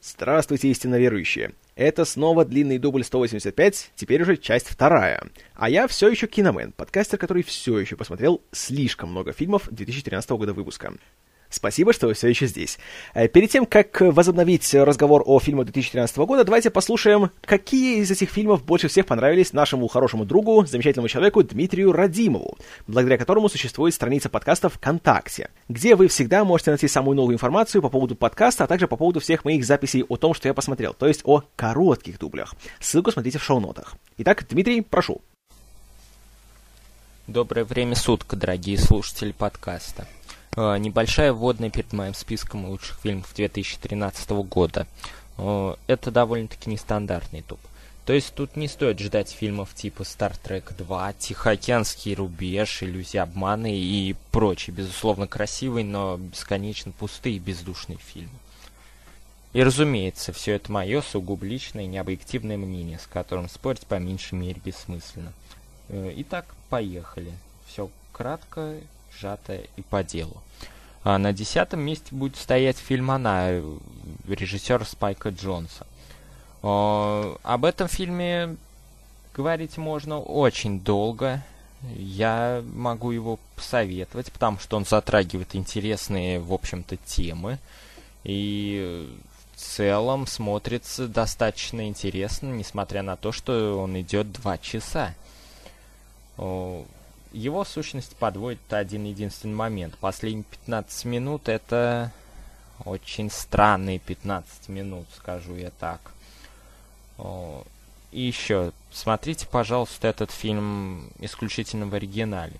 Здравствуйте, истинно верующие! Это снова длинный дубль 185, теперь уже часть вторая. А я все еще киномен, подкастер, который все еще посмотрел слишком много фильмов 2013 года выпуска. Спасибо, что вы все еще здесь. Э, перед тем, как возобновить разговор о фильмах 2013 года, давайте послушаем, какие из этих фильмов больше всех понравились нашему хорошему другу, замечательному человеку Дмитрию Радимову, благодаря которому существует страница подкаста ВКонтакте, где вы всегда можете найти самую новую информацию по поводу подкаста, а также по поводу всех моих записей о том, что я посмотрел, то есть о коротких дублях. Ссылку смотрите в шоу-нотах. Итак, Дмитрий, прошу. Доброе время суток, дорогие слушатели подкаста. Э, небольшая вводная перед моим списком лучших фильмов 2013 года. Это довольно-таки нестандартный топ. То есть тут не стоит ждать фильмов типа Star Trek 2, Тихоокеанский рубеж, Иллюзия обмана и прочие, безусловно, красивые, но бесконечно пустые и бездушные фильмы. И разумеется, все это мое сугубо личное и необъективное мнение, с которым спорить по меньшей мере бессмысленно. Э, итак, поехали. Все кратко, сжато и по делу. А на десятом месте будет стоять фильм «Она» режиссера Спайка Джонса. О, об этом фильме говорить можно очень долго. Я могу его посоветовать, потому что он затрагивает интересные, в общем-то, темы. И в целом смотрится достаточно интересно, несмотря на то, что он идет два часа. Его сущность подводит один единственный момент. Последние 15 минут это очень странные 15 минут, скажу я так. И еще, смотрите, пожалуйста, этот фильм исключительно в оригинале.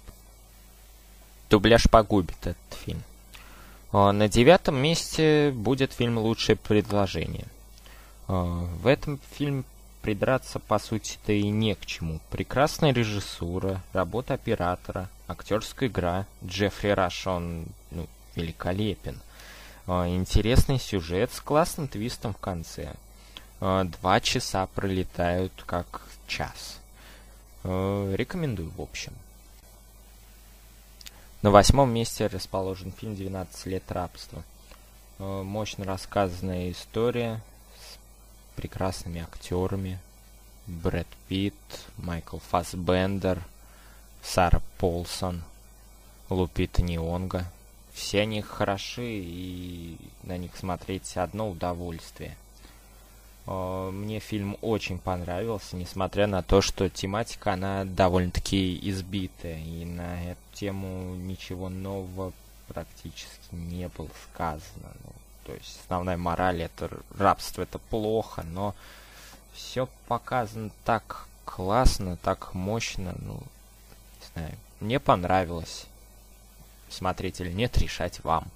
Дубляж погубит этот фильм. На девятом месте будет фильм «Лучшее предложение». В этом фильме придраться по сути-то и не к чему. Прекрасная режиссура, работа оператора, актерская игра. Джеффри Раш, он ну, великолепен. А, интересный сюжет с классным твистом в конце. А, два часа пролетают как час. А, рекомендую, в общем. На восьмом месте расположен фильм «12 лет рабства». Мощно рассказанная история прекрасными актерами. Брэд Питт, Майкл Фассбендер, Сара Полсон, Лупита Нионга. Все они хороши, и на них смотреть одно удовольствие. Мне фильм очень понравился, несмотря на то, что тематика, она довольно-таки избитая, и на эту тему ничего нового практически не было сказано. Ну, то есть основная мораль это рабство это плохо, но все показано так классно, так мощно, ну, не знаю, мне понравилось. Смотреть или нет, решать вам.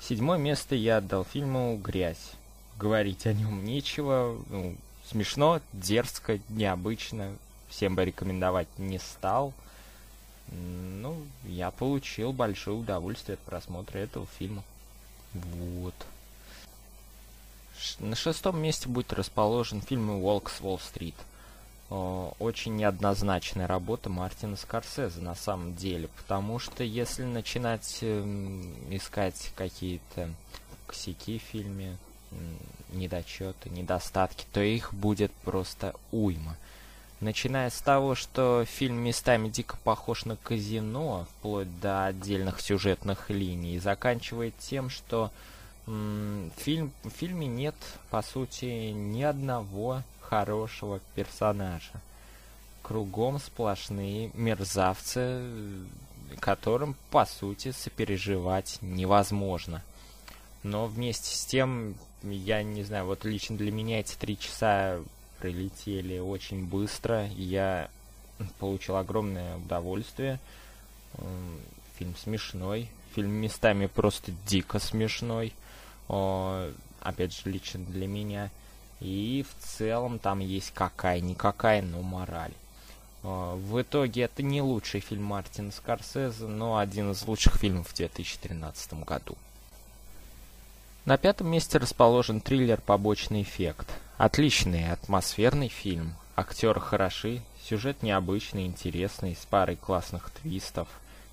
Седьмое место я отдал фильму «Грязь». Говорить о нем нечего, ну, смешно, дерзко, необычно. Всем бы рекомендовать не стал. Ну, я получил большое удовольствие от просмотра этого фильма. Вот. На шестом месте будет расположен фильм «Волк с Уолл-стрит». Очень неоднозначная работа Мартина Скорсезе на самом деле, потому что если начинать эм, искать какие-то косяки в фильме, недочеты, недостатки, то их будет просто уйма. Начиная с того, что фильм местами дико похож на казино, вплоть до отдельных сюжетных линий, и заканчивает тем, что фильм, в фильме нет, по сути, ни одного хорошего персонажа. Кругом сплошные мерзавцы, которым, по сути, сопереживать невозможно. Но вместе с тем, я не знаю, вот лично для меня эти три часа прилетели очень быстро. Я получил огромное удовольствие. Фильм смешной. Фильм местами просто дико смешной. Опять же, лично для меня. И в целом там есть какая-никакая, но мораль. В итоге это не лучший фильм Мартина Скорсезе, но один из лучших фильмов в 2013 году. На пятом месте расположен триллер «Побочный эффект». Отличный атмосферный фильм. Актеры хороши, сюжет необычный, интересный, с парой классных твистов.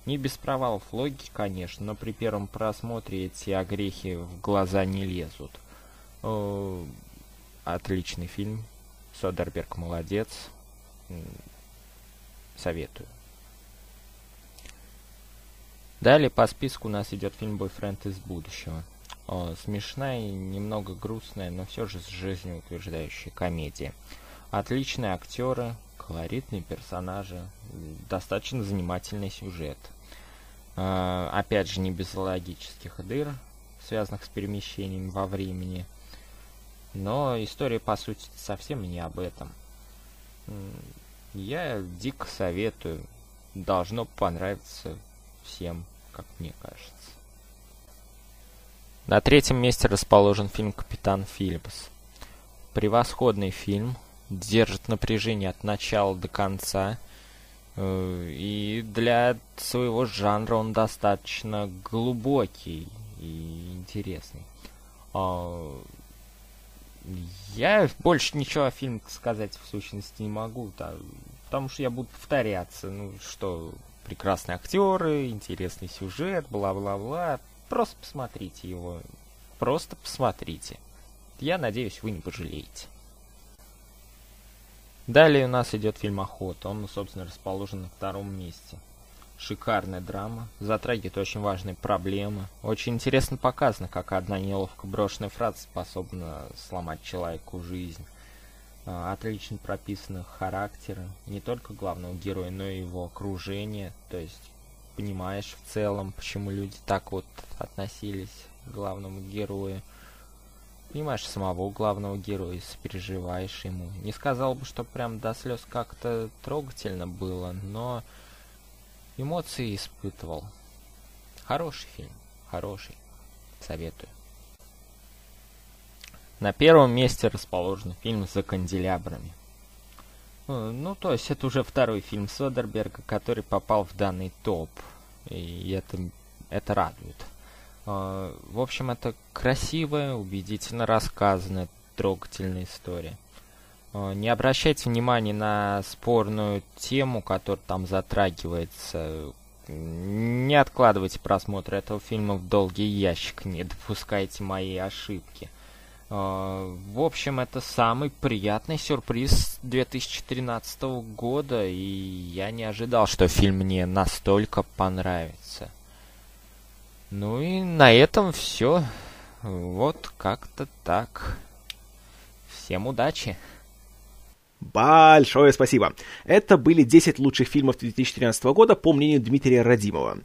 Не без провалов логики, конечно, но при первом просмотре эти огрехи в глаза не лезут. Э, отличный фильм. Содерберг молодец. Советую. Далее по списку у нас идет фильм «Бойфренд из будущего». О, смешная и немного грустная, но все же с жизнеутверждающая комедия. Отличные актеры, колоритные персонажи, достаточно занимательный сюжет. Э, опять же, не без логических дыр, связанных с перемещением во времени. Но история, по сути, совсем не об этом. Я дико советую. Должно понравиться всем, как мне кажется. На третьем месте расположен фильм «Капитан Филлипс». Превосходный фильм, держит напряжение от начала до конца. Э, и для своего жанра он достаточно глубокий и интересный. А, я больше ничего о фильме сказать в сущности не могу, да, потому что я буду повторяться. Ну что, прекрасные актеры, интересный сюжет, бла-бла-бла. Просто посмотрите его. Просто посмотрите. Я надеюсь, вы не пожалеете. Далее у нас идет фильм «Охота». Он, собственно, расположен на втором месте. Шикарная драма, затрагивает очень важные проблемы. Очень интересно показано, как одна неловко брошенная фраза способна сломать человеку жизнь. А, отлично прописаны характеры не только главного героя, но и его окружения. То есть понимаешь в целом, почему люди так вот относились к главному герою понимаешь самого главного героя, сопереживаешь ему. Не сказал бы, что прям до слез как-то трогательно было, но эмоции испытывал. Хороший фильм, хороший. Советую. На первом месте расположен фильм «За канделябрами». Э, ну, то есть это уже второй фильм Содерберга, который попал в данный топ. И это, это радует. А, в общем, это красивая, убедительно рассказанная, трогательная история. А, не обращайте внимания на спорную тему, которая там затрагивается. Не откладывайте просмотр этого фильма в долгий ящик, не допускайте мои ошибки. А, в общем, это самый приятный сюрприз 2013 года, и я не ожидал, что фильм мне настолько понравится. Ну и на этом все. Вот как-то так. Всем удачи. Большое спасибо. Это были 10 лучших фильмов 2013 года, по мнению Дмитрия Радимова.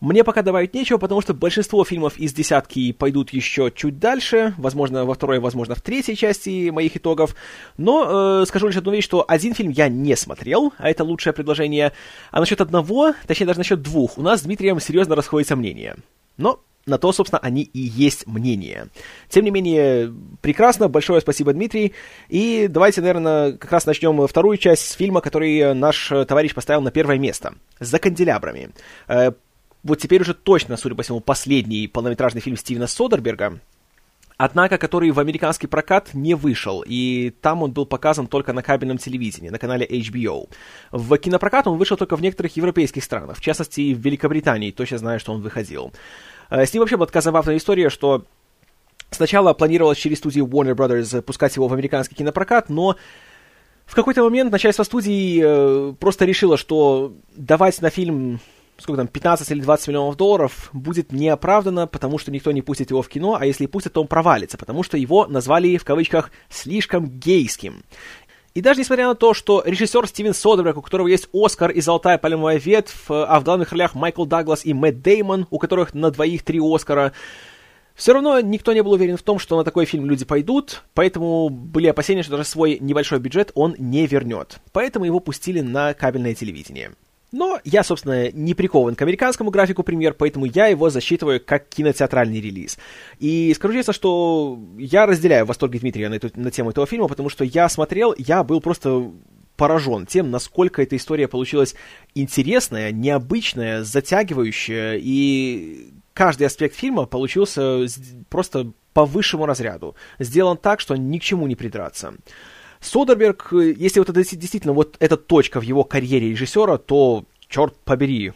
Мне пока добавить нечего, потому что большинство фильмов из десятки пойдут еще чуть дальше, возможно, во второй, возможно, в третьей части моих итогов. Но э, скажу лишь одну вещь, что один фильм я не смотрел, а это лучшее предложение. А насчет одного, точнее даже насчет двух, у нас с Дмитрием серьезно расходятся мнения. Но на то, собственно, они и есть мнение. Тем не менее, прекрасно, большое спасибо, Дмитрий. И давайте, наверное, как раз начнем вторую часть фильма, который наш товарищ поставил на первое место. «За канделябрами». Э, вот теперь уже точно, судя по всему, последний полнометражный фильм Стивена Содерберга, однако который в американский прокат не вышел, и там он был показан только на кабельном телевидении, на канале HBO. В кинопрокат он вышел только в некоторых европейских странах, в частности, в Великобритании, точно знаю, что он выходил. Э, с ним вообще была такая забавная история, что сначала планировалось через студию Warner Brothers пускать его в американский кинопрокат, но в какой-то момент начальство студии э, просто решило, что давать на фильм сколько там, 15 или 20 миллионов долларов будет неоправданно, потому что никто не пустит его в кино, а если и пустит, то он провалится, потому что его назвали, в кавычках, слишком гейским. И даже несмотря на то, что режиссер Стивен Содерберг, у которого есть Оскар и Золотая пальмовая ветвь, а в главных ролях Майкл Даглас и Мэтт Деймон, у которых на двоих три Оскара, все равно никто не был уверен в том, что на такой фильм люди пойдут, поэтому были опасения, что даже свой небольшой бюджет он не вернет. Поэтому его пустили на кабельное телевидение. Но я, собственно, не прикован к американскому графику премьер, поэтому я его засчитываю как кинотеатральный релиз. И скажу честно, что я разделяю восторги Дмитрия на, эту, на тему этого фильма, потому что я смотрел, я был просто поражен тем, насколько эта история получилась интересная, необычная, затягивающая, и каждый аспект фильма получился просто по высшему разряду. Сделан так, что ни к чему не придраться. Содерберг, если вот это действительно вот эта точка в его карьере режиссера, то, черт побери,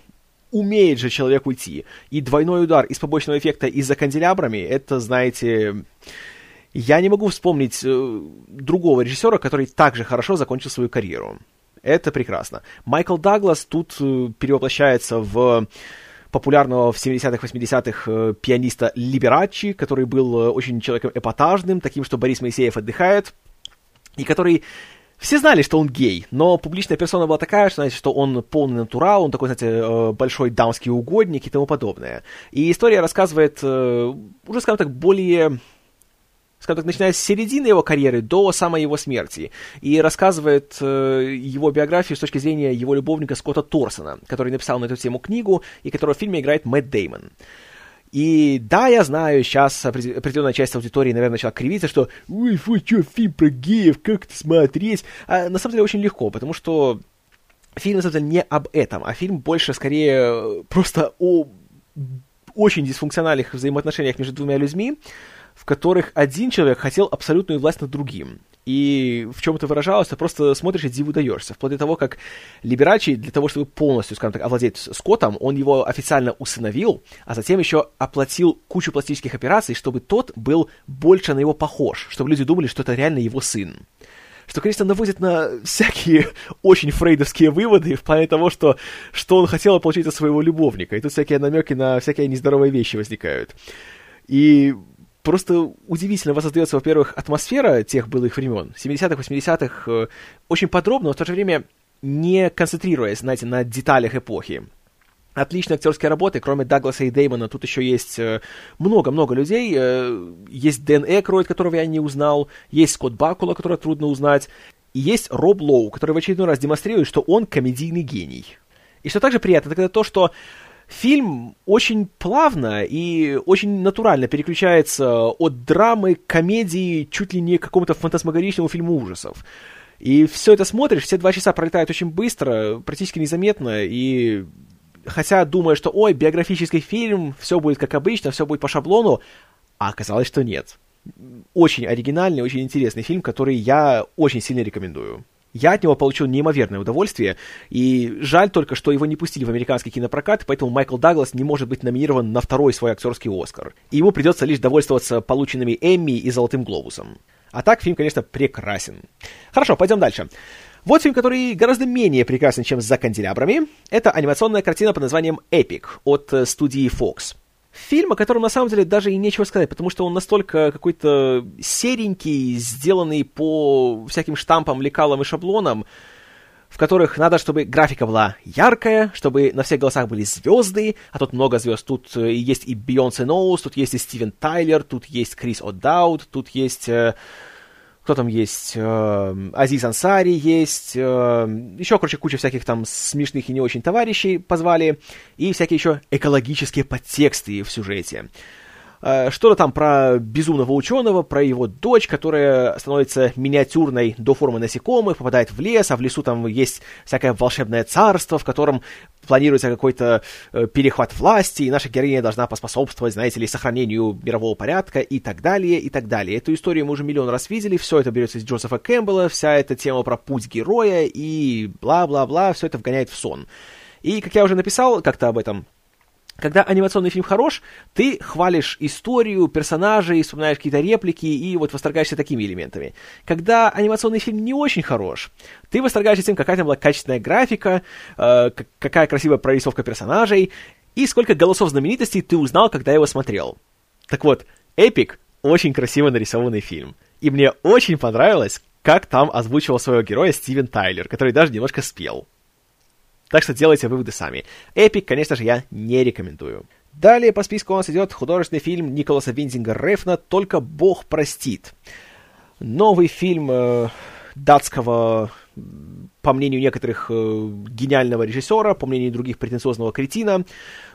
умеет же человек уйти. И двойной удар из побочного эффекта и за канделябрами, это, знаете... Я не могу вспомнить э, другого режиссера, который так же хорошо закончил свою карьеру. Это прекрасно. Майкл Даглас тут э, перевоплощается в популярного в 70-х, 80-х э, пианиста Либерачи, который был э, очень человеком эпатажным, таким, что Борис Моисеев отдыхает, и который все знали, что он гей, но публичная персона была такая, что, знаете, что он полный натурал, он такой, знаете, э, большой дамский угодник и тому подобное. И история рассказывает э, уже, скажем так, более скажем так, начиная с середины его карьеры до самой его смерти, и рассказывает э, его биографию с точки зрения его любовника Скотта Торсона, который написал на эту тему книгу, и которого в фильме играет Мэтт Деймон. И да, я знаю, сейчас определенная часть аудитории, наверное, начала кривиться, что «Ой, вот что, фильм про геев, как это смотреть?» А на самом деле очень легко, потому что фильм, на самом деле, не об этом, а фильм больше, скорее, просто о очень дисфункциональных взаимоотношениях между двумя людьми, в которых один человек хотел абсолютную власть над другим. И в чем это выражалось, ты просто смотришь и диву даешься. Вплоть до того, как Либерачи, для того, чтобы полностью, скажем так, овладеть Скоттом, он его официально усыновил, а затем еще оплатил кучу пластических операций, чтобы тот был больше на него похож, чтобы люди думали, что это реально его сын что, конечно, наводит на всякие очень фрейдовские выводы в плане того, что, что он хотел получить от своего любовника. И тут всякие намеки на всякие нездоровые вещи возникают. И просто удивительно воссоздается, во-первых, атмосфера тех былых времен, 70-х, 80-х, э, очень подробно, но в то же время не концентрируясь, знаете, на деталях эпохи. Отличные актерские работы, кроме Дагласа и Деймона, тут еще есть э, много-много людей. Э, есть Дэн Экройд, которого я не узнал, есть Скотт Бакула, которого трудно узнать, и есть Роб Лоу, который в очередной раз демонстрирует, что он комедийный гений. И что также приятно, это то, что фильм очень плавно и очень натурально переключается от драмы к комедии чуть ли не к какому-то фантасмагоричному фильму ужасов. И все это смотришь, все два часа пролетают очень быстро, практически незаметно, и хотя думая, что, ой, биографический фильм, все будет как обычно, все будет по шаблону, а оказалось, что нет. Очень оригинальный, очень интересный фильм, который я очень сильно рекомендую. Я от него получил неимоверное удовольствие, и жаль только, что его не пустили в американский кинопрокат, поэтому Майкл Даглас не может быть номинирован на второй свой актерский Оскар. И ему придется лишь довольствоваться полученными Эмми и Золотым Глобусом. А так фильм, конечно, прекрасен. Хорошо, пойдем дальше. Вот фильм, который гораздо менее прекрасен, чем «За канделябрами». Это анимационная картина под названием «Эпик» от студии Fox. Фильм, о котором на самом деле даже и нечего сказать, потому что он настолько какой-то серенький, сделанный по всяким штампам, лекалам и шаблонам, в которых надо, чтобы графика была яркая, чтобы на всех голосах были звезды, а тут много звезд. Тут э, есть и Бейонсе Ноус, тут есть и Стивен Тайлер, тут есть Крис О'Даут, тут есть... Кто там есть, э, Азиз Ансари есть, э, еще, короче, куча всяких там смешных и не очень товарищей позвали, и всякие еще экологические подтексты в сюжете. Э, что-то там про безумного ученого, про его дочь, которая становится миниатюрной до формы насекомых, попадает в лес, а в лесу там есть всякое волшебное царство, в котором планируется какой-то э, перехват власти, и наша героиня должна поспособствовать, знаете ли, сохранению мирового порядка и так далее, и так далее. Эту историю мы уже миллион раз видели, все это берется из Джозефа Кэмпбелла, вся эта тема про путь героя и бла-бла-бла, все это вгоняет в сон. И, как я уже написал как-то об этом когда анимационный фильм хорош, ты хвалишь историю, персонажей, вспоминаешь какие-то реплики и вот восторгаешься такими элементами. Когда анимационный фильм не очень хорош, ты восторгаешься тем, какая там была качественная графика, э, какая красивая прорисовка персонажей и сколько голосов знаменитостей ты узнал, когда его смотрел. Так вот, «Эпик» — очень красиво нарисованный фильм. И мне очень понравилось, как там озвучивал своего героя Стивен Тайлер, который даже немножко спел. Так что делайте выводы сами. Эпик, конечно же, я не рекомендую. Далее по списку у нас идет художественный фильм Николаса Виндинга Рефна «Только Бог простит». Новый фильм э, датского, по мнению некоторых, э, гениального режиссера, по мнению других претенциозного кретина,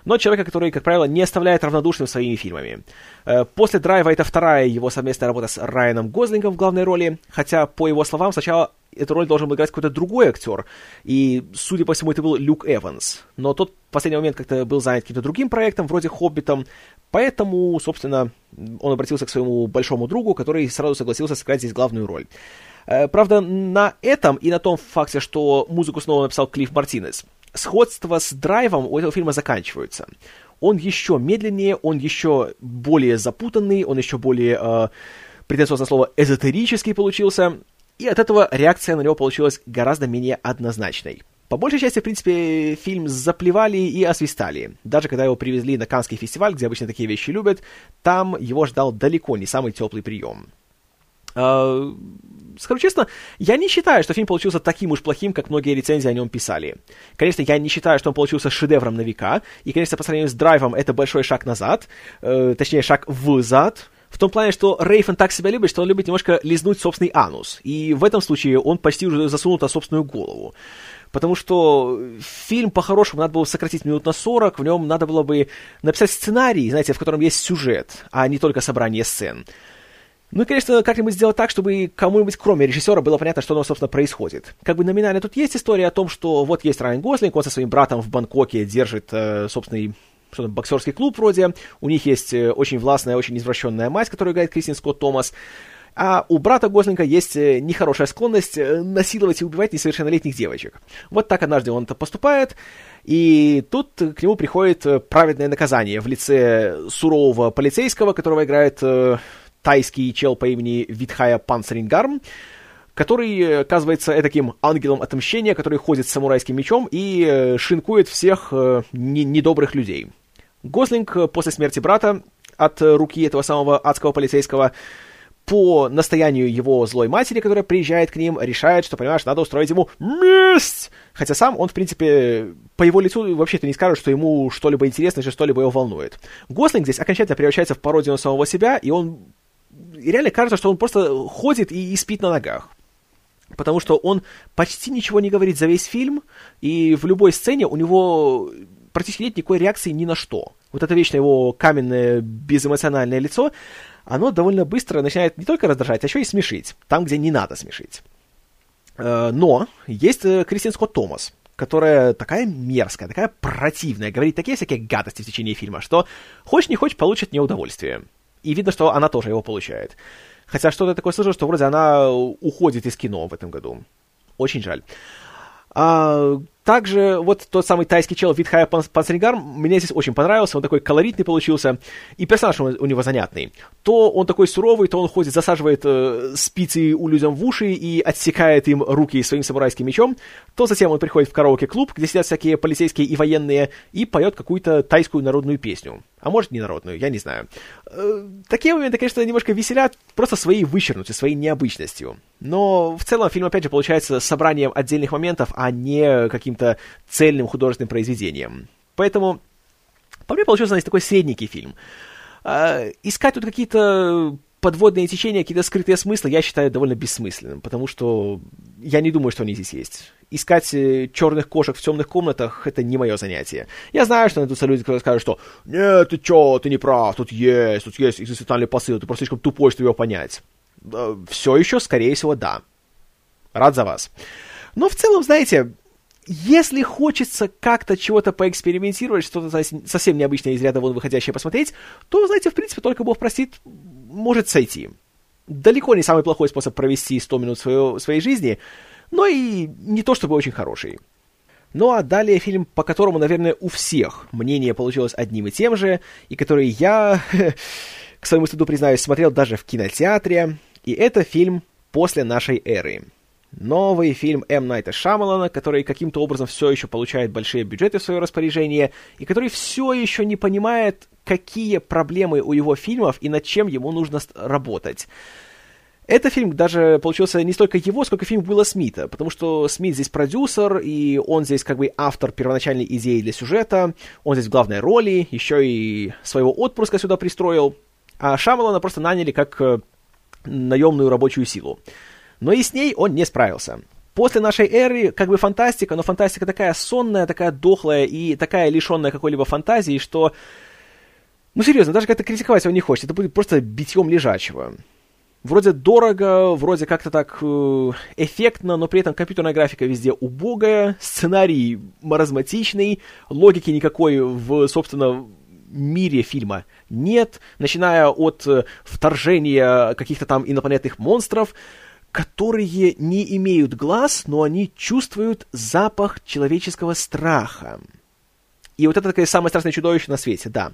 но человека, который, как правило, не оставляет равнодушным своими фильмами. Э, после «Драйва» это вторая его совместная работа с Райаном Гозлингом в главной роли, хотя, по его словам, сначала эту роль должен был играть какой-то другой актер. И, судя по всему, это был Люк Эванс. Но тот в последний момент как-то был занят каким-то другим проектом, вроде «Хоббитом». Поэтому, собственно, он обратился к своему большому другу, который сразу согласился сыграть здесь главную роль. Э, правда, на этом и на том факте, что музыку снова написал Клифф Мартинес, сходства с драйвом у этого фильма заканчиваются. Он еще медленнее, он еще более запутанный, он еще более, э, претенциозное слово, эзотерический получился, и от этого реакция на него получилась гораздо менее однозначной. По большей части, в принципе, фильм заплевали и освистали. Даже когда его привезли на Канский фестиваль, где обычно такие вещи любят, там его ждал далеко не самый теплый прием. Uh, скажу честно, я не считаю, что фильм получился таким уж плохим, как многие рецензии о нем писали. Конечно, я не считаю, что он получился шедевром на века, и, конечно, по сравнению с Драйвом это большой шаг назад, э, точнее, шаг взад, в том плане, что Рейфен так себя любит, что он любит немножко лизнуть собственный анус, и в этом случае он почти уже засунул туда собственную голову. Потому что фильм, по-хорошему, надо было сократить минут на 40, в нем надо было бы написать сценарий, знаете, в котором есть сюжет, а не только собрание сцен. Ну и, конечно, как-нибудь сделать так, чтобы кому-нибудь, кроме режиссера, было понятно, что оно, собственно, происходит. Как бы номинально тут есть история о том, что вот есть Райан Гослинг, он со своим братом в Бангкоке держит э, собственный что там, боксерский клуб вроде, у них есть э, очень властная, очень извращенная мать, которую играет Кристин Скотт Томас, а у брата Гослинга есть э, нехорошая склонность э, насиловать и убивать несовершеннолетних девочек. Вот так однажды он-то поступает, и тут к нему приходит праведное наказание в лице сурового полицейского, которого играет тайский чел по имени Витхая Панцерингарм, который оказывается таким ангелом отмщения, который ходит с самурайским мечом и э, шинкует всех э, не недобрых людей. Гослинг после смерти брата от руки этого самого адского полицейского по настоянию его злой матери, которая приезжает к ним, решает, что, понимаешь, надо устроить ему месть! Хотя сам он, в принципе, по его лицу вообще-то не скажет, что ему что-либо интересно, что что-либо его волнует. Гослинг здесь окончательно превращается в пародию на самого себя, и он... Реально кажется, что он просто ходит и, и спит на ногах. Потому что он почти ничего не говорит за весь фильм, и в любой сцене у него практически нет никакой реакции ни на что. Вот это вечно его каменное, безэмоциональное лицо, оно довольно быстро начинает не только раздражать, а еще и смешить, там, где не надо смешить. Э, но есть э, Кристин Скотт Томас, которая такая мерзкая, такая противная, говорит такие всякие гадости в течение фильма, что хочешь не хочешь, получит неудовольствие. И видно, что она тоже его получает. Хотя что-то такое слышал, что вроде она уходит из кино в этом году. Очень жаль. А, также вот тот самый тайский чел Витхая Панцеригар мне здесь очень понравился, он такой колоритный получился, и персонаж у него занятный. То он такой суровый, то он ходит, засаживает э, спицы у людям в уши и отсекает им руки своим самурайским мечом, то затем он приходит в караоке-клуб, где сидят всякие полицейские и военные, и поет какую-то тайскую народную песню. А может, не народную, я не знаю. Э, такие моменты, конечно, немножко веселят просто своей вычернутостью, своей необычностью. Но в целом фильм, опять же, получается собранием отдельных моментов, а не каким-то цельным художественным произведением. Поэтому, по мне, получился, знаете, такой средненький фильм. Э, искать тут какие-то подводные течения, какие-то скрытые смыслы, я считаю довольно бессмысленным, потому что я не думаю, что они здесь есть искать э, черных кошек в темных комнатах — это не мое занятие. Я знаю, что найдутся люди, которые скажут, что «Нет, ты чё, ты не прав, тут есть, тут есть экзистенциальный посыл, ты просто слишком тупой, чтобы его понять». Все еще, скорее всего, да. Рад за вас. Но в целом, знаете, если хочется как-то чего-то поэкспериментировать, что-то совсем необычное из ряда вон выходящее посмотреть, то, знаете, в принципе, только Бог простит, может сойти. Далеко не самый плохой способ провести 100 минут своего, своей жизни — но и не то чтобы очень хороший. Ну а далее фильм, по которому, наверное, у всех мнение получилось одним и тем же, и который я, к своему стыду признаюсь, смотрел даже в кинотеатре, и это фильм «После нашей эры». Новый фильм М. Найта Шамалана, который каким-то образом все еще получает большие бюджеты в свое распоряжение, и который все еще не понимает, какие проблемы у его фильмов и над чем ему нужно работать. Это фильм даже получился не столько его, сколько фильм Уилла Смита, потому что Смит здесь продюсер, и он здесь как бы автор первоначальной идеи для сюжета, он здесь в главной роли, еще и своего отпрыска сюда пристроил, а Шамалана просто наняли как э, наемную рабочую силу. Но и с ней он не справился. После нашей эры как бы фантастика, но фантастика такая сонная, такая дохлая и такая лишенная какой-либо фантазии, что... Ну, серьезно, даже когда критиковать его не хочется, это будет просто битьем лежачего. Вроде дорого, вроде как-то так э, эффектно, но при этом компьютерная графика везде убогая, сценарий маразматичный, логики никакой в, собственно, мире фильма нет, начиная от э, вторжения каких-то там инопланетных монстров, которые не имеют глаз, но они чувствуют запах человеческого страха. И вот это такое самое страшное чудовище на свете, да.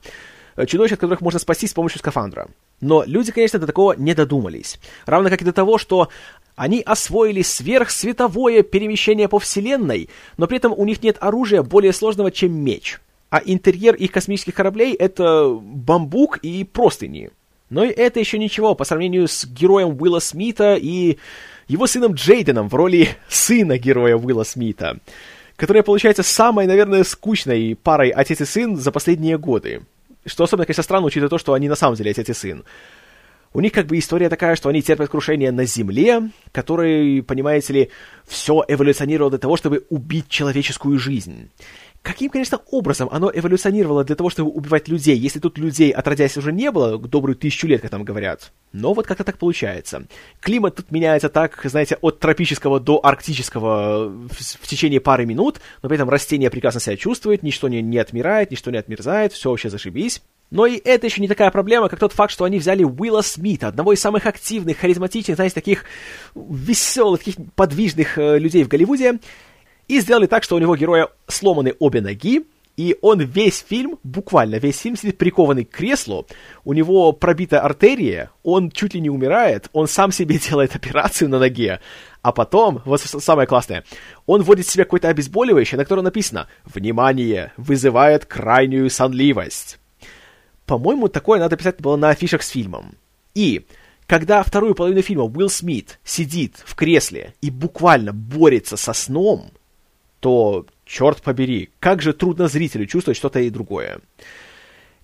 Чудовище, от которых можно спастись с помощью скафандра. Но люди, конечно, до такого не додумались. Равно как и до того, что они освоили сверхсветовое перемещение по Вселенной, но при этом у них нет оружия более сложного, чем меч. А интерьер их космических кораблей — это бамбук и простыни. Но и это еще ничего по сравнению с героем Уилла Смита и его сыном Джейденом в роли сына героя Уилла Смита, которая получается самой, наверное, скучной парой отец и сын за последние годы. Что особенно, конечно, странно, учитывая то, что они на самом деле отец и сын. У них как бы история такая, что они терпят крушение на Земле, который, понимаете ли, все эволюционировало для того, чтобы убить человеческую жизнь. Каким, конечно, образом оно эволюционировало для того, чтобы убивать людей, если тут людей, отродясь, уже не было, добрую тысячу лет, как там говорят? Но вот как-то так получается. Климат тут меняется так, знаете, от тропического до арктического в, в течение пары минут, но при этом растения прекрасно себя чувствуют, ничто не, не отмирает, ничто не отмерзает, все вообще зашибись. Но и это еще не такая проблема, как тот факт, что они взяли Уилла Смита, одного из самых активных, харизматичных, знаете, таких веселых, таких подвижных э, людей в Голливуде, и сделали так, что у него героя сломаны обе ноги, и он весь фильм, буквально весь фильм сидит прикованный к креслу, у него пробита артерия, он чуть ли не умирает, он сам себе делает операцию на ноге, а потом, вот самое классное, он вводит в себя какое-то обезболивающее, на котором написано «Внимание! Вызывает крайнюю сонливость». По-моему, такое надо писать было на афишах с фильмом. И когда вторую половину фильма Уилл Смит сидит в кресле и буквально борется со сном, то, черт побери, как же трудно зрителю чувствовать что-то и другое.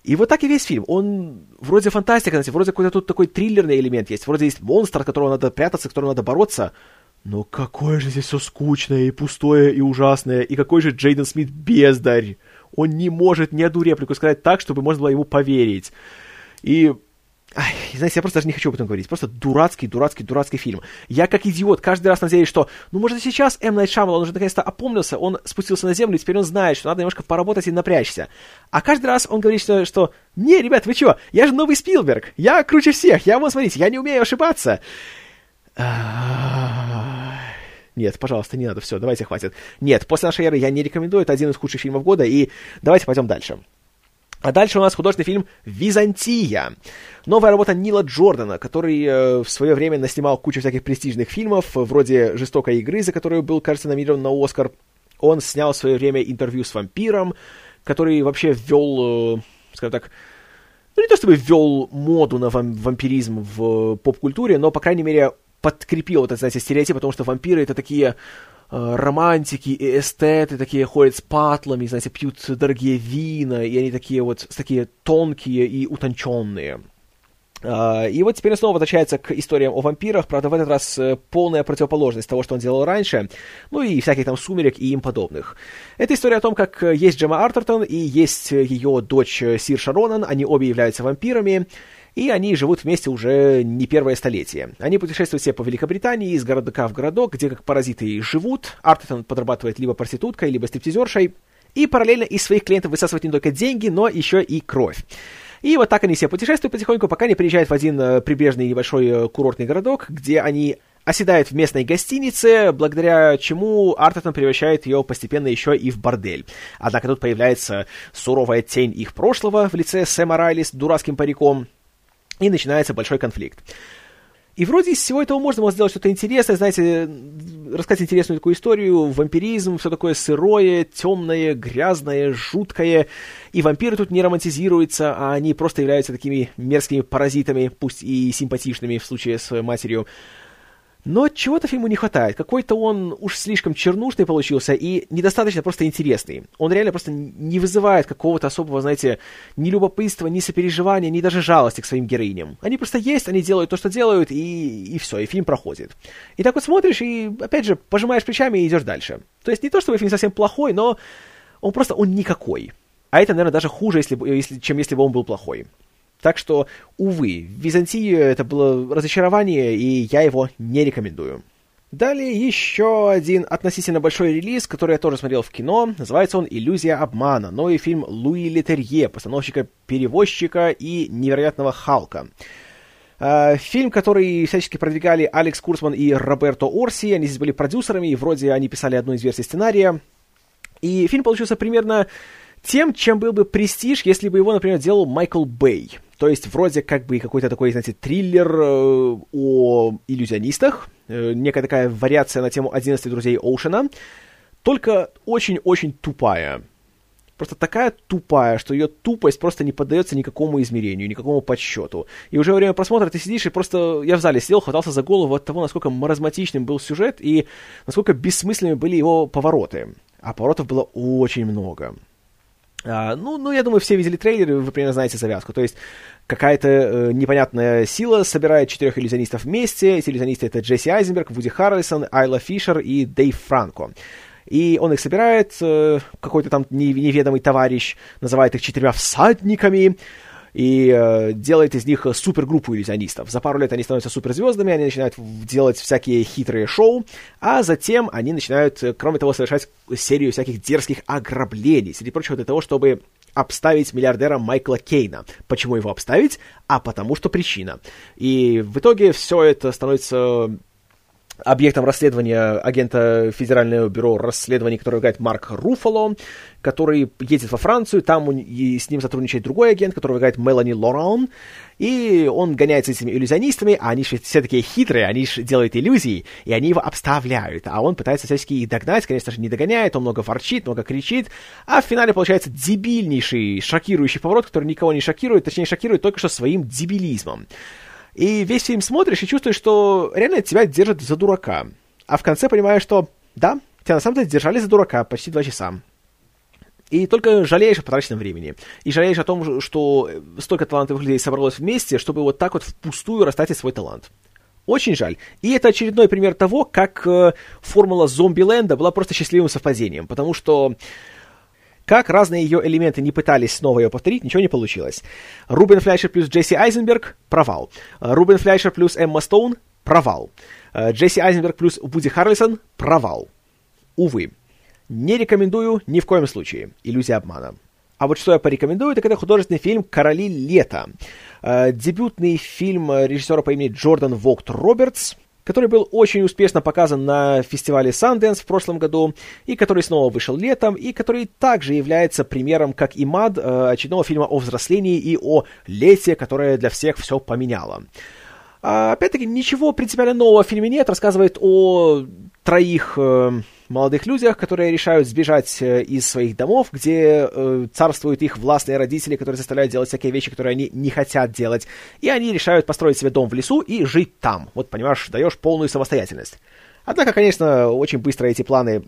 И вот так и весь фильм. Он вроде фантастика, знаете, вроде какой-то тут такой триллерный элемент есть, вроде есть монстр, от которого надо прятаться, с которым надо бороться. Но какое же здесь все скучное и пустое и ужасное, и какой же Джейден Смит бездарь. Он не может ни одну реплику сказать так, чтобы можно было ему поверить. И Ай, знаете, я просто даже не хочу об этом говорить. Просто дурацкий, дурацкий, дурацкий фильм. Я как идиот каждый раз надеюсь, что, ну, может, сейчас М. Найт Шамал, он уже наконец-то опомнился, он спустился на землю, и теперь он знает, что надо немножко поработать и напрячься. А каждый раз он говорит, что, что не, ребят, вы чё, я же новый Спилберг, я круче всех, я, вот, смотрите, я не умею ошибаться. Нет, пожалуйста, не надо, все, давайте хватит. Нет, после нашей эры я не рекомендую, это один из худших фильмов года, и давайте пойдем дальше. А дальше у нас художественный фильм «Византия». Новая работа Нила Джордана, который э, в свое время наснимал кучу всяких престижных фильмов, вроде «Жестокой игры», за которую был, кажется, номинирован на Оскар. Он снял в свое время интервью с вампиром, который вообще ввел, э, скажем так, ну не то чтобы ввел моду на вам- вампиризм в поп-культуре, но, по крайней мере, подкрепил вот этот, знаете, стереотип, потому что вампиры это такие Э, романтики и эстеты такие ходят с патлами, знаете, пьют дорогие вина, и они такие вот такие тонкие и утонченные. Uh, и вот теперь он снова возвращается к историям о вампирах, правда, в этот раз uh, полная противоположность того, что он делал раньше, ну и всяких там сумерек и им подобных. Это история о том, как uh, есть Джема Артертон и есть ее дочь Сир Шаронан, они обе являются вампирами, и они живут вместе уже не первое столетие. Они путешествуют все по Великобритании, из городка в городок, где как паразиты и живут. Артетон подрабатывает либо проституткой, либо стриптизершей. И параллельно из своих клиентов высасывает не только деньги, но еще и кровь. И вот так они все путешествуют потихоньку, пока не приезжают в один э, прибрежный небольшой э, курортный городок, где они оседают в местной гостинице, благодаря чему Артетон превращает ее постепенно еще и в бордель. Однако тут появляется суровая тень их прошлого в лице Сэма Райли с дурацким париком, и начинается большой конфликт. И вроде из всего этого можно было сделать что-то интересное, знаете, рассказать интересную такую историю, вампиризм, все такое сырое, темное, грязное, жуткое. И вампиры тут не романтизируются, а они просто являются такими мерзкими паразитами, пусть и симпатичными в случае с матерью. Но чего-то фильму не хватает. Какой-то он уж слишком чернушный получился и недостаточно просто интересный. Он реально просто не вызывает какого-то особого, знаете, ни любопытства, ни сопереживания, ни даже жалости к своим героиням. Они просто есть, они делают то, что делают, и, и все, и фильм проходит. И так вот смотришь, и опять же, пожимаешь плечами и идешь дальше. То есть не то, чтобы фильм совсем плохой, но он просто, он никакой. А это, наверное, даже хуже, если, если, чем если бы он был плохой. Так что, увы, Византию это было разочарование, и я его не рекомендую. Далее еще один относительно большой релиз, который я тоже смотрел в кино. Называется он «Иллюзия обмана». Новый фильм Луи Летерье, постановщика-перевозчика и невероятного Халка. Uh, фильм, который всячески продвигали Алекс Курсман и Роберто Орси. Они здесь были продюсерами, и вроде они писали одну из версий сценария. И фильм получился примерно тем, чем был бы «Престиж», если бы его, например, делал Майкл Бэй. То есть вроде как бы какой-то такой, знаете, триллер э, о иллюзионистах, э, некая такая вариация на тему «11 друзей Оушена», только очень-очень тупая просто такая тупая, что ее тупость просто не поддается никакому измерению, никакому подсчету. И уже во время просмотра ты сидишь и просто... Я в зале сидел, хватался за голову от того, насколько маразматичным был сюжет и насколько бессмысленными были его повороты. А поворотов было очень много. А, ну, ну, я думаю, все видели трейлеры, вы примерно знаете завязку. То есть какая-то э, непонятная сила собирает четырех иллюзионистов вместе. Эти иллюзионисты — это Джесси Айзенберг, Вуди Харрельсон, Айла Фишер и Дэйв Франко и он их собирает, э, какой-то там неведомый товарищ, называет их четырьмя всадниками, и э, делает из них супергруппу иллюзионистов. За пару лет они становятся суперзвездами, они начинают делать всякие хитрые шоу, а затем они начинают, э, кроме того, совершать серию всяких дерзких ограблений, среди прочего для того, чтобы обставить миллиардера Майкла Кейна. Почему его обставить? А потому что причина. И в итоге все это становится объектом расследования агента Федерального бюро расследований, который играет Марк Руфало, который едет во Францию, там и с ним сотрудничает другой агент, который играет Мелани Лоран, и он гоняется этими иллюзионистами, а они же все такие хитрые, они же делают иллюзии, и они его обставляют, а он пытается всячески их догнать, конечно же, не догоняет, он много ворчит, много кричит, а в финале получается дебильнейший, шокирующий поворот, который никого не шокирует, точнее шокирует только что своим дебилизмом. И весь фильм смотришь и чувствуешь, что реально тебя держат за дурака. А в конце понимаешь, что да, тебя на самом деле держали за дурака почти два часа. И только жалеешь о потраченном времени. И жалеешь о том, что столько талантливых людей собралось вместе, чтобы вот так вот впустую растратить свой талант. Очень жаль. И это очередной пример того, как э, формула зомби-ленда была просто счастливым совпадением. Потому что как разные ее элементы не пытались снова ее повторить, ничего не получилось. Рубен Флейшер плюс Джесси Айзенберг – провал. Рубен Флейшер плюс Эмма Стоун – провал. Джесси Айзенберг плюс Вуди Харрельсон – провал. Увы. Не рекомендую ни в коем случае. Иллюзия обмана. А вот что я порекомендую, так это художественный фильм «Короли лета». Дебютный фильм режиссера по имени Джордан Вогт Робертс – который был очень успешно показан на фестивале Sundance в прошлом году, и который снова вышел летом, и который также является примером, как и «Мад», э, очередного фильма о взрослении и о лете, которое для всех все поменяло. А, опять-таки, ничего принципиально нового в фильме нет, рассказывает о троих э, молодых людях, которые решают сбежать э, из своих домов, где э, царствуют их властные родители, которые заставляют делать всякие вещи, которые они не хотят делать. И они решают построить себе дом в лесу и жить там. Вот, понимаешь, даешь полную самостоятельность. Однако, конечно, очень быстро эти планы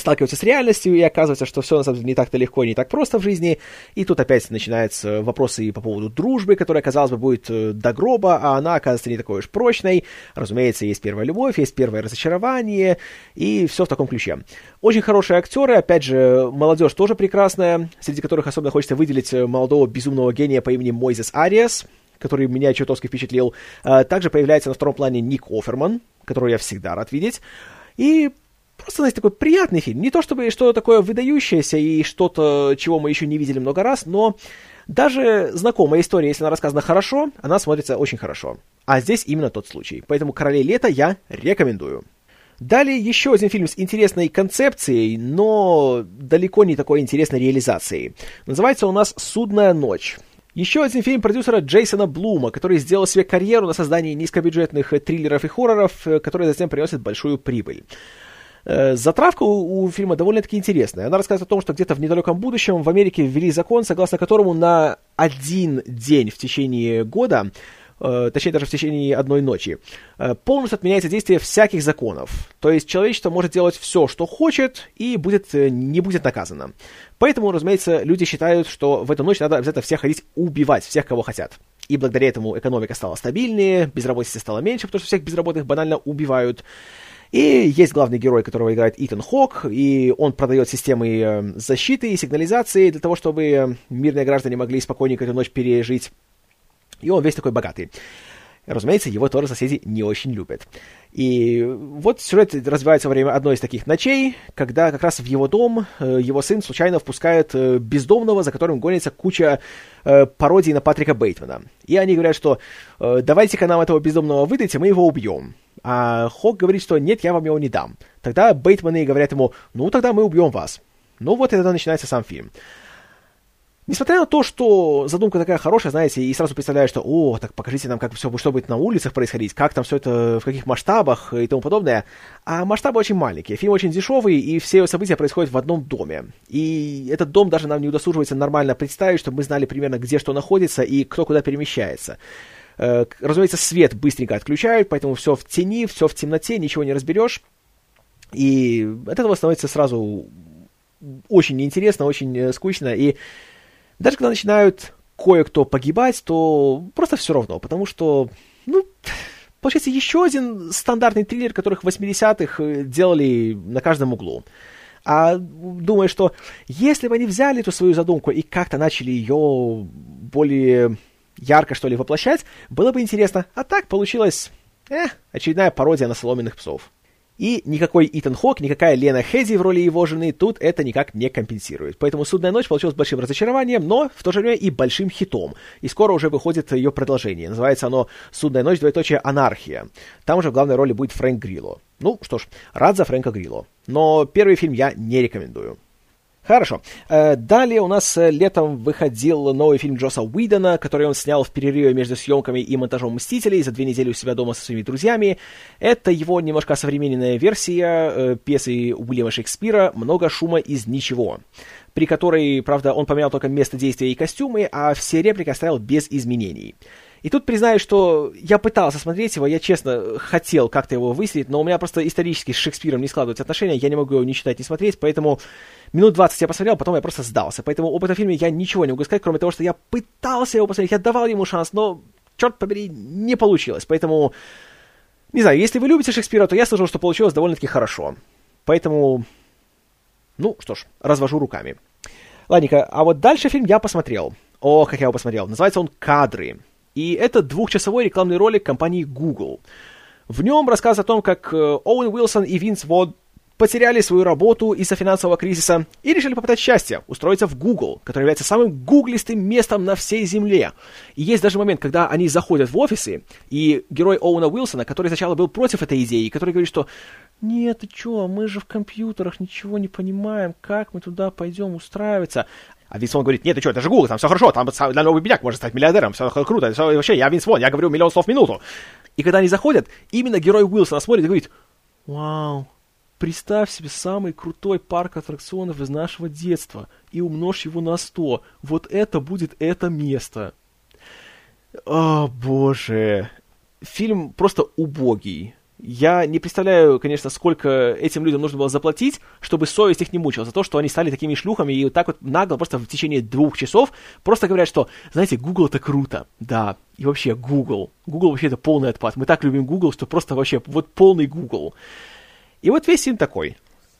сталкиваются с реальностью, и оказывается, что все на самом деле не так-то легко и не так просто в жизни. И тут опять начинаются вопросы по поводу дружбы, которая, казалось бы, будет э, до гроба, а она оказывается не такой уж прочной. Разумеется, есть первая любовь, есть первое разочарование, и все в таком ключе. Очень хорошие актеры, опять же, молодежь тоже прекрасная, среди которых особенно хочется выделить э, молодого безумного гения по имени Мойзес Ариас, который меня чертовски впечатлил. А, также появляется на втором плане Ник Оферман, которого я всегда рад видеть. И просто, знаете, такой приятный фильм. Не то чтобы что-то такое выдающееся и что-то, чего мы еще не видели много раз, но даже знакомая история, если она рассказана хорошо, она смотрится очень хорошо. А здесь именно тот случай. Поэтому «Королей лета» я рекомендую. Далее еще один фильм с интересной концепцией, но далеко не такой интересной реализацией. Называется у нас «Судная ночь». Еще один фильм продюсера Джейсона Блума, который сделал себе карьеру на создании низкобюджетных триллеров и хорроров, которые затем приносят большую прибыль. Э, затравка у, фильма довольно-таки интересная. Она рассказывает о том, что где-то в недалеком будущем в Америке ввели закон, согласно которому на один день в течение года э, точнее даже в течение одной ночи, э, полностью отменяется действие всяких законов. То есть человечество может делать все, что хочет, и будет, не будет наказано. Поэтому, разумеется, люди считают, что в эту ночь надо обязательно всех ходить убивать, всех, кого хотят. И благодаря этому экономика стала стабильнее, безработица стала меньше, потому что всех безработных банально убивают. И есть главный герой, которого играет Итан Хок, и он продает системы э, защиты и сигнализации для того, чтобы мирные граждане могли спокойненько эту ночь пережить. И он весь такой богатый. Разумеется, его тоже соседи не очень любят. И вот сюжет развивается во время одной из таких ночей, когда как раз в его дом э, его сын случайно впускает э, бездомного, за которым гонится куча э, пародий на Патрика Бейтмана. И они говорят, что давайте-ка нам этого бездомного выдайте, мы его убьем. А Хок говорит, что нет, я вам его не дам. Тогда Бейтманы говорят ему, ну тогда мы убьем вас. Ну вот тогда начинается сам фильм. Несмотря на то, что задумка такая хорошая, знаете, и сразу представляешь, что, о, так покажите нам, как все, что будет на улицах происходить, как там все это, в каких масштабах и тому подобное. А масштабы очень маленькие, фильм очень дешевый, и все события происходят в одном доме. И этот дом даже нам не удосуживается нормально представить, чтобы мы знали примерно, где что находится и кто куда перемещается. Э, разумеется, свет быстренько отключают, поэтому все в тени, все в темноте, ничего не разберешь. И от этого становится сразу очень неинтересно, очень э, скучно, и даже когда начинают кое-кто погибать, то просто все равно, потому что, ну, получается еще один стандартный триллер, которых в 80-х э, делали на каждом углу. А думаю, что если бы они взяли эту свою задумку и как-то начали ее более ярко, что ли, воплощать, было бы интересно. А так получилось, э, очередная пародия на соломенных псов. И никакой Итан Хок, никакая Лена Хеди в роли его жены тут это никак не компенсирует. Поэтому «Судная ночь» получилась большим разочарованием, но в то же время и большим хитом. И скоро уже выходит ее продолжение. Называется оно «Судная ночь, двоеточие, анархия». Там уже в главной роли будет Фрэнк Грилло. Ну, что ж, рад за Фрэнка Грилло. Но первый фильм я не рекомендую. Хорошо. Э, далее у нас э, летом выходил новый фильм Джоса Уидона, который он снял в перерыве между съемками и монтажом «Мстителей» за две недели у себя дома со своими друзьями. Это его немножко современная версия э, пьесы Уильяма Шекспира «Много шума из ничего», при которой, правда, он поменял только место действия и костюмы, а все реплики оставил без изменений. И тут признаю, что я пытался смотреть его, я честно хотел как-то его выселить, но у меня просто исторически с Шекспиром не складываются отношения, я не могу его ни читать, ни смотреть, поэтому минут 20 я посмотрел, потом я просто сдался. Поэтому об этом фильме я ничего не могу сказать, кроме того, что я пытался его посмотреть, я давал ему шанс, но, черт побери, не получилось. Поэтому, не знаю, если вы любите Шекспира, то я слышал, что получилось довольно-таки хорошо. Поэтому, ну что ж, развожу руками. Ладненько, а вот дальше фильм я посмотрел. О, как я его посмотрел. Называется он «Кадры». И это двухчасовой рекламный ролик компании Google. В нем рассказ о том, как э, Оуэн Уилсон и Винс Вод потеряли свою работу из-за финансового кризиса и решили попытать счастье, устроиться в Google, который является самым гуглистым местом на всей Земле. И есть даже момент, когда они заходят в офисы, и герой Оуэна Уилсона, который сначала был против этой идеи, который говорит, что «Нет, ты чё, мы же в компьютерах ничего не понимаем, как мы туда пойдем устраиваться?» А Винс Вон говорит, нет, ты что, это же Google, там все хорошо, там для новый бедняк может стать миллиардером, все круто, все, вообще, я Винс Вон, я говорю миллион слов в минуту. И когда они заходят, именно герой Уилсона смотрит и говорит, вау, представь себе самый крутой парк аттракционов из нашего детства и умножь его на 100. Вот это будет это место. О, боже. Фильм просто убогий. Я не представляю, конечно, сколько этим людям нужно было заплатить, чтобы совесть их не мучила за то, что они стали такими шлюхами и вот так вот нагло просто в течение двух часов просто говорят, что, знаете, Google это круто. Да, и вообще Google. Google вообще это полный отпад. Мы так любим Google, что просто вообще вот полный Google. И вот весь фильм такой.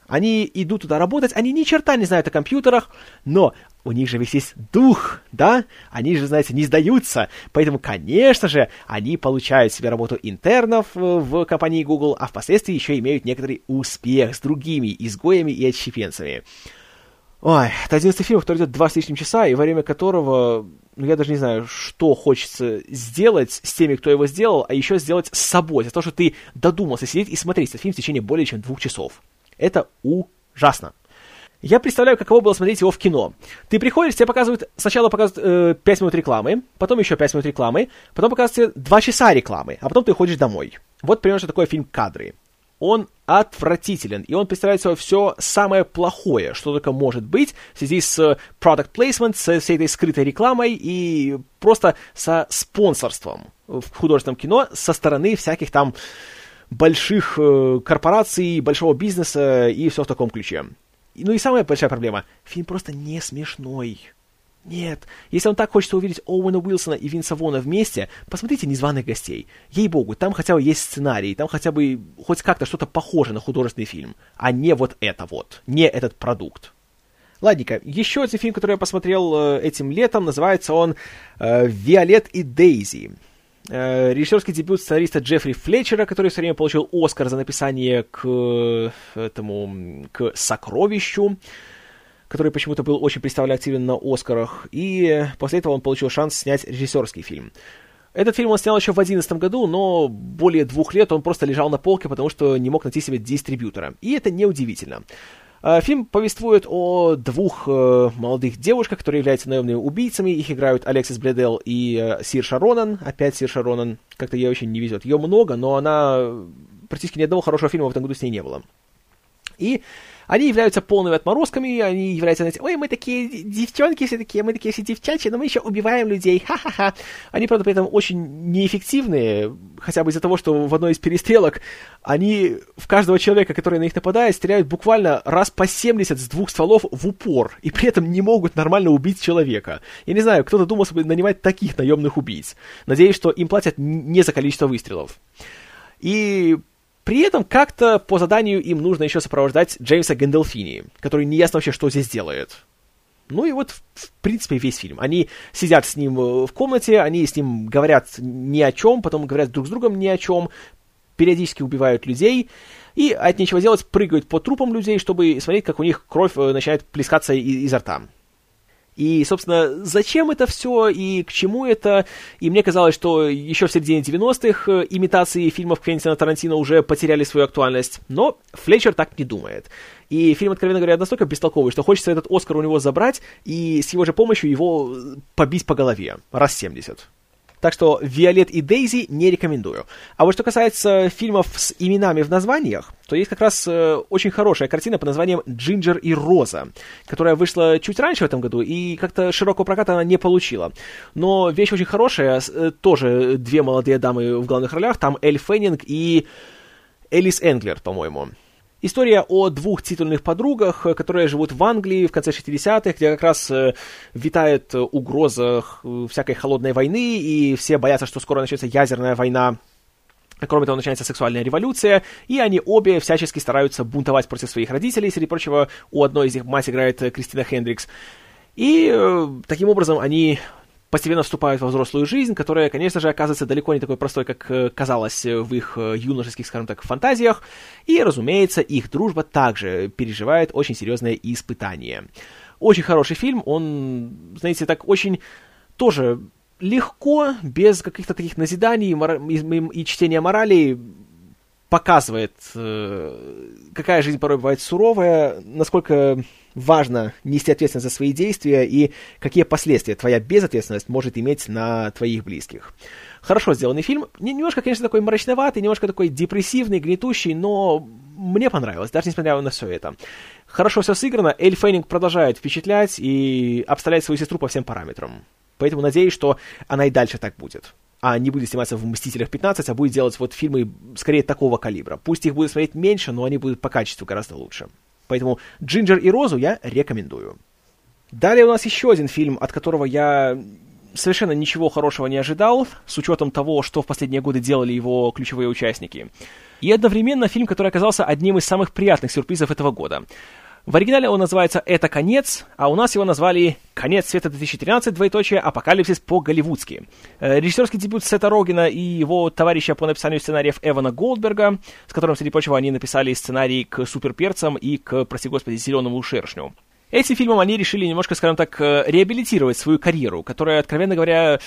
Они идут туда работать, они ни черта не знают о компьютерах, но у них же весь есть дух, да? Они же, знаете, не сдаются. Поэтому, конечно же, они получают себе работу интернов э, в компании Google, а впоследствии еще имеют некоторый успех с другими изгоями и отщепенцами. Ой, это 11 фильм, который идет два с лишним часа, и во время которого, ну, я даже не знаю, что хочется сделать с теми, кто его сделал, а еще сделать с собой, за то, что ты додумался сидеть и смотреть этот фильм в течение более чем двух часов. Это ужасно. Я представляю, каково было смотреть его в кино. Ты приходишь, тебе показывают, сначала показывают э, 5 минут рекламы, потом еще 5 минут рекламы, потом показывают тебе 2 часа рекламы, а потом ты уходишь домой. Вот примерно что такое фильм «Кадры». Он отвратителен, и он представляет собой все самое плохое, что только может быть в связи с product placement, с всей этой скрытой рекламой и просто со спонсорством в художественном кино со стороны всяких там больших э, корпораций, большого бизнеса и все в таком ключе. Ну и самая большая проблема, фильм просто не смешной. Нет, если вам так хочется увидеть Оуэна Уилсона и Винса Вона вместе, посмотрите «Незваных гостей». Ей-богу, там хотя бы есть сценарий, там хотя бы хоть как-то что-то похоже на художественный фильм, а не вот это вот, не этот продукт. Ладненько, еще один фильм, который я посмотрел э, этим летом, называется он э, «Виолет и Дейзи». э, режиссерский дебют сценариста Джеффри Флетчера, который все время получил Оскар за написание к этому, к «Сокровищу», который почему-то был очень представлен на Оскарах, и после этого он получил шанс снять режиссерский фильм. Этот фильм он снял еще в 2011 году, но более двух лет он просто лежал на полке, потому что не мог найти себе дистрибьютора. И это неудивительно. А, фильм повествует о двух э, молодых девушках, которые являются наемными убийцами. Их играют Алексис Бледел и э, Сир Шаронан. Опять Сир Шаронан. Как-то ей очень не везет. Ее много, но она... Практически ни одного хорошего фильма в этом году с ней не было. И они являются полными отморозками, они являются, знаете, ой, мы такие девчонки все такие, мы такие все девчачьи, но мы еще убиваем людей, ха-ха-ха. Они, правда, при этом очень неэффективные, хотя бы из-за того, что в одной из перестрелок они в каждого человека, который на них нападает, стреляют буквально раз по 70 с двух стволов в упор, и при этом не могут нормально убить человека. Я не знаю, кто-то думал себе нанимать таких наемных убийц. Надеюсь, что им платят не за количество выстрелов. И при этом как-то по заданию им нужно еще сопровождать Джеймса Гэндалфини, который не ясно вообще, что здесь делает. Ну и вот, в принципе, весь фильм. Они сидят с ним э, в комнате, они с ним говорят ни о чем, потом говорят друг с другом ни о чем, периодически убивают людей, и от нечего делать прыгают по трупам людей, чтобы смотреть, как у них кровь э, начинает плескаться изо рта. И, собственно, зачем это все и к чему это? И мне казалось, что еще в середине 90-х э, имитации фильмов Квентина Тарантино уже потеряли свою актуальность. Но Флетчер так не думает. И фильм, откровенно говоря, настолько бестолковый, что хочется этот Оскар у него забрать и с его же помощью его побить по голове. Раз 70. Так что «Виолет и Дейзи» не рекомендую. А вот что касается фильмов с именами в названиях, то есть как раз э, очень хорошая картина под названием «Джинджер и Роза», которая вышла чуть раньше в этом году, и как-то широкого проката она не получила. Но вещь очень хорошая, э, тоже две молодые дамы в главных ролях, там Эль Феннинг и Элис Энглер, по-моему. История о двух титульных подругах, э, которые живут в Англии в конце 60-х, где как раз э, витает угроза э, всякой холодной войны, и все боятся, что скоро начнется ядерная война. Кроме того, начинается сексуальная революция, и они обе всячески стараются бунтовать против своих родителей. Среди прочего, у одной из них мать играет Кристина Хендрикс. И таким образом они постепенно вступают во взрослую жизнь, которая, конечно же, оказывается далеко не такой простой, как э, казалось в их э, юношеских, скажем так, фантазиях. И, разумеется, их дружба также переживает очень серьезное испытание. Очень хороший фильм, он, знаете, так очень тоже легко, без каких-то таких назиданий и, и чтения морали, показывает, э, какая жизнь порой бывает суровая, насколько важно нести ответственность за свои действия и какие последствия твоя безответственность может иметь на твоих близких. Хорошо сделанный фильм. Немножко, конечно, такой мрачноватый, немножко такой депрессивный, гнетущий, но мне понравилось, даже несмотря на все это. Хорошо все сыграно, Эль Феннинг продолжает впечатлять и обставлять свою сестру по всем параметрам. Поэтому надеюсь, что она и дальше так будет. А не будет сниматься в «Мстителях 15», а будет делать вот фильмы скорее такого калибра. Пусть их будет смотреть меньше, но они будут по качеству гораздо лучше. Поэтому «Джинджер и Розу» я рекомендую. Далее у нас еще один фильм, от которого я совершенно ничего хорошего не ожидал, с учетом того, что в последние годы делали его ключевые участники. И одновременно фильм, который оказался одним из самых приятных сюрпризов этого года. В оригинале он называется «Это конец», а у нас его назвали «Конец света 2013. Двоеточие. Апокалипсис по-голливудски». Э, режиссерский дебют Сета Рогина и его товарища по написанию сценариев Эвана Голдберга, с которым, среди прочего, они написали сценарий к «Суперперцам» и к, прости господи, «Зеленому шершню». Этим фильмом они решили немножко, скажем так, э, реабилитировать свою карьеру, которая, откровенно говоря,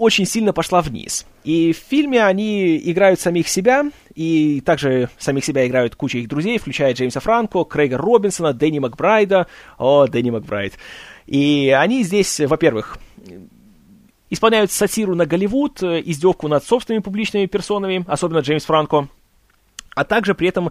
очень сильно пошла вниз. И в фильме они играют самих себя, и также самих себя играют куча их друзей, включая Джеймса Франко, Крейга Робинсона, Дэнни Макбрайда. О, Дэнни Макбрайд. И они здесь, во-первых, исполняют сатиру на Голливуд, издевку над собственными публичными персонами, особенно Джеймс Франко, а также при этом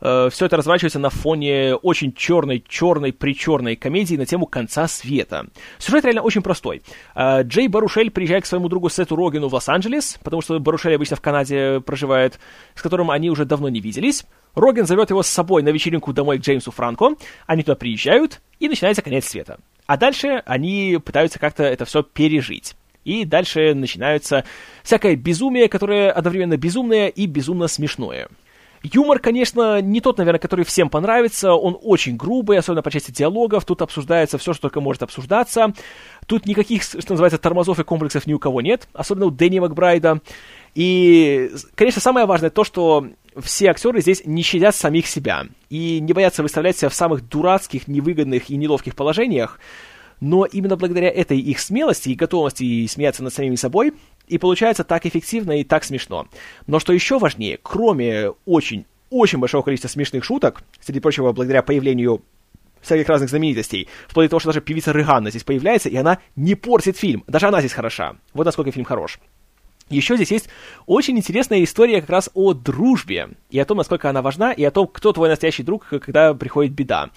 э, все это разворачивается на фоне очень черной, черной, причерной комедии на тему конца света. Сюжет реально очень простой. Э, Джей Барушель приезжает к своему другу Сету Рогину в Лос-Анджелес, потому что Барушель обычно в Канаде проживает, с которым они уже давно не виделись. Рогин зовет его с собой на вечеринку домой к Джеймсу Франко, они туда приезжают, и начинается конец света. А дальше они пытаются как-то это все пережить. И дальше начинается всякое безумие, которое одновременно безумное и безумно смешное. Юмор, конечно, не тот, наверное, который всем понравится. Он очень грубый, особенно по части диалогов. Тут обсуждается все, что только может обсуждаться. Тут никаких, что называется, тормозов и комплексов ни у кого нет. Особенно у Дэнни Макбрайда. И, конечно, самое важное то, что все актеры здесь не щадят самих себя и не боятся выставлять себя в самых дурацких, невыгодных и неловких положениях, но именно благодаря этой их смелости и готовности смеяться над самими собой и получается так эффективно и так смешно. Но что еще важнее, кроме очень, очень большого количества смешных шуток, среди прочего, благодаря появлению всяких разных знаменитостей, вплоть до того, что даже певица Рыганна здесь появляется, и она не портит фильм. Даже она здесь хороша. Вот насколько фильм хорош. Еще здесь есть очень интересная история как раз о дружбе, и о том, насколько она важна, и о том, кто твой настоящий друг, когда приходит беда.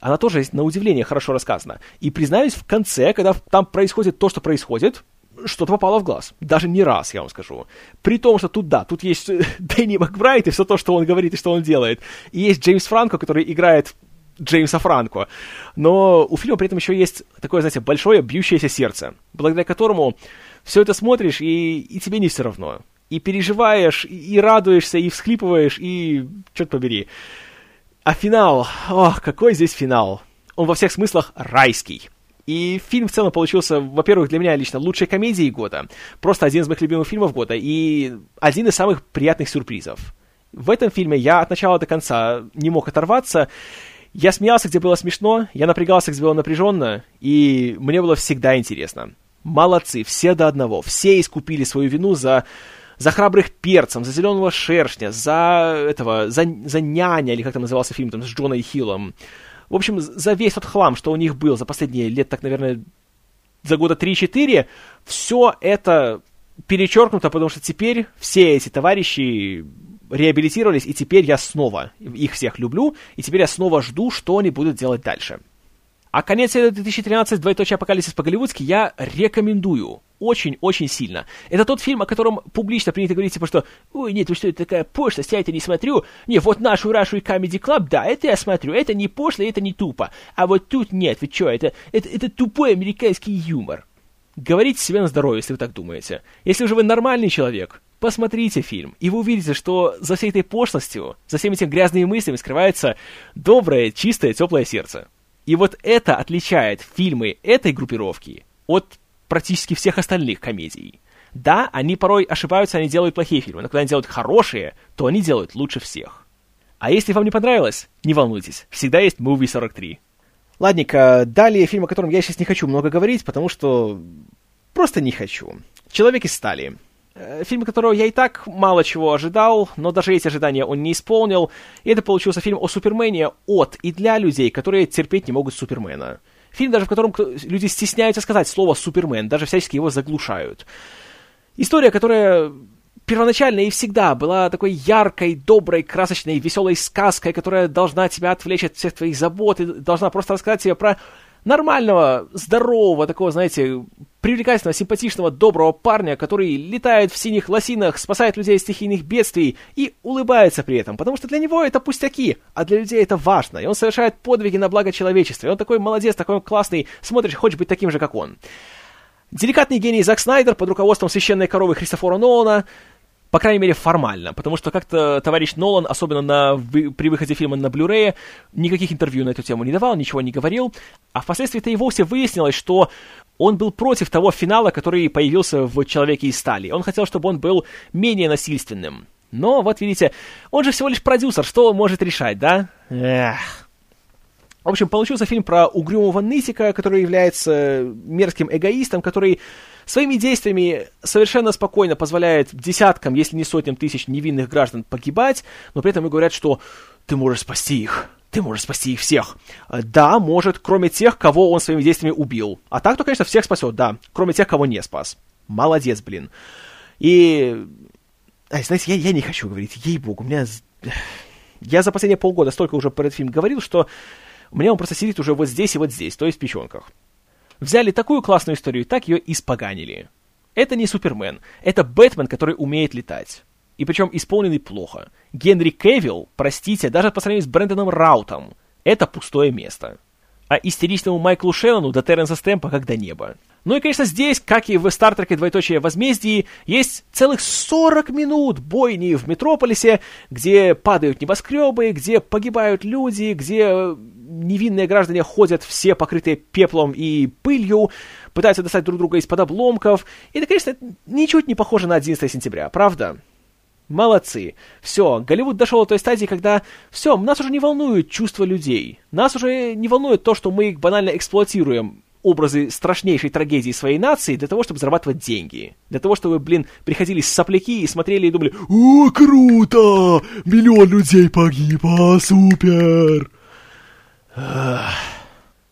Она тоже, на удивление, хорошо рассказана. И признаюсь, в конце, когда там происходит то, что происходит, что-то попало в глаз. Даже не раз, я вам скажу. При том, что тут, да, тут есть Дэнни Макбрайт и все то, что он говорит и что он делает. И есть Джеймс Франко, который играет Джеймса Франко. Но у фильма при этом еще есть такое, знаете, большое бьющееся сердце, благодаря которому все это смотришь, и, и тебе не все равно. И переживаешь, и, и радуешься, и всхлипываешь, и... черт побери. А финал... Ох, какой здесь финал! Он во всех смыслах райский. И фильм в целом получился, во-первых, для меня лично лучшей комедией года. Просто один из моих любимых фильмов года. И один из самых приятных сюрпризов. В этом фильме я от начала до конца не мог оторваться. Я смеялся, где было смешно, я напрягался, где было напряженно, и мне было всегда интересно. Молодцы, все до одного. Все искупили свою вину за за храбрых перцем, за зеленого шершня, за этого, за, за няня, или как там назывался фильм там с Джоной Хиллом. В общем, за весь тот хлам, что у них был за последние лет, так, наверное, за года 3-4, все это перечеркнуто, потому что теперь все эти товарищи реабилитировались, и теперь я снова их всех люблю, и теперь я снова жду, что они будут делать дальше. А конец 2013, двоеточие апокалипсис по-голливудски, я рекомендую. Очень-очень сильно. Это тот фильм, о котором публично принято говорить, типа, что «Ой, нет, вы что, это такая пошлость, я это не смотрю». Не, вот нашу Рашу и Comedy Club, да, это я смотрю, это не пошло, это не тупо. А вот тут нет, вы что, это, это, это тупой американский юмор. Говорите себе на здоровье, если вы так думаете. Если же вы нормальный человек, посмотрите фильм, и вы увидите, что за всей этой пошлостью, за всеми этими грязными мыслями скрывается доброе, чистое, теплое сердце. И вот это отличает фильмы этой группировки от практически всех остальных комедий. Да, они порой ошибаются, они делают плохие фильмы, но когда они делают хорошие, то они делают лучше всех. А если вам не понравилось, не волнуйтесь, всегда есть Movie 43. Ладненько, далее фильм, о котором я сейчас не хочу много говорить, потому что просто не хочу. «Человек из стали». Э, фильм, которого я и так мало чего ожидал, но даже эти ожидания он не исполнил. И это получился фильм о Супермене от и для людей, которые терпеть не могут Супермена. Фильм, даже в котором люди стесняются сказать слово «Супермен», даже всячески его заглушают. История, которая первоначально и всегда была такой яркой, доброй, красочной, веселой сказкой, которая должна тебя отвлечь от всех твоих забот и должна просто рассказать тебе про нормального, здорового, такого, знаете, привлекательного, симпатичного, доброго парня, который летает в синих лосинах, спасает людей от стихийных бедствий и улыбается при этом, потому что для него это пустяки, а для людей это важно, и он совершает подвиги на благо человечества, и он такой молодец, такой классный, смотришь, хочешь быть таким же, как он. Деликатный гений Зак Снайдер под руководством священной коровы Христофора Нолана по крайней мере, формально, потому что как-то товарищ Нолан, особенно на, при выходе фильма на Blu-ray, никаких интервью на эту тему не давал, ничего не говорил, а впоследствии-то и вовсе выяснилось, что он был против того финала, который появился в «Человеке из стали». Он хотел, чтобы он был менее насильственным. Но, вот видите, он же всего лишь продюсер, что он может решать, да? Эх. В общем, получился фильм про угрюмого нытика, который является мерзким эгоистом, который своими действиями совершенно спокойно позволяет десяткам, если не сотням тысяч невинных граждан погибать, но при этом и говорят, что ты можешь спасти их. Ты можешь спасти их всех. Да, может, кроме тех, кого он своими действиями убил. А так, то, конечно, всех спасет, да. Кроме тех, кого не спас. Молодец, блин. И... Ай, знаете, я, я не хочу говорить, ей-богу, у меня... Я за последние полгода столько уже про этот фильм говорил, что у меня он просто сидит уже вот здесь и вот здесь, то есть в печенках. Взяли такую классную историю, так ее испоганили. Это не Супермен, это Бэтмен, который умеет летать. И причем исполненный плохо. Генри Кевилл, простите, даже по сравнению с Брэндоном Раутом, это пустое место. А истеричному Майклу Шеннону до Терренса Стэмпа как до неба. Ну и, конечно, здесь, как и в Стартреке двоеточие возмездии, есть целых 40 минут бойни в Метрополисе, где падают небоскребы, где погибают люди, где невинные граждане ходят все покрытые пеплом и пылью, пытаются достать друг друга из-под обломков. И это, конечно, ничуть не похоже на 11 сентября, правда? Молодцы. Все, Голливуд дошел до той стадии, когда все, нас уже не волнует чувства людей. Нас уже не волнует то, что мы банально эксплуатируем образы страшнейшей трагедии своей нации для того, чтобы зарабатывать деньги. Для того, чтобы, блин, приходили сопляки и смотрели и думали «О, круто! Миллион людей погиб, а, супер!»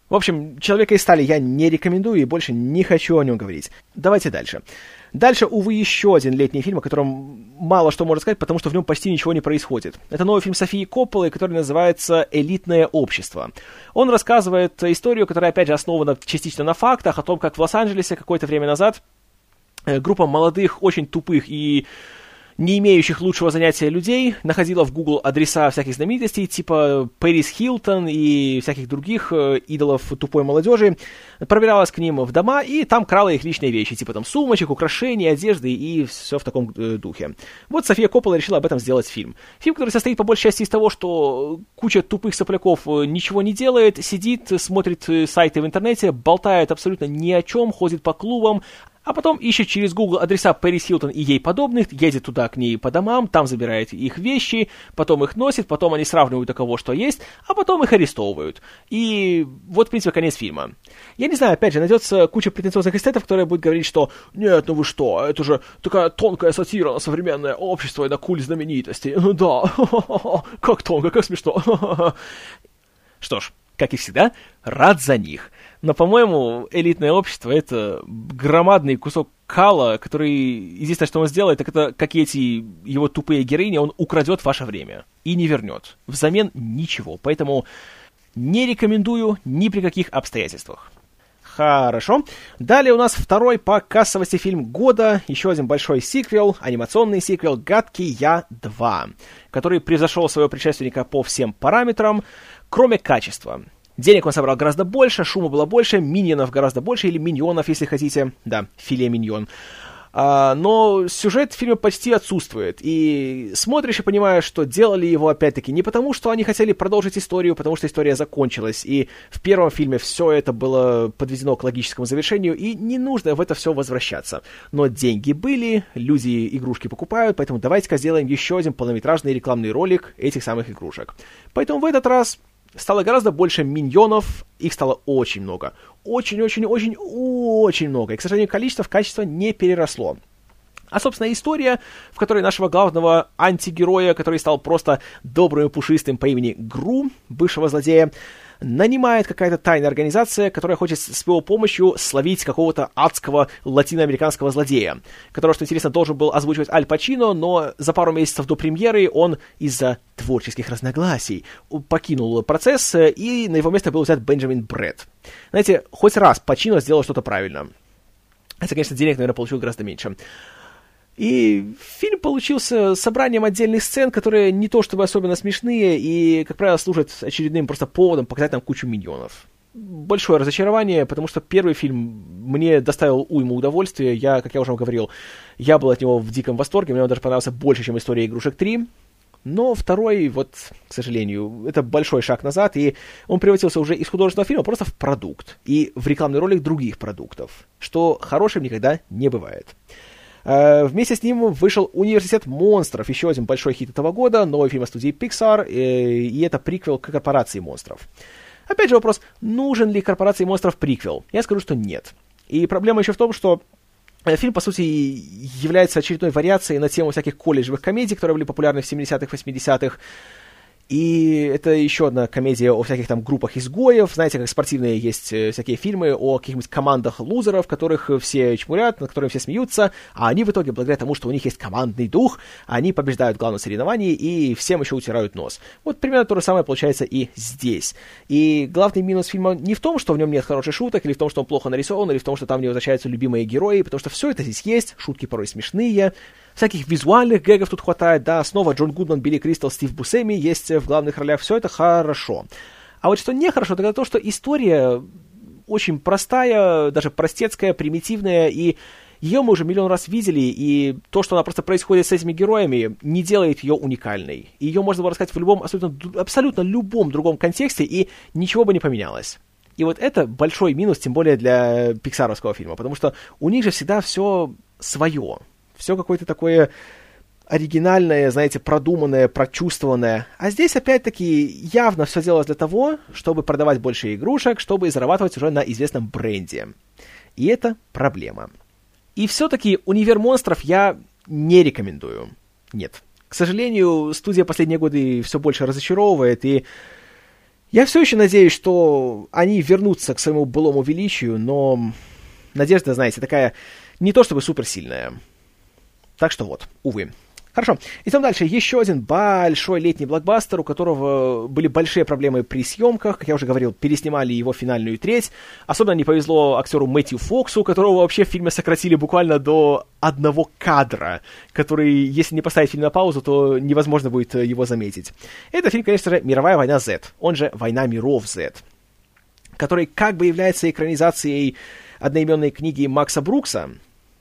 В общем, «Человека из стали» я не рекомендую и больше не хочу о нем говорить. Давайте дальше. Дальше, увы, еще один летний фильм, о котором мало что можно сказать, потому что в нем почти ничего не происходит. Это новый фильм Софии Копполы, который называется «Элитное общество». Он рассказывает историю, которая, опять же, основана частично на фактах, о том, как в Лос-Анджелесе какое-то время назад э, группа молодых, очень тупых и не имеющих лучшего занятия людей, находила в Google адреса всяких знаменитостей, типа Пэрис Хилтон и всяких других э, идолов тупой молодежи, проверялась к ним в дома и там крала их личные вещи, типа там сумочек, украшений, одежды и все в таком э, духе. Вот София Коппола решила об этом сделать фильм. Фильм, который состоит по большей части из того, что куча тупых сопляков э, ничего не делает, сидит, смотрит сайты в интернете, болтает абсолютно ни о чем, ходит по клубам, а потом ищет через Google адреса Пэрис Хилтон и ей подобных, едет туда к ней по домам, там забирает их вещи, потом их носит, потом они сравнивают кого что есть, а потом их арестовывают. И вот, в принципе, конец фильма. Я не знаю, опять же, найдется куча претенциозных эстетов, которые будут говорить, что «Нет, ну вы что, это же такая тонкая сатира на современное общество и на культ знаменитостей». Ну да, как тонко, как смешно. Что ж, как и всегда, рад за них. Но, по-моему, элитное общество — это громадный кусок кала, который единственное, что он сделает, так это, как эти его тупые героини, он украдет ваше время и не вернет. Взамен ничего. Поэтому не рекомендую ни при каких обстоятельствах. Хорошо. Далее у нас второй по кассовости фильм года, еще один большой сиквел, анимационный сиквел «Гадкий Я 2», который превзошел своего предшественника по всем параметрам, кроме качества. Денег он собрал гораздо больше, шума было больше, миньонов гораздо больше, или миньонов, если хотите. Да, филе миньон. А, но сюжет в фильме почти отсутствует. И смотришь и понимаешь, что делали его опять-таки не потому, что они хотели продолжить историю, потому что история закончилась. И в первом фильме все это было подведено к логическому завершению, и не нужно в это все возвращаться. Но деньги были, люди игрушки покупают, поэтому давайте-ка сделаем еще один полнометражный рекламный ролик этих самых игрушек. Поэтому в этот раз стало гораздо больше миньонов, их стало очень много. Очень-очень-очень-очень много. И, к сожалению, количество в качество не переросло. А, собственно, история, в которой нашего главного антигероя, который стал просто добрым и пушистым по имени Гру, бывшего злодея, нанимает какая-то тайная организация, которая хочет с его помощью словить какого-то адского латиноамериканского злодея, которого, что интересно, должен был озвучивать Аль Пачино, но за пару месяцев до премьеры он из-за творческих разногласий покинул процесс, и на его место был взят Бенджамин Брэд. Знаете, хоть раз Пачино сделал что-то правильно. Хотя, конечно, денег, наверное, получил гораздо меньше. И фильм получился собранием отдельных сцен, которые не то чтобы особенно смешные, и, как правило, служат очередным просто поводом показать нам кучу миньонов. Большое разочарование, потому что первый фильм мне доставил уйму удовольствия. Я, как я уже говорил, я был от него в диком восторге, мне он даже понравился больше, чем «История игрушек 3». Но второй, вот, к сожалению, это большой шаг назад, и он превратился уже из художественного фильма просто в продукт, и в рекламный ролик других продуктов, что хорошим никогда не бывает. Э, вместе с ним вышел «Университет монстров», еще один большой хит этого года, новый фильм от студии Pixar, э, и это приквел к «Корпорации монстров». Опять же вопрос, нужен ли «Корпорации монстров» приквел? Я скажу, что нет. И проблема еще в том, что э, Фильм, по сути, является очередной вариацией на тему всяких колледжевых комедий, которые были популярны в 70-х, 80-х. И это еще одна комедия о всяких там группах изгоев. Знаете, как спортивные есть э, всякие фильмы о каких-нибудь командах лузеров, которых все чмурят, над которыми все смеются, а они в итоге, благодаря тому, что у них есть командный дух, они побеждают в главном соревновании и всем еще утирают нос. Вот примерно то же самое получается и здесь. И главный минус фильма не в том, что в нем нет хороших шуток, или в том, что он плохо нарисован, или в том, что там не возвращаются любимые герои, потому что все это здесь есть, шутки порой смешные, Всяких визуальных гэгов тут хватает, да, снова Джон Гудман, Билли Кристал, Стив Бусеми есть в главных ролях, все это хорошо. А вот что нехорошо, так это то, что история очень простая, даже простецкая, примитивная, и ее мы уже миллион раз видели, и то, что она просто происходит с этими героями, не делает ее уникальной. Ее можно было рассказать в любом, абсолютно, абсолютно любом другом контексте, и ничего бы не поменялось. И вот это большой минус, тем более для пиксаровского фильма, потому что у них же всегда все свое. Все какое-то такое оригинальное, знаете, продуманное, прочувствованное. А здесь, опять-таки, явно все делалось для того, чтобы продавать больше игрушек, чтобы зарабатывать уже на известном бренде. И это проблема. И все-таки «Универ монстров» я не рекомендую. Нет. К сожалению, студия последние годы все больше разочаровывает, и я все еще надеюсь, что они вернутся к своему былому величию, но надежда, знаете, такая не то чтобы суперсильная. Так что вот, увы. Хорошо, идем дальше. Еще один большой летний блокбастер, у которого были большие проблемы при съемках. Как я уже говорил, переснимали его финальную треть. Особенно не повезло актеру Мэтью Фоксу, которого вообще в фильме сократили буквально до одного кадра, который, если не поставить фильм на паузу, то невозможно будет его заметить. Это фильм, конечно же, «Мировая война Z», он же «Война миров Z», который как бы является экранизацией одноименной книги Макса Брукса,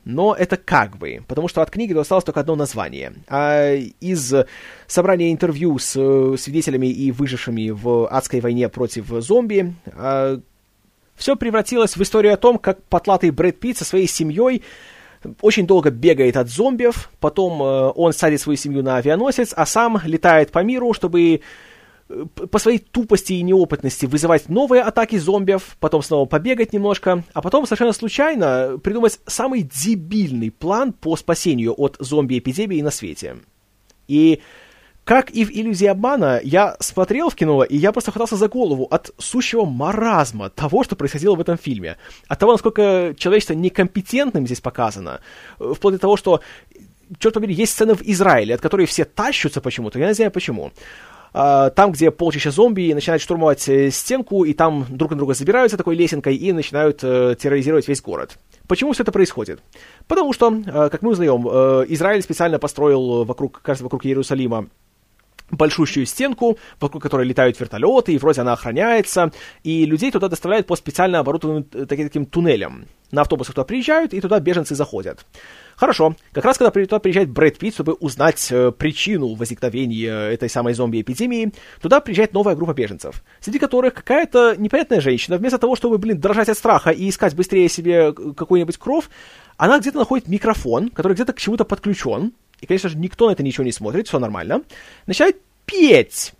но это как бы, потому что от книги осталось только одно название. А из собрания интервью с э, свидетелями и выжившими в адской войне против зомби а, все превратилось в историю о том, как потлатый Брэд Питт со своей семьей очень долго бегает от зомбиев, потом э, он садит свою семью на авианосец, а сам летает по миру, чтобы по своей тупости и неопытности вызывать новые атаки зомбиев, потом снова побегать немножко, а потом совершенно случайно придумать самый дебильный план по спасению от зомби-эпидемии на свете. И как и в «Иллюзии обмана», я смотрел в кино, и я просто хватался за голову от сущего маразма того, что происходило в этом фильме. От того, насколько человечество некомпетентным здесь показано. Вплоть до того, что, черт побери, есть сцена в Израиле, от которой все тащутся почему-то, я не знаю почему. А, там, где полчища зомби начинают штурмовать э, стенку, и там друг на друга забираются такой лесенкой и начинают э, терроризировать весь город. Почему все это происходит? Потому что, э, как мы узнаем, Израиль специально построил вокруг, кажется, вокруг Иерусалима большущую стенку, вокруг которой летают вертолеты, и вроде она охраняется, и людей туда доставляют по специально оборудованным э, таким, таким туннелям. На автобусах туда приезжают, и туда беженцы заходят. Хорошо. Как раз когда туда приезжает Брэд Питт, чтобы узнать э, причину возникновения этой самой зомби-эпидемии, туда приезжает новая группа беженцев, среди которых какая-то непонятная женщина, вместо того, чтобы, блин, дрожать от страха и искать быстрее себе какой-нибудь кров, она где-то находит микрофон, который где-то к чему-то подключен, и, конечно же, никто на это ничего не смотрит, все нормально, начинает петь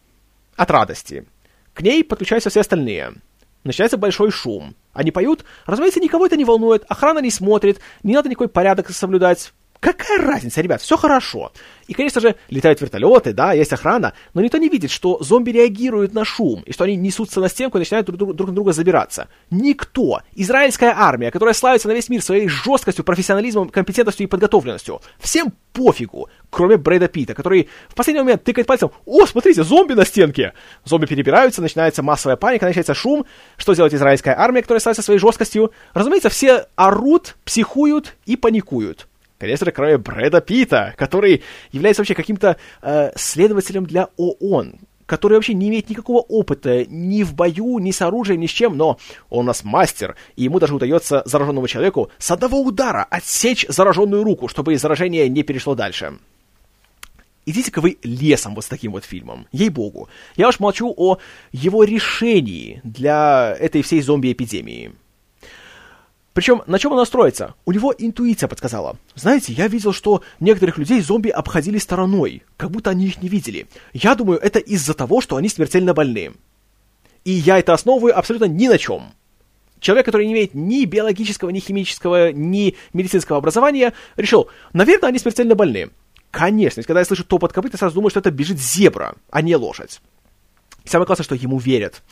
от радости. К ней подключаются все остальные. Начинается большой шум. Они поют, разумеется, никого это не волнует, охрана не смотрит, не надо никакой порядок соблюдать. Какая разница, ребят, все хорошо. И, конечно же, летают вертолеты, да, есть охрана, но никто не видит, что зомби реагируют на шум, и что они несутся на стенку и начинают друг, друг, друг на друга забираться. Никто. Израильская армия, которая славится на весь мир своей жесткостью, профессионализмом, компетентностью и подготовленностью. Всем пофигу, кроме Брэда Питта, который в последний момент тыкает пальцем, о, смотрите, зомби на стенке. Зомби перебираются, начинается массовая паника, начинается шум. Что делает израильская армия, которая славится своей жесткостью? Разумеется, все орут, психуют и паникуют. Же, кроме Брэда Питта, который является вообще каким-то э, следователем для ООН, который вообще не имеет никакого опыта ни в бою, ни с оружием, ни с чем, но он у нас мастер, и ему даже удается зараженному человеку с одного удара отсечь зараженную руку, чтобы заражение не перешло дальше. Идите-ка вы лесом вот с таким вот фильмом, ей-богу. Я уж молчу о его решении для этой всей зомби-эпидемии. Причем на чем она строится? У него интуиция подсказала. Знаете, я видел, что некоторых людей зомби обходили стороной, как будто они их не видели. Я думаю, это из-за того, что они смертельно больны. И я это основываю абсолютно ни на чем. Человек, который не имеет ни биологического, ни химического, ни медицинского образования, решил, наверное, они смертельно больны. Конечно, когда я слышу топот копыт, я сразу думаю, что это бежит зебра, а не лошадь. Самое классное, что ему верят.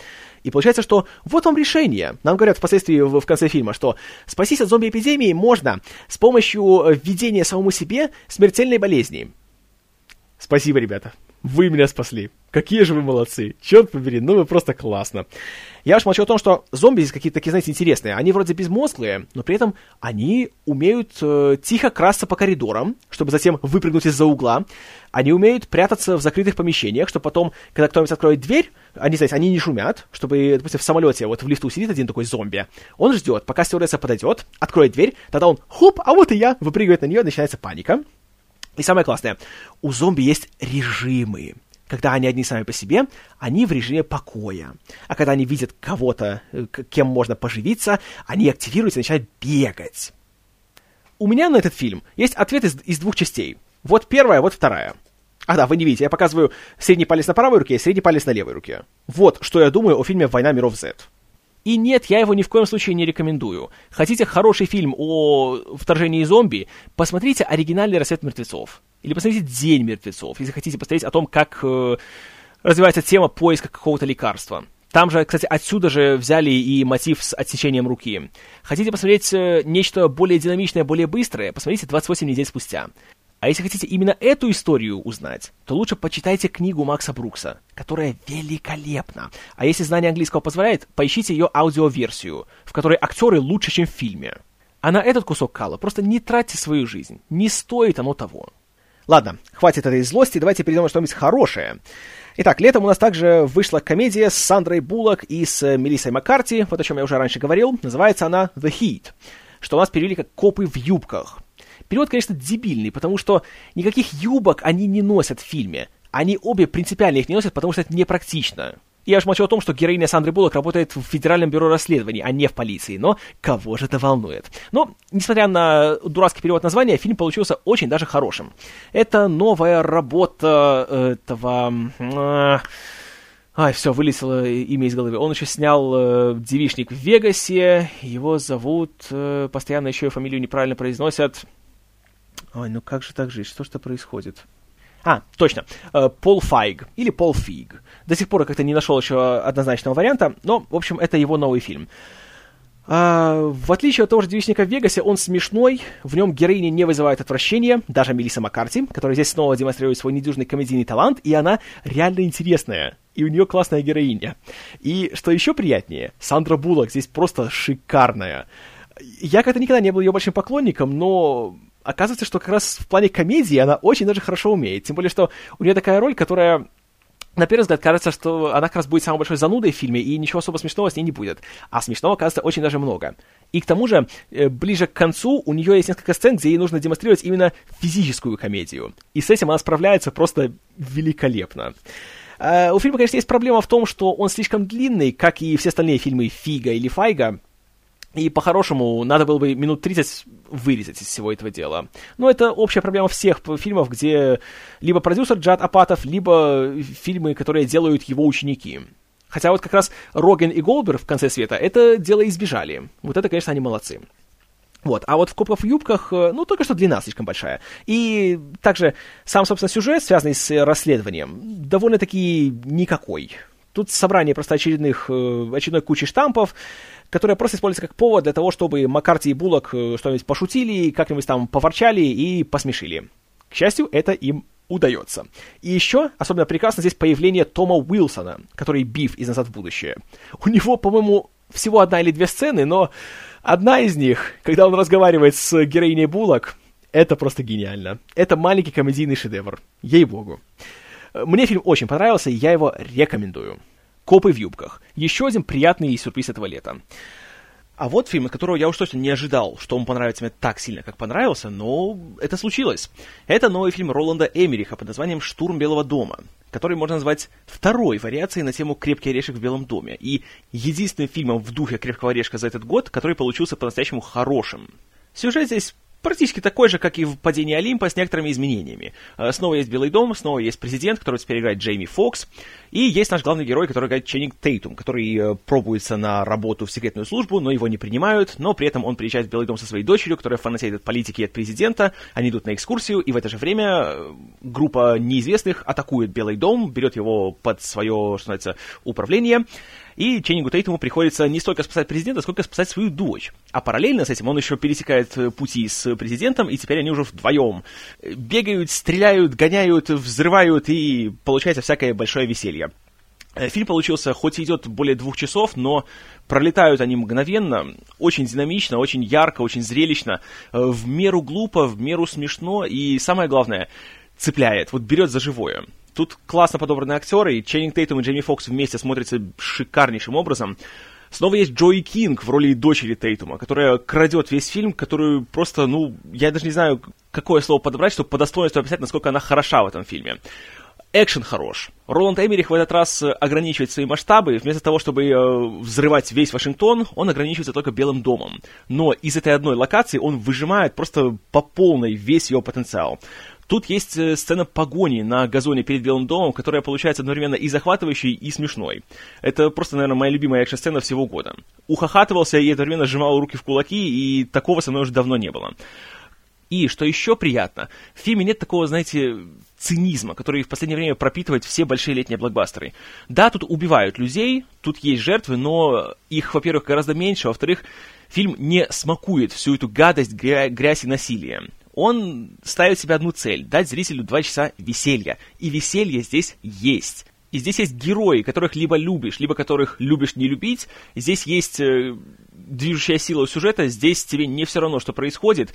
И получается, что вот вам решение. Нам говорят впоследствии в, в конце фильма, что спастись от зомби-эпидемии можно с помощью э, введения самому себе смертельной болезни. Спасибо, ребята. Вы меня спасли. Какие же вы молодцы. Черт побери, ну вы просто классно. Я уж молчу о том, что зомби здесь какие-то такие, знаете, интересные. Они вроде безмозглые, но при этом они умеют э, тихо красться по коридорам, чтобы затем выпрыгнуть из-за угла. Они умеют прятаться в закрытых помещениях, чтобы потом, когда кто-нибудь откроет дверь, они, знаете, они не шумят, чтобы, допустим, в самолете вот в лифту сидит один такой зомби. Он ждет, пока стюардесса подойдет, откроет дверь, тогда он, хоп, а вот и я, выпрыгивает на нее, начинается паника. И самое классное, у зомби есть режимы. Когда они одни сами по себе, они в режиме покоя. А когда они видят кого-то, э, кем можно поживиться, они активируются и начинают бегать. У меня на этот фильм есть ответ из, из двух частей. Вот первая, вот вторая. А да, вы не видите, я показываю средний палец на правой руке и средний палец на левой руке. Вот, что я думаю о фильме «Война миров Z». И нет, я его ни в коем случае не рекомендую. Хотите хороший фильм о вторжении зомби, посмотрите оригинальный «Рассвет мертвецов». Или посмотрите «День мертвецов», если хотите посмотреть о том, как э, развивается тема поиска какого-то лекарства. Там же, кстати, отсюда же взяли и мотив с отсечением руки. Хотите посмотреть э, нечто более динамичное, более быстрое, посмотрите «28 недель спустя». А если хотите именно эту историю узнать, то лучше почитайте книгу Макса Брукса, которая великолепна. А если знание английского позволяет, поищите ее аудиоверсию, в которой актеры лучше, чем в фильме. А на этот кусок кала просто не тратьте свою жизнь. Не стоит оно того. Ладно, хватит этой злости, давайте перейдем на что-нибудь хорошее. Итак, летом у нас также вышла комедия с Сандрой Буллок и с Мелиссой Маккарти, вот о чем я уже раньше говорил. Называется она «The Heat», что у нас перевели как «Копы в юбках». Перевод, конечно, дебильный, потому что никаких юбок они не носят в фильме. Они обе принципиально их не носят, потому что это непрактично. Я уж молчу о том, что героиня Сандры Буллок работает в Федеральном бюро расследований, а не в полиции, но кого же это волнует? Но, несмотря на дурацкий перевод названия, фильм получился очень даже хорошим. Это новая работа этого... Э, Ай, все, вылетело имя из головы. Он еще снял э, «Девишник в Вегасе». Его зовут... Э, постоянно еще и фамилию неправильно произносят. Ой, ну как же так жить? Что что происходит? А, точно. Э, Пол Файг. Или Пол Фиг. До сих пор я как-то не нашел еще однозначного варианта, но, в общем, это его новый фильм. А, в отличие от того же «Девичника в Вегасе», он смешной, в нем героиня не вызывает отвращения, даже Мелисса Маккарти, которая здесь снова демонстрирует свой недюжный комедийный талант, и она реально интересная, и у нее классная героиня. И, что еще приятнее, Сандра Буллок здесь просто шикарная. Я как-то никогда не был ее большим поклонником, но оказывается, что как раз в плане комедии она очень даже хорошо умеет. Тем более, что у нее такая роль, которая на первый взгляд кажется, что она как раз будет самой большой занудой в фильме, и ничего особо смешного с ней не будет. А смешного, оказывается, очень даже много. И к тому же, э, ближе к концу у нее есть несколько сцен, где ей нужно демонстрировать именно физическую комедию. И с этим она справляется просто великолепно. Uh, у фильма, конечно, есть проблема в том, что он слишком длинный, как и все остальные фильмы Фига или Файга. И по-хорошему надо было бы минут 30 вырезать из всего этого дела. Но это общая проблема всех фильмов, где либо продюсер Джад Апатов, либо фильмы, которые делают его ученики. Хотя вот как раз Роген и Голбер в конце света это дело избежали. Вот это, конечно, они молодцы. Вот, а вот в «Копках в юбках», э, ну, только что длина слишком большая. И также сам, собственно, сюжет, связанный с расследованием, довольно-таки никакой. Тут собрание просто очередных, э, очередной кучи штампов, которая просто используется как повод для того, чтобы Маккарти и Буллок э, что-нибудь пошутили, как-нибудь там поворчали и посмешили. К счастью, это им удается. И еще особенно прекрасно здесь появление Тома Уилсона, который Биф из «Назад в будущее». У него, по-моему, всего одна или две сцены, но одна из них, когда он разговаривает с героиней Буллок, это просто гениально. Это маленький комедийный шедевр. Ей-богу. Мне фильм очень понравился, и я его рекомендую. Копы в юбках. Еще один приятный сюрприз этого лета. А вот фильм, от которого я уж точно не ожидал, что он понравится мне так сильно, как понравился, но это случилось. Это новый фильм Роланда Эмериха под названием «Штурм Белого дома», который можно назвать второй вариацией на тему «Крепкий орешек в Белом доме» и единственным фильмом в духе «Крепкого орешка» за этот год, который получился по-настоящему хорошим. Сюжет здесь практически такой же, как и в «Падении Олимпа» с некоторыми изменениями. Э, снова есть Белый дом, снова есть президент, который теперь играет Джейми Фокс, и есть наш главный герой, который играет Ченнинг Тейтум, который э, пробуется на работу в секретную службу, но его не принимают, но при этом он приезжает в Белый дом со своей дочерью, которая фанатеет от политики и от президента, они идут на экскурсию, и в это же время э, группа неизвестных атакует Белый дом, берет его под свое, что называется, управление, и Ченнингу Тейтуму приходится не столько спасать президента, сколько спасать свою дочь. А параллельно с этим он еще пересекает пути с президентом, и теперь они уже вдвоем. Бегают, стреляют, гоняют, взрывают, и получается всякое большое веселье. Э, фильм получился, хоть и идет более двух часов, но пролетают они мгновенно, очень динамично, очень ярко, очень зрелищно, э, в меру глупо, в меру смешно, и самое главное, цепляет, вот берет за живое. Тут классно подобраны актеры, и Ченнинг Тейтум и Джейми Фокс вместе смотрятся шикарнейшим образом. Снова есть Джои Кинг в роли дочери Тейтума, которая крадет весь фильм, которую просто, ну, я даже не знаю, какое слово подобрать, чтобы по достоинству описать, насколько она хороша в этом фильме. Экшен хорош. Роланд Эмерих в этот раз э, ограничивает свои масштабы. Вместо того, чтобы э, взрывать весь Вашингтон, он ограничивается только Белым домом. Но из этой одной локации он выжимает просто по полной весь его потенциал. Тут есть э, сцена погони на газоне перед Белым домом, которая получается одновременно и захватывающей, и смешной. Это просто, наверное, моя любимая экшн-сцена всего года. Ухахатывался и одновременно сжимал руки в кулаки, и такого со мной уже давно не было. И, что еще приятно, в фильме нет такого, знаете, цинизма, который в последнее время пропитывает все большие летние блокбастеры. Да, тут убивают людей, тут есть жертвы, но их, во-первых, гораздо меньше, во-вторых, фильм не смакует всю эту гадость, грязь и насилие. Он ставит себе одну цель – дать зрителю два часа веселья. И веселье здесь есть. И здесь есть герои, которых либо любишь, либо которых любишь не любить. Здесь есть э, движущая сила сюжета, здесь тебе не все равно, что происходит.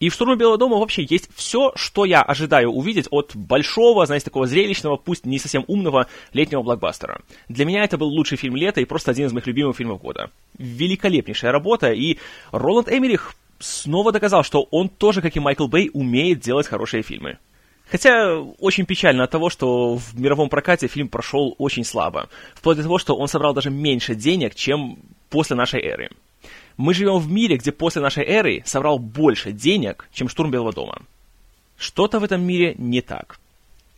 И в «Штурме Белого дома» вообще есть все, что я ожидаю увидеть от большого, знаете, такого зрелищного, пусть не совсем умного летнего блокбастера. Для меня это был лучший фильм лета и просто один из моих любимых фильмов года. Великолепнейшая работа, и Роланд Эмерих снова доказал, что он тоже, как и Майкл Бэй, умеет делать хорошие фильмы. Хотя очень печально от того, что в мировом прокате фильм прошел очень слабо. Вплоть до того, что он собрал даже меньше денег, чем после нашей эры. Мы живем в мире, где после нашей эры собрал больше денег, чем штурм Белого дома. Что-то в этом мире не так.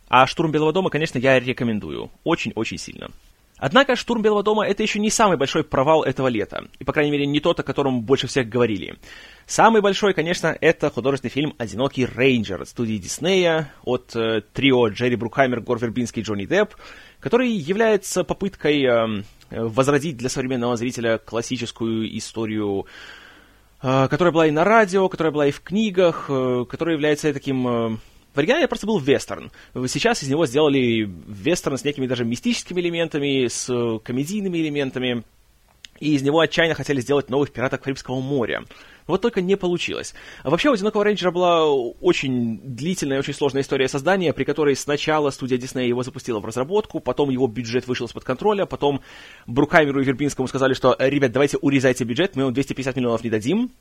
А штурм Белого дома, конечно, я рекомендую. Очень-очень сильно. Однако «Штурм Белого дома» — это еще не самый большой провал этого лета. И, по крайней мере, не тот, о котором больше всех говорили. Самый большой, конечно, это художественный фильм «Одинокий рейнджер» студии Диснея от э, трио Джерри Брукхаймер, Гор Вербинский и Джонни Депп, который является попыткой э, возродить для современного зрителя классическую историю, э, которая была и на радио, которая была и в книгах, э, которая является таким... Э, в оригинале просто был вестерн. Сейчас из него сделали вестерн с некими даже мистическими элементами, с комедийными элементами. И из него отчаянно хотели сделать новых пиратов Карибского моря. Вот только не получилось. Вообще у «Одинокого рейнджера» была очень длительная, очень сложная история создания, при которой сначала студия Диснея его запустила в разработку, потом его бюджет вышел из-под контроля, потом Брукаймеру и Вербинскому сказали, что, ребят, давайте урезайте бюджет, мы вам 250 миллионов не дадим.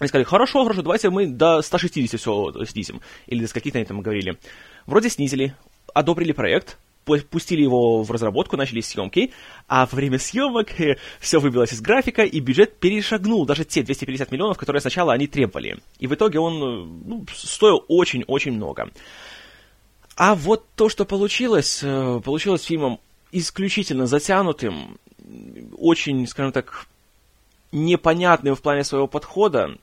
Они сказали, хорошо, хорошо, давайте мы до 160 все снизим. Или до скольких они там говорили. Вроде снизили, одобрили проект, пустили его в разработку, начались съемки, а во время съемок э, все выбилось из графика, и бюджет перешагнул даже те 250 миллионов, которые сначала они требовали. И в итоге он э, ну, стоил очень-очень много. А вот то, что получилось, э, получилось фильмом исключительно затянутым, очень, скажем так, непонятным в плане своего подхода,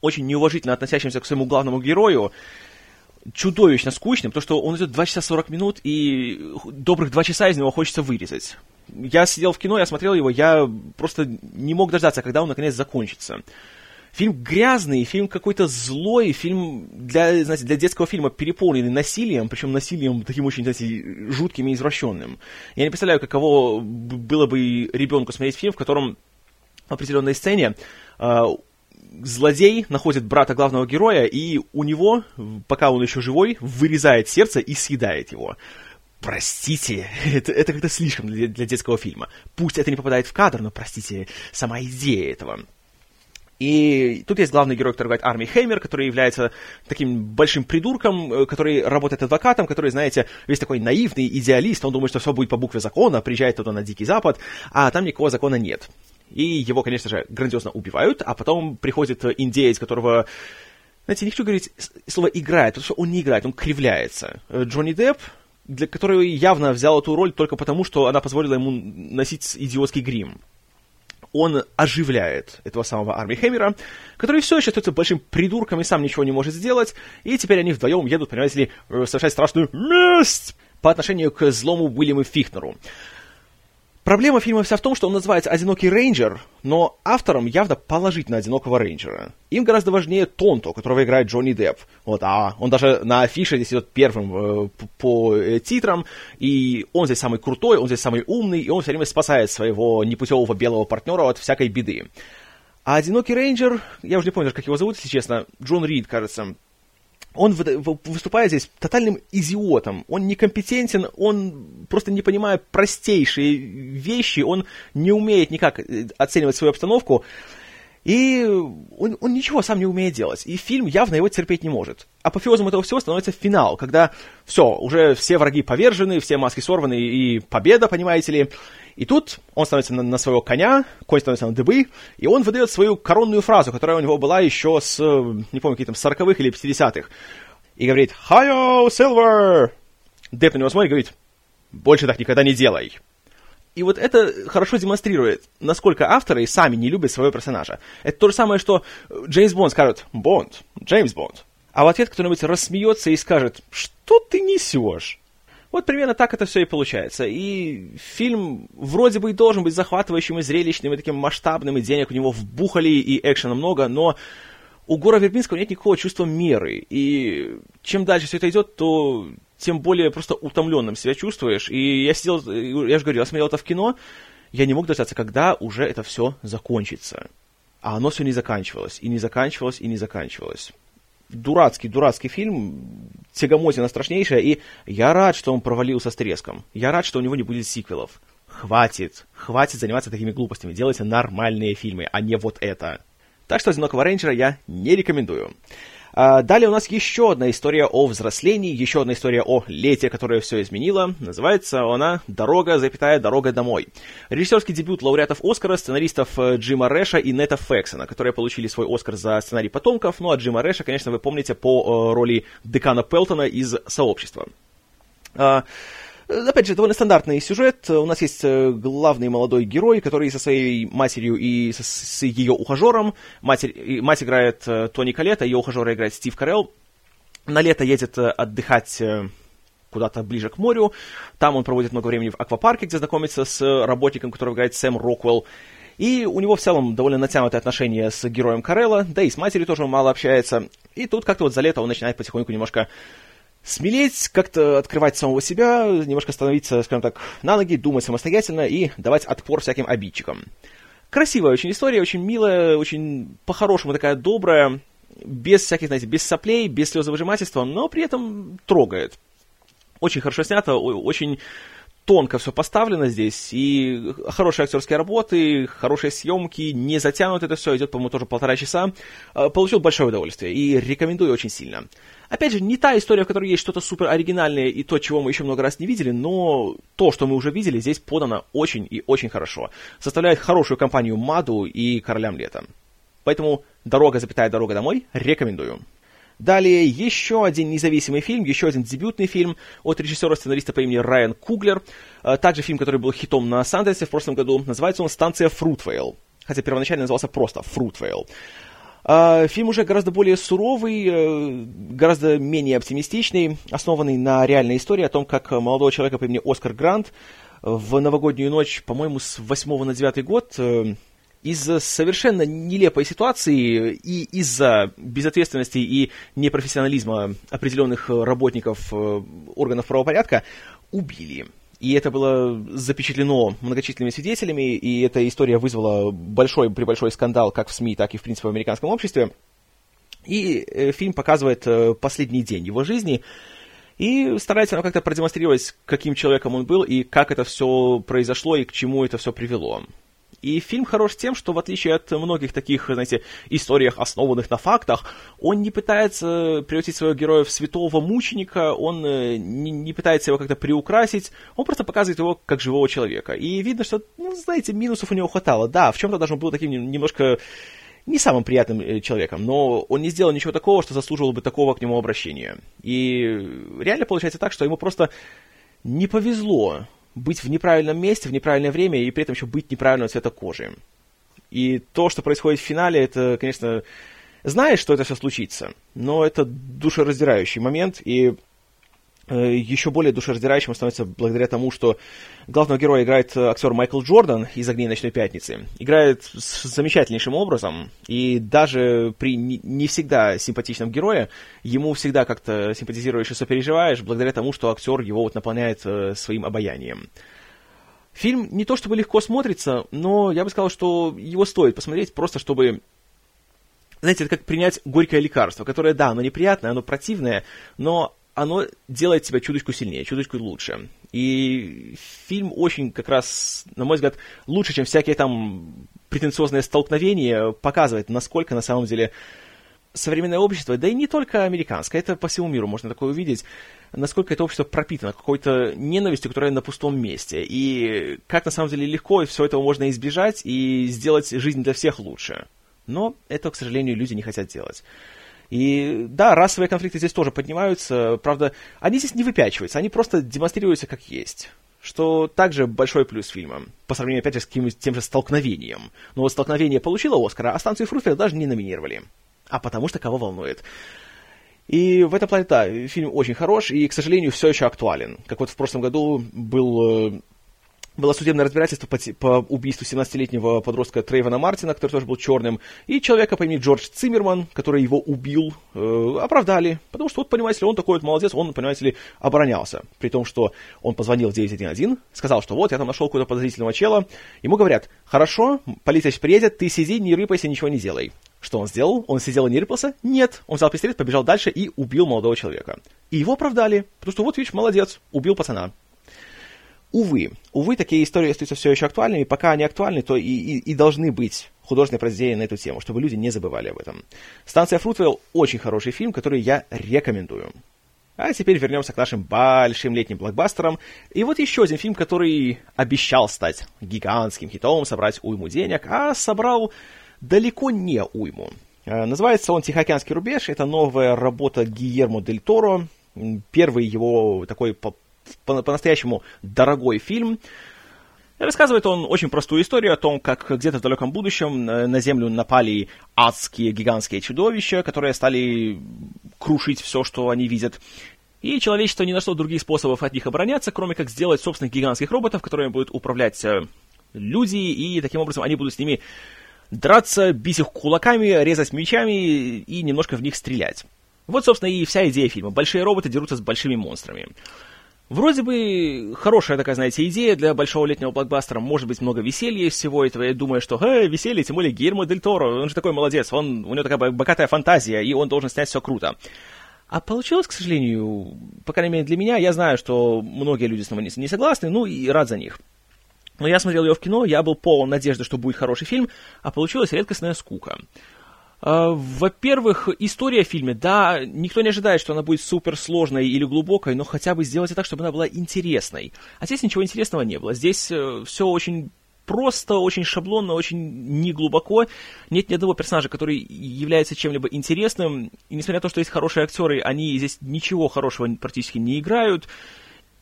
очень неуважительно относящимся к своему главному герою, чудовищно скучным, потому что он идет 2 часа 40 минут, и добрых 2 часа из него хочется вырезать. Я сидел в кино, я смотрел его, я просто не мог дождаться, когда он наконец закончится. Фильм грязный, фильм какой-то злой, фильм для, знаете, для детского фильма переполненный насилием, причем насилием таким очень, знаете, жутким и извращенным. Я не представляю, каково было бы ребенку смотреть фильм, в котором в определенной сцене а, злодей находит брата главного героя, и у него, пока он еще живой, вырезает сердце и съедает его. Простите, это, это как-то слишком для, для детского фильма. Пусть это не попадает в кадр, но простите, сама идея этого. И тут есть главный герой, который играет Арми Хеймер, который является таким большим придурком, э, который работает адвокатом, который, знаете, весь такой наивный идеалист, он думает, что все будет по букве закона, приезжает туда на Дикий Запад, а там никакого закона нет. И его, конечно же, грандиозно убивают, а потом приходит индеец, которого знаете, не хочу говорить слово «играет», потому что он не играет, он кривляется. Э, Джонни Депп, для которого явно взял эту роль только потому, что она позволила ему носить идиотский грим. Он оживляет этого самого Арми Хэммера, который все еще остается большим придурком и сам ничего не может сделать, и теперь они вдвоем едут, понимаете ли, э, совершать страшную месть по отношению к злому Уильяму Фихтнеру. Проблема фильма вся в том, что он называется «Одинокий рейнджер», но автором явно положить на «Одинокого рейнджера». Им гораздо важнее Тонто, которого играет Джонни Депп. Вот, а он даже на афише здесь идет первым э, по, э, титрам, и он здесь самый крутой, он здесь самый умный, и он все время спасает своего непутевого белого партнера от всякой беды. А «Одинокий рейнджер», я уже не помню, как его зовут, если честно, Джон Рид, кажется, он выступает здесь тотальным идиотом. Он некомпетентен, он просто не понимая простейшие вещи, он не умеет никак э, оценивать свою обстановку. И он, он ничего сам не умеет делать. И фильм явно его терпеть не может. Апофеозом этого всего становится финал, когда все, уже все враги повержены, все маски сорваны, и победа, понимаете ли. И тут он становится на, на своего коня, конь становится на дыбы, и он выдает свою коронную фразу, которая у него была еще с, не помню, каких там, 40-х или 50-х. И говорит «Хайо, Силвер!» Деп на него смотрит и говорит «Больше так никогда не делай!» И вот это хорошо демонстрирует, насколько авторы сами не любят своего персонажа. Это то же самое, что Джеймс Бонд скажет «Бонд», «Джеймс Бонд». А в ответ кто-нибудь рассмеется и скажет «Что ты несешь?» Вот примерно так это все и получается. И фильм вроде бы и должен быть захватывающим и зрелищным, и таким масштабным, и денег у него вбухали, и экшена много, но у Гора Вербинского нет никакого чувства меры. И чем дальше все это идет, то тем более просто утомленным себя чувствуешь. И я сидел, я же говорю, я смотрел это в кино, я не мог дождаться, когда уже это все закончится. А оно все не заканчивалось, и не заканчивалось, и не заканчивалось. Дурацкий, дурацкий фильм, тягомотина страшнейшая, и я рад, что он провалился с треском. Я рад, что у него не будет сиквелов. Хватит, хватит заниматься такими глупостями. Делайте нормальные фильмы, а не вот это. Так что «Одинокого рейнджера» я не рекомендую. А, далее у нас еще одна история о взрослении, еще одна история о лете, которое все изменило. Называется она «Дорога, запятая, дорога домой». Режиссерский дебют лауреатов Оскара, сценаристов э, Джима Рэша и Нета Фексона, которые получили свой Оскар за сценарий «Потомков». Ну а Джима Рэша, конечно, вы помните по э, роли декана Пелтона из «Сообщества». А, Опять же, довольно стандартный сюжет. У нас есть э, главный молодой герой, который со своей матерью и с, с ее ухажером. Матерь, мать играет э, Тони Калета, ее ухажера играет Стив Карелл. На лето едет э, отдыхать куда-то ближе к морю. Там он проводит много времени в аквапарке, где знакомится с работником, которого играет Сэм Роквелл. И у него в целом довольно натянутые отношения с героем Карелла, да и с матерью тоже мало общается. И тут как-то вот за лето он начинает потихоньку немножко смелеть, как-то открывать самого себя, немножко становиться, скажем так, на ноги, думать самостоятельно и давать отпор всяким обидчикам. Красивая очень история, очень милая, очень по-хорошему такая добрая, без всяких, знаете, без соплей, без слезовыжимательства, но при этом трогает. Очень хорошо снято, очень тонко все поставлено здесь, и хорошие актерские работы, хорошие съемки, не затянут это все, идет, по-моему, тоже полтора часа. А, получил большое удовольствие и рекомендую очень сильно. Опять же, не та история, в которой есть что-то супер оригинальное и то, чего мы еще много раз не видели, но то, что мы уже видели, здесь подано очень и очень хорошо. Составляет хорошую компанию Маду и Королям Лета. Поэтому «Дорога, запятая дорога домой» рекомендую. Далее еще один независимый фильм, еще один дебютный фильм от режиссера-сценариста по имени Райан Куглер. А, также фильм, который был хитом на Сандерсе в прошлом году. Называется он «Станция Фрутвейл». Хотя первоначально назывался просто «Фрутвейл». А, фильм уже гораздо более суровый, э, гораздо менее оптимистичный, основанный на реальной истории о том, как молодого человека по имени Оскар Грант в новогоднюю ночь, по-моему, с 8 на 9 год э, из-за совершенно нелепой ситуации и из-за безответственности и непрофессионализма определенных работников э, органов правопорядка убили. И это было запечатлено многочисленными свидетелями, и эта история вызвала большой, при большой скандал как в СМИ, так и, в принципе, в американском обществе. И э, фильм показывает э, последний день его жизни, и старается нам как-то продемонстрировать, каким человеком он был, и как это все произошло, и к чему это все привело. И фильм хорош тем, что в отличие от многих таких, знаете, историях, основанных на фактах, он не пытается превратить своего героя в святого мученика, он э, не, не пытается его как-то приукрасить, он просто показывает его как живого человека. И видно, что, ну, знаете, минусов у него хватало. Да, в чем-то даже он был таким немножко не самым приятным э, человеком, но он не сделал ничего такого, что заслуживало бы такого к нему обращения. И реально получается так, что ему просто не повезло быть в неправильном месте, в неправильное время и при этом еще быть неправильного цвета кожи. И то, что происходит в финале, это, конечно, знаешь, что это все случится, но это душераздирающий момент, и еще более душераздирающим становится благодаря тому, что главного героя играет э, актер Майкл Джордан из «Огней ночной пятницы». Играет с замечательнейшим образом, и даже при не всегда симпатичном герое ему всегда как-то симпатизируешь и сопереживаешь, благодаря тому, что актер его вот наполняет э, своим обаянием. Фильм не то чтобы легко смотрится, но я бы сказал, что его стоит посмотреть, просто чтобы знаете, это как принять горькое лекарство, которое, да, оно неприятное, оно противное, но оно делает тебя чуточку сильнее, чуточку лучше. И фильм очень, как раз, на мой взгляд, лучше, чем всякие там претенциозные столкновения, показывает, насколько на самом деле современное общество, да и не только американское, это по всему миру можно такое увидеть, насколько это общество пропитано какой-то ненавистью, которая на пустом месте, и как на самом деле легко все этого можно избежать и сделать жизнь для всех лучше. Но это, к сожалению, люди не хотят делать. И да, расовые конфликты здесь тоже поднимаются, правда, они здесь не выпячиваются, они просто демонстрируются как есть. Что также большой плюс фильма, по сравнению, опять же, с каким тем же столкновением. Но вот столкновение получило Оскара, а станцию Фруфеля даже не номинировали. А потому что кого волнует. И в этом плане, да, фильм очень хорош и, к сожалению, все еще актуален. Как вот в прошлом году был э, было судебное разбирательство по, по убийству 17-летнего подростка Трейвана Мартина, который тоже был черным, и человека по имени Джордж Циммерман, который его убил, э, оправдали. Потому что, вот, понимаете ли, он такой вот молодец, он, понимаете ли, оборонялся. При том, что он позвонил в 911, сказал, что вот, я там нашел какого-то подозрительного чела. Ему говорят, хорошо, полиция сейчас приедет, ты сиди, не рыпайся, ничего не делай. Что он сделал? Он сидел и не рыпался? Нет. Он взял пистолет, побежал дальше и убил молодого человека. И его оправдали. Потому что вот, видишь, молодец, убил пацана. Увы, увы, такие истории остаются все еще актуальными. Пока они актуальны, то и, и, и должны быть художественные произведения на эту тему, чтобы люди не забывали об этом. «Станция Фрутвелл» — очень хороший фильм, который я рекомендую. А теперь вернемся к нашим большим летним блокбастерам. И вот еще один фильм, который обещал стать гигантским хитом, собрать уйму денег, а собрал далеко не уйму. Э, называется он «Тихоокеанский рубеж». Это новая работа Гиермо Дель Торо. Первый его такой по-настоящему дорогой фильм. Рассказывает он очень простую историю о том, как где-то в далеком будущем э, на Землю напали адские гигантские чудовища, которые стали крушить все, что они видят. И человечество не нашло других способов от них обороняться, кроме как сделать собственных гигантских роботов, которыми будут управлять э, люди, и таким образом они будут с ними драться, бить их кулаками, резать мечами и немножко в них стрелять. Вот, собственно, и вся идея фильма. Большие роботы дерутся с большими монстрами. Вроде бы хорошая такая, знаете, идея для большого летнего блокбастера. Может быть, много веселья из всего этого. Я думаю, что, э, веселье, тем более Гермо Дель Торо. Он же такой молодец. Он, у него такая богатая фантазия, и он должен снять все круто. А получилось, к сожалению, по крайней мере для меня, я знаю, что многие люди с нами не согласны, ну и рад за них. Но я смотрел ее в кино, я был полон надежды, что будет хороший фильм, а получилась редкостная скука. А, во-первых, история в фильме, да, никто не ожидает, что она будет суперсложной или глубокой, но хотя бы сделайте так, чтобы она была интересной. А здесь ничего интересного не было. Здесь э, все очень просто, очень шаблонно, очень неглубоко. Нет ни одного персонажа, который является чем-либо интересным. И несмотря на то, что есть хорошие актеры, они здесь ничего хорошего практически не играют.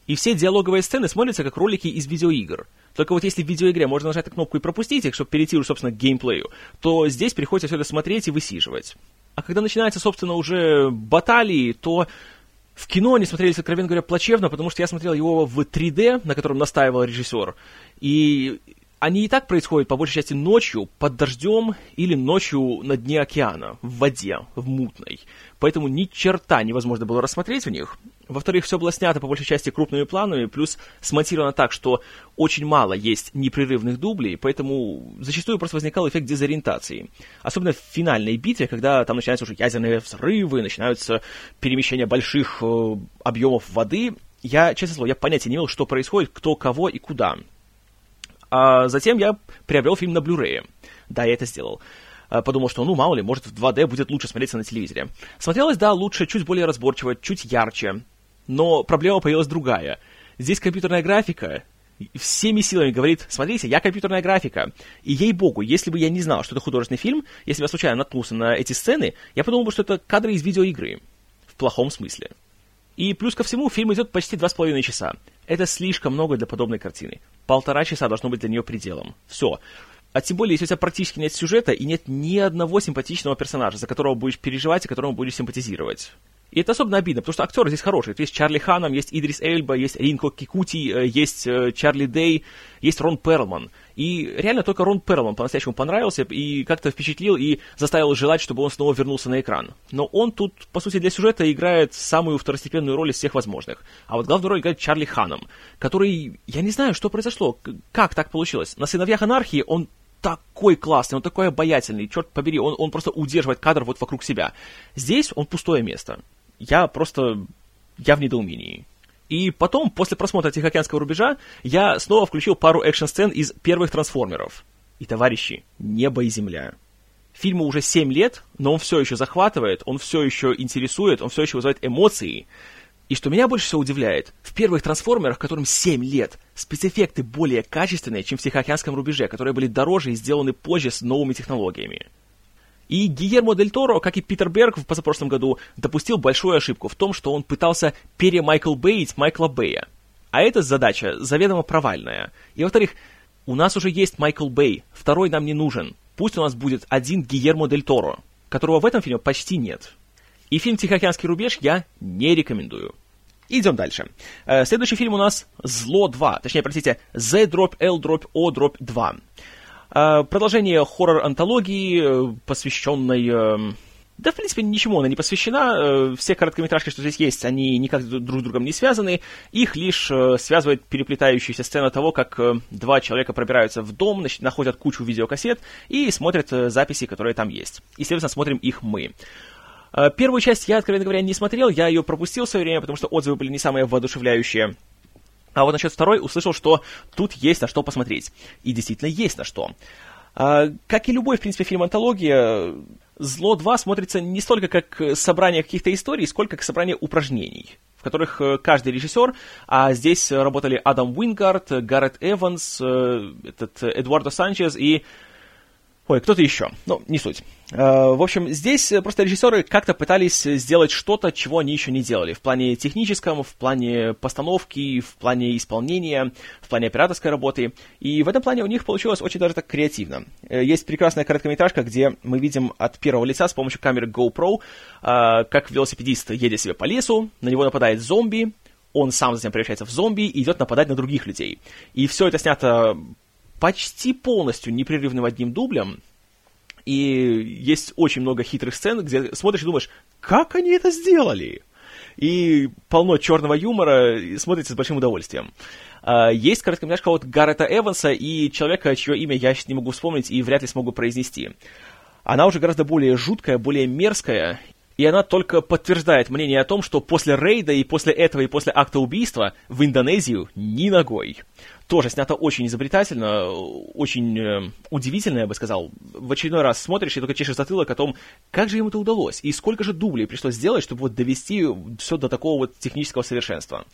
И все диалоговые сцены смотрятся как ролики из видеоигр. Только вот если в видеоигре можно нажать на кнопку и пропустить их, чтобы перейти, собственно, к геймплею, то здесь приходится все это смотреть и высиживать. А когда начинаются, собственно, уже баталии, то в кино они смотрелись, откровенно говоря, плачевно, потому что я смотрел его в 3D, на котором настаивал режиссер, и они и так происходят, по большей части, ночью, под дождем или ночью на дне океана, в воде, в мутной. Поэтому ни черта невозможно было рассмотреть в них. Во-вторых, все было снято по большей части крупными планами, плюс смонтировано так, что очень мало есть непрерывных дублей, поэтому зачастую просто возникал эффект дезориентации. Особенно в финальной битве, когда там начинаются уже ядерные взрывы, начинаются перемещения больших э, объемов воды. Я, честно слово, я понятия не имел, что происходит, кто, кого и куда. А затем я приобрел фильм на Blu-ray. Да, я это сделал. А, подумал, что, ну, мало ли, может, в 2D будет лучше смотреться на телевизоре. Смотрелось, да, лучше, чуть более разборчиво, чуть ярче. Но проблема появилась другая. Здесь компьютерная графика всеми силами говорит, смотрите, я компьютерная графика. И ей-богу, если бы я не знал, что это художественный фильм, если бы я случайно наткнулся на эти сцены, я подумал бы, что это кадры из видеоигры. В плохом смысле. И плюс ко всему, фильм идет почти два с половиной часа. Это слишком много для подобной картины. Полтора часа должно быть для нее пределом. Все. А тем более, если у тебя практически нет сюжета и нет ни одного симпатичного персонажа, за которого будешь переживать и которому будешь симпатизировать. И это особенно обидно, потому что актеры здесь хорошие. Есть Чарли Ханом, есть Идрис Эльба, есть Ринко Кикути, э, есть э, Чарли Дей, есть Рон Перлман. И реально только Рон Перлман по-настоящему понравился и как-то впечатлил и заставил желать, чтобы он снова вернулся на экран. Но он тут, по сути, для сюжета играет самую второстепенную роль из всех возможных. А вот главную роль играет Чарли Ханом, который, я не знаю, что произошло, как так получилось. На «Сыновьях анархии» он такой классный, он такой обаятельный, черт побери, он, он просто удерживает кадр вот вокруг себя. Здесь он пустое место я просто, я в недоумении. И потом, после просмотра Тихоокеанского рубежа, я снова включил пару экшн-сцен из первых трансформеров. И, товарищи, небо и земля. Фильму уже 7 лет, но он все еще захватывает, он все еще интересует, он все еще вызывает эмоции. И что меня больше всего удивляет, в первых трансформерах, которым 7 лет, спецэффекты более качественные, чем в Тихоокеанском рубеже, которые были дороже и сделаны позже с новыми технологиями. И Гиермо Дель Торо, как и Питер Берг в позапрошлом году, допустил большую ошибку в том, что он пытался перемайкл Бейтс Майкла Бэя. А эта задача заведомо провальная. И, во-вторых, у нас уже есть Майкл Бэй, второй нам не нужен. Пусть у нас будет один Гиермо Дель Торо, которого в этом фильме почти нет. И фильм «Тихоокеанский рубеж» я не рекомендую. Идем дальше. Э, следующий фильм у нас «Зло 2», точнее, простите, Z дробь L дробь O дробь 2. А, продолжение хоррор-антологии, э, посвященной... Э, да, в принципе, ничему она не посвящена. Э, все короткометражки, что здесь есть, они никак друг с другом не связаны. Их лишь связывает переплетающаяся сцена того, как два человека пробираются в дом, находят кучу видеокассет и смотрят записи, которые там есть. И, следовательно, смотрим их мы. Первую часть я, откровенно говоря, не смотрел, я ее пропустил в свое время, потому что отзывы были не самые воодушевляющие. А вот насчет второй услышал, что тут есть на что посмотреть. И действительно есть на что. А, как и любой, в принципе, фильм-антология, «Зло 2» смотрится не столько как собрание каких-то историй, сколько как собрание упражнений, в которых э, каждый режиссер, а здесь работали Адам Уингард, Гаррет Эванс, э, этот Эдуардо Санчес и Ой, кто-то еще. Ну, не суть. Э, в общем, здесь просто режиссеры как-то пытались сделать что-то, чего они еще не делали. В плане техническом, в плане постановки, в плане исполнения, в плане операторской работы. И в этом плане у них получилось очень даже так креативно. Э, есть прекрасная короткометражка, где мы видим от первого лица с помощью камеры GoPro, э, как велосипедист едет себе по лесу, на него нападает зомби, он сам затем превращается в зомби и идет нападать на других людей. И все это снято почти полностью непрерывным одним дублем. И есть очень много хитрых сцен, где смотришь и думаешь, как они это сделали? И полно черного юмора, и смотрится с большим удовольствием. А, есть короткометражка от Гаррета Эванса и человека, чье имя я сейчас не могу вспомнить и вряд ли смогу произнести. Она уже гораздо более жуткая, более мерзкая, и она только подтверждает мнение о том, что после рейда и после этого и после акта убийства в Индонезию ни ногой тоже снято очень изобретательно, очень э, удивительно, я бы сказал. В очередной раз смотришь и только чешешь затылок о том, как же ему это удалось, и сколько же дублей пришлось сделать, чтобы вот довести все до такого вот технического совершенства.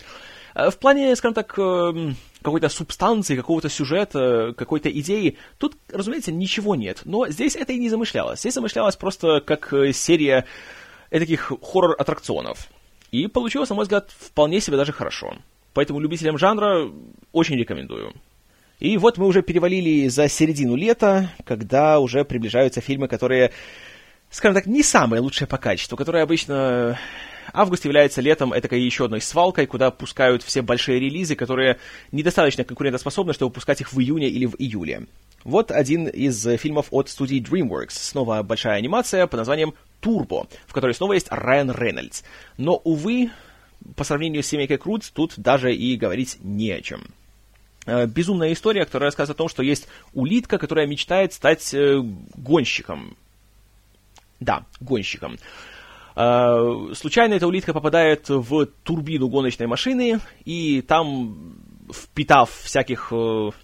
Э, в плане, скажем так, э, какой-то субстанции, какого-то сюжета, какой-то идеи, тут, разумеется, ничего нет. Но здесь это и не замышлялось. Здесь замышлялось просто как серия таких хоррор-аттракционов. И получилось, на мой взгляд, вполне себе даже хорошо. Поэтому любителям жанра очень рекомендую. И вот мы уже перевалили за середину лета, когда уже приближаются фильмы, которые, скажем так, не самые лучшие по качеству, которые обычно... Август является летом этакой еще одной свалкой, куда пускают все большие релизы, которые недостаточно конкурентоспособны, чтобы пускать их в июне или в июле. Вот один из фильмов от студии DreamWorks. Снова большая анимация под названием «Турбо», в которой снова есть Райан Рейнольдс. Но, увы, по сравнению с семейкой Крудс тут даже и говорить не о чем. Э, безумная история, которая рассказывает о том, что есть улитка, которая мечтает стать э, гонщиком. Да, гонщиком. Э, случайно эта улитка попадает в турбину гоночной машины, и там, впитав всяких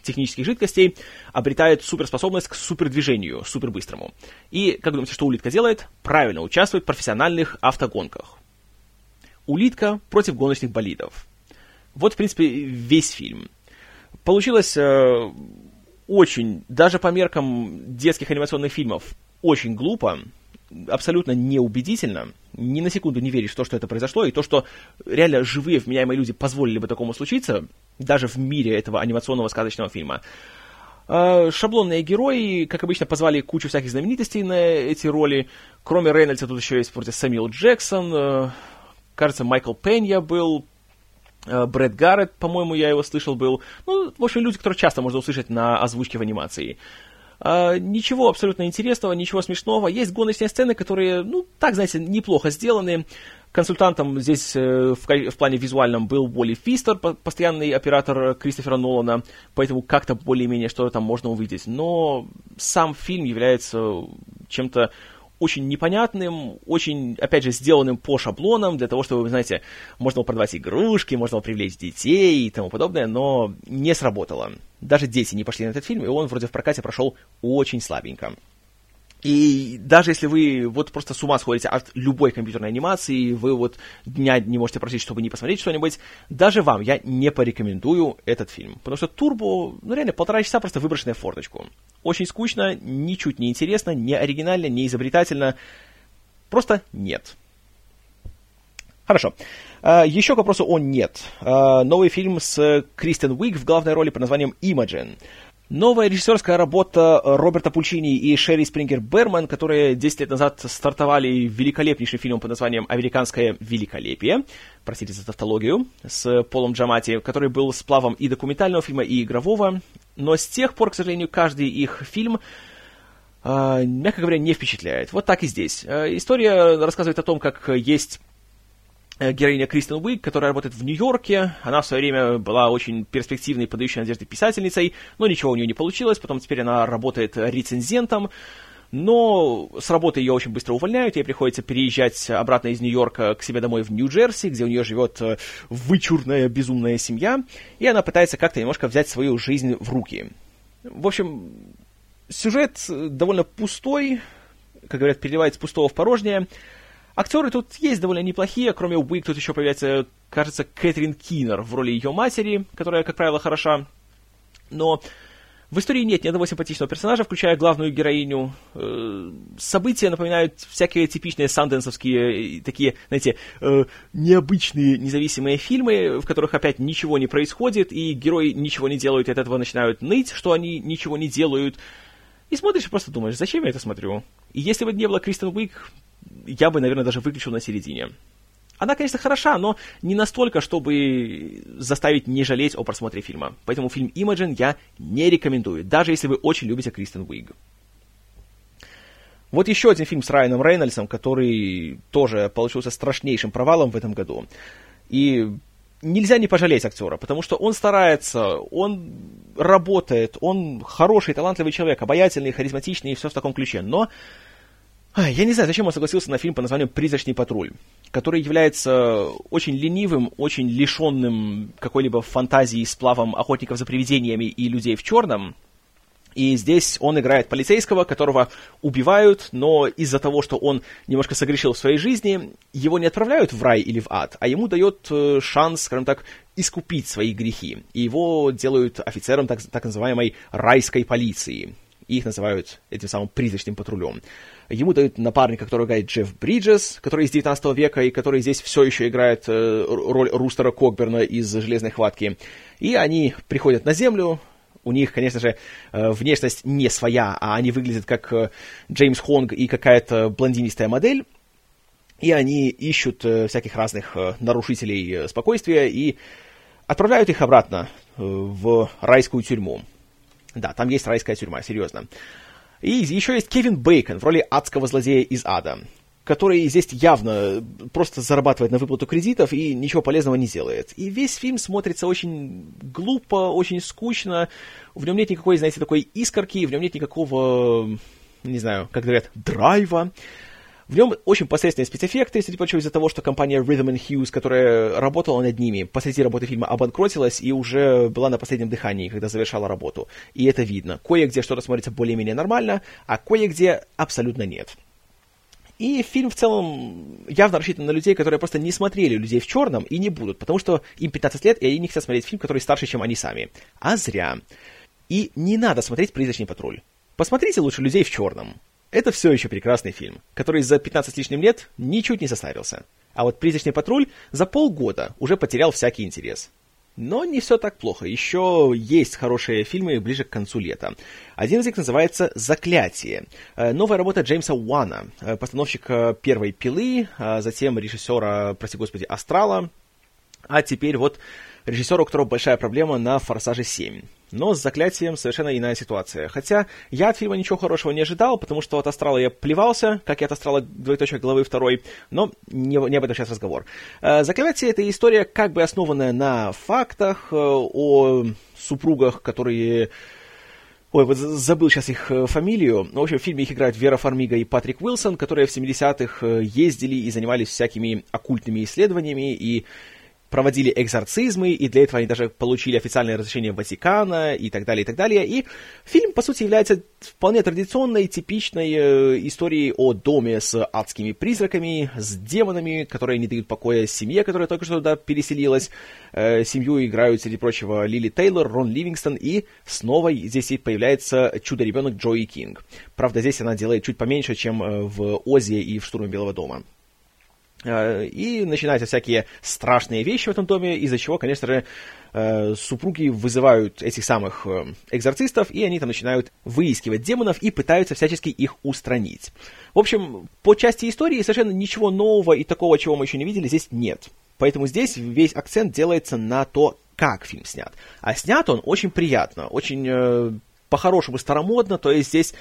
технических жидкостей, обретает суперспособность к супердвижению, супербыстрому. И, как думаете, что улитка делает? Правильно, участвует в профессиональных автогонках улитка против гоночных болидов. Вот, в принципе, весь фильм. Получилось э, очень, даже по меркам детских анимационных фильмов, очень глупо, абсолютно неубедительно, ни на секунду не веришь в то, что это произошло, и то, что реально живые вменяемые люди позволили бы такому случиться, даже в мире этого анимационного сказочного фильма. Э, шаблонные герои, как обычно, позвали кучу всяких знаменитостей на эти роли. Кроме Рейнольдса тут еще есть вроде Сэмюэл Джексон, э, кажется, Майкл Пенья был, э, Брэд Гарретт, по-моему, я его слышал, был. Ну, в общем, люди, которые часто можно услышать на озвучке в анимации. Uh, ничего абсолютно интересного, ничего смешного. Есть гоночные сцены, которые, ну, так, знаете, неплохо сделаны. Консультантом здесь э, в, в плане визуальном был Уолли Фистер, постоянный оператор Кристофера Нолана, поэтому как-то более-менее что-то там можно увидеть. Но сам фильм является чем-то очень непонятным, очень, опять же, сделанным по шаблонам, для того, чтобы, вы знаете, можно было продавать игрушки, можно было привлечь детей и тому подобное, но не сработало. Даже дети не пошли на этот фильм, и он вроде в прокате прошел очень слабенько. И даже если вы вот просто с ума сходите от любой компьютерной анимации, вы вот дня не можете просить, чтобы не посмотреть что-нибудь, даже вам я не порекомендую этот фильм. Потому что Турбо, ну реально, полтора часа просто выброшенная форточку. Очень скучно, ничуть не интересно, не оригинально, не изобретательно. Просто нет. Хорошо. Uh, еще к вопросу о «нет». Uh, новый фильм с Кристен Уик в главной роли под названием «Имаджин». Новая режиссерская работа Роберта Пульчини и Шерри Спрингер Берман, которые 10 лет назад стартовали великолепнейший фильм под названием «Американское великолепие», простите за тавтологию, с Полом Джамати, который был сплавом и документального фильма, и игрового. Но с тех пор, к сожалению, каждый их фильм э, мягко говоря, не впечатляет. Вот так и здесь. Э, история рассказывает о том, как есть Э, героиня Кристен Уик, которая работает в Нью-Йорке. Она в свое время была очень перспективной, подающей надежды писательницей, но ничего у нее не получилось. Потом теперь она работает рецензентом. Но с работы ее очень быстро увольняют, ей приходится переезжать обратно из Нью-Йорка к себе домой в Нью-Джерси, где у нее живет э, вычурная, безумная семья, и она пытается как-то немножко взять свою жизнь в руки. В общем, сюжет довольно пустой, как говорят, переливает с пустого в порожнее, Актеры тут есть довольно неплохие, кроме Уик тут еще появляется, кажется, Кэтрин Киннер в роли ее матери, которая, как правило, хороша. Но в истории нет ни одного симпатичного персонажа, включая главную героиню. Э, события напоминают всякие типичные санденсовские, такие, знаете, э, необычные независимые фильмы, в которых опять ничего не происходит, и герои ничего не делают, и от этого начинают ныть, что они ничего не делают. И смотришь и просто думаешь, зачем я это смотрю? И если бы не было Кристен Уик, я бы, наверное, даже выключил на середине. Она, конечно, хороша, но не настолько, чтобы заставить не жалеть о просмотре фильма. Поэтому фильм Imagine я не рекомендую, даже если вы очень любите Кристен Уиг. Вот еще один фильм с Райаном Рейнольдсом, который тоже получился страшнейшим провалом в этом году. И нельзя не пожалеть актера, потому что он старается, он работает, он хороший, талантливый человек, обаятельный, харизматичный и все в таком ключе. Но я не знаю, зачем он согласился на фильм по названию «Призрачный патруль», который является очень ленивым, очень лишенным какой-либо фантазии с плавом охотников за привидениями и людей в черном. И здесь он играет полицейского, которого убивают, но из-за того, что он немножко согрешил в своей жизни, его не отправляют в рай или в ад, а ему дает э, шанс, скажем так, искупить свои грехи. И его делают офицером так, так называемой райской полиции. И их называют этим самым призрачным патрулем. Ему дают напарника, который играет Джефф Бриджес, который из 19 века и который здесь все еще играет э, роль Рустера Кокберна из «Железной хватки». И они приходят на Землю, у них, конечно же, э, внешность не своя, а они выглядят как э, Джеймс Хонг и какая-то блондинистая модель. И они ищут всяких разных нарушителей спокойствия и отправляют их обратно в райскую тюрьму. Да, там есть райская тюрьма, серьезно. И еще есть Кевин Бейкон в роли адского злодея из ада, который здесь явно просто зарабатывает на выплату кредитов и ничего полезного не делает. И весь фильм смотрится очень глупо, очень скучно, в нем нет никакой, знаете, такой искорки, в нем нет никакого, не знаю, как говорят, драйва. В нем очень посредственные спецэффекты, среди прочего, из-за того, что компания Rhythm and Hughes, которая работала над ними, посреди работы фильма обанкротилась и уже была на последнем дыхании, когда завершала работу. И это видно. Кое-где что-то смотрится более-менее нормально, а кое-где абсолютно нет. И фильм в целом явно рассчитан на людей, которые просто не смотрели «Людей в черном» и не будут, потому что им 15 лет, и они не хотят смотреть фильм, который старше, чем они сами. А зря. И не надо смотреть «Призрачный патруль». Посмотрите лучше «Людей в черном». Это все еще прекрасный фильм, который за 15 с лишним лет ничуть не состарился. А вот «Призрачный патруль» за полгода уже потерял всякий интерес. Но не все так плохо. Еще есть хорошие фильмы ближе к концу лета. Один из них называется «Заклятие». Э, новая работа Джеймса Уана, э, постановщика первой «Пилы», а затем режиссера, прости господи, «Астрала», а теперь вот режиссер, у которого большая проблема на «Форсаже 7». Но с «Заклятием» совершенно иная ситуация. Хотя я от фильма ничего хорошего не ожидал, потому что от «Астрала» я плевался, как и от «Астрала» двоеточие главы второй, но не, не об этом сейчас разговор. Э, «Заклятие» — это история, как бы основанная на фактах э, о супругах, которые... Ой, вот забыл сейчас их э, фамилию. В общем, в фильме их играют Вера Фармига и Патрик Уилсон, которые в 70-х ездили и занимались всякими оккультными исследованиями и проводили экзорцизмы, и для этого они даже получили официальное разрешение Ватикана, и так далее, и так далее. И фильм, по сути, является вполне традиционной, типичной э, историей о доме с адскими призраками, с демонами, которые не дают покоя семье, которая только что туда переселилась. Э, семью играют, среди прочего, Лили Тейлор, Рон Ливингстон, и снова здесь появляется чудо-ребенок Джои Кинг. Правда, здесь она делает чуть поменьше, чем э, в Озе и в Штурме Белого дома. Э, и начинаются всякие страшные вещи в этом доме, из-за чего, конечно же, э, супруги вызывают этих самых э, экзорцистов, и они там начинают выискивать демонов и пытаются всячески их устранить. В общем, по части истории совершенно ничего нового и такого, чего мы еще не видели, здесь нет. Поэтому здесь весь акцент делается на то, как фильм снят. А снят он очень приятно, очень э, по-хорошему старомодно, то есть здесь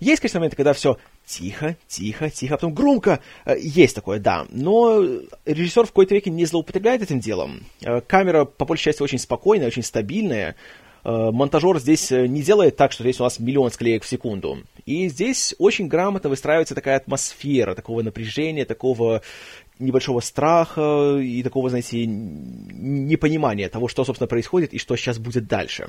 есть, конечно, моменты, когда все тихо, тихо, тихо, а потом громко. Э, есть такое, да. Но режиссер в какой-то веке не злоупотребляет этим делом. Э, камера, по большей части, очень спокойная, очень стабильная. Э, монтажер здесь не делает так, что здесь у нас миллион склеек в секунду. И здесь очень грамотно выстраивается такая атмосфера, такого напряжения, такого небольшого страха и такого, знаете, непонимания того, что, собственно, происходит и что сейчас будет дальше.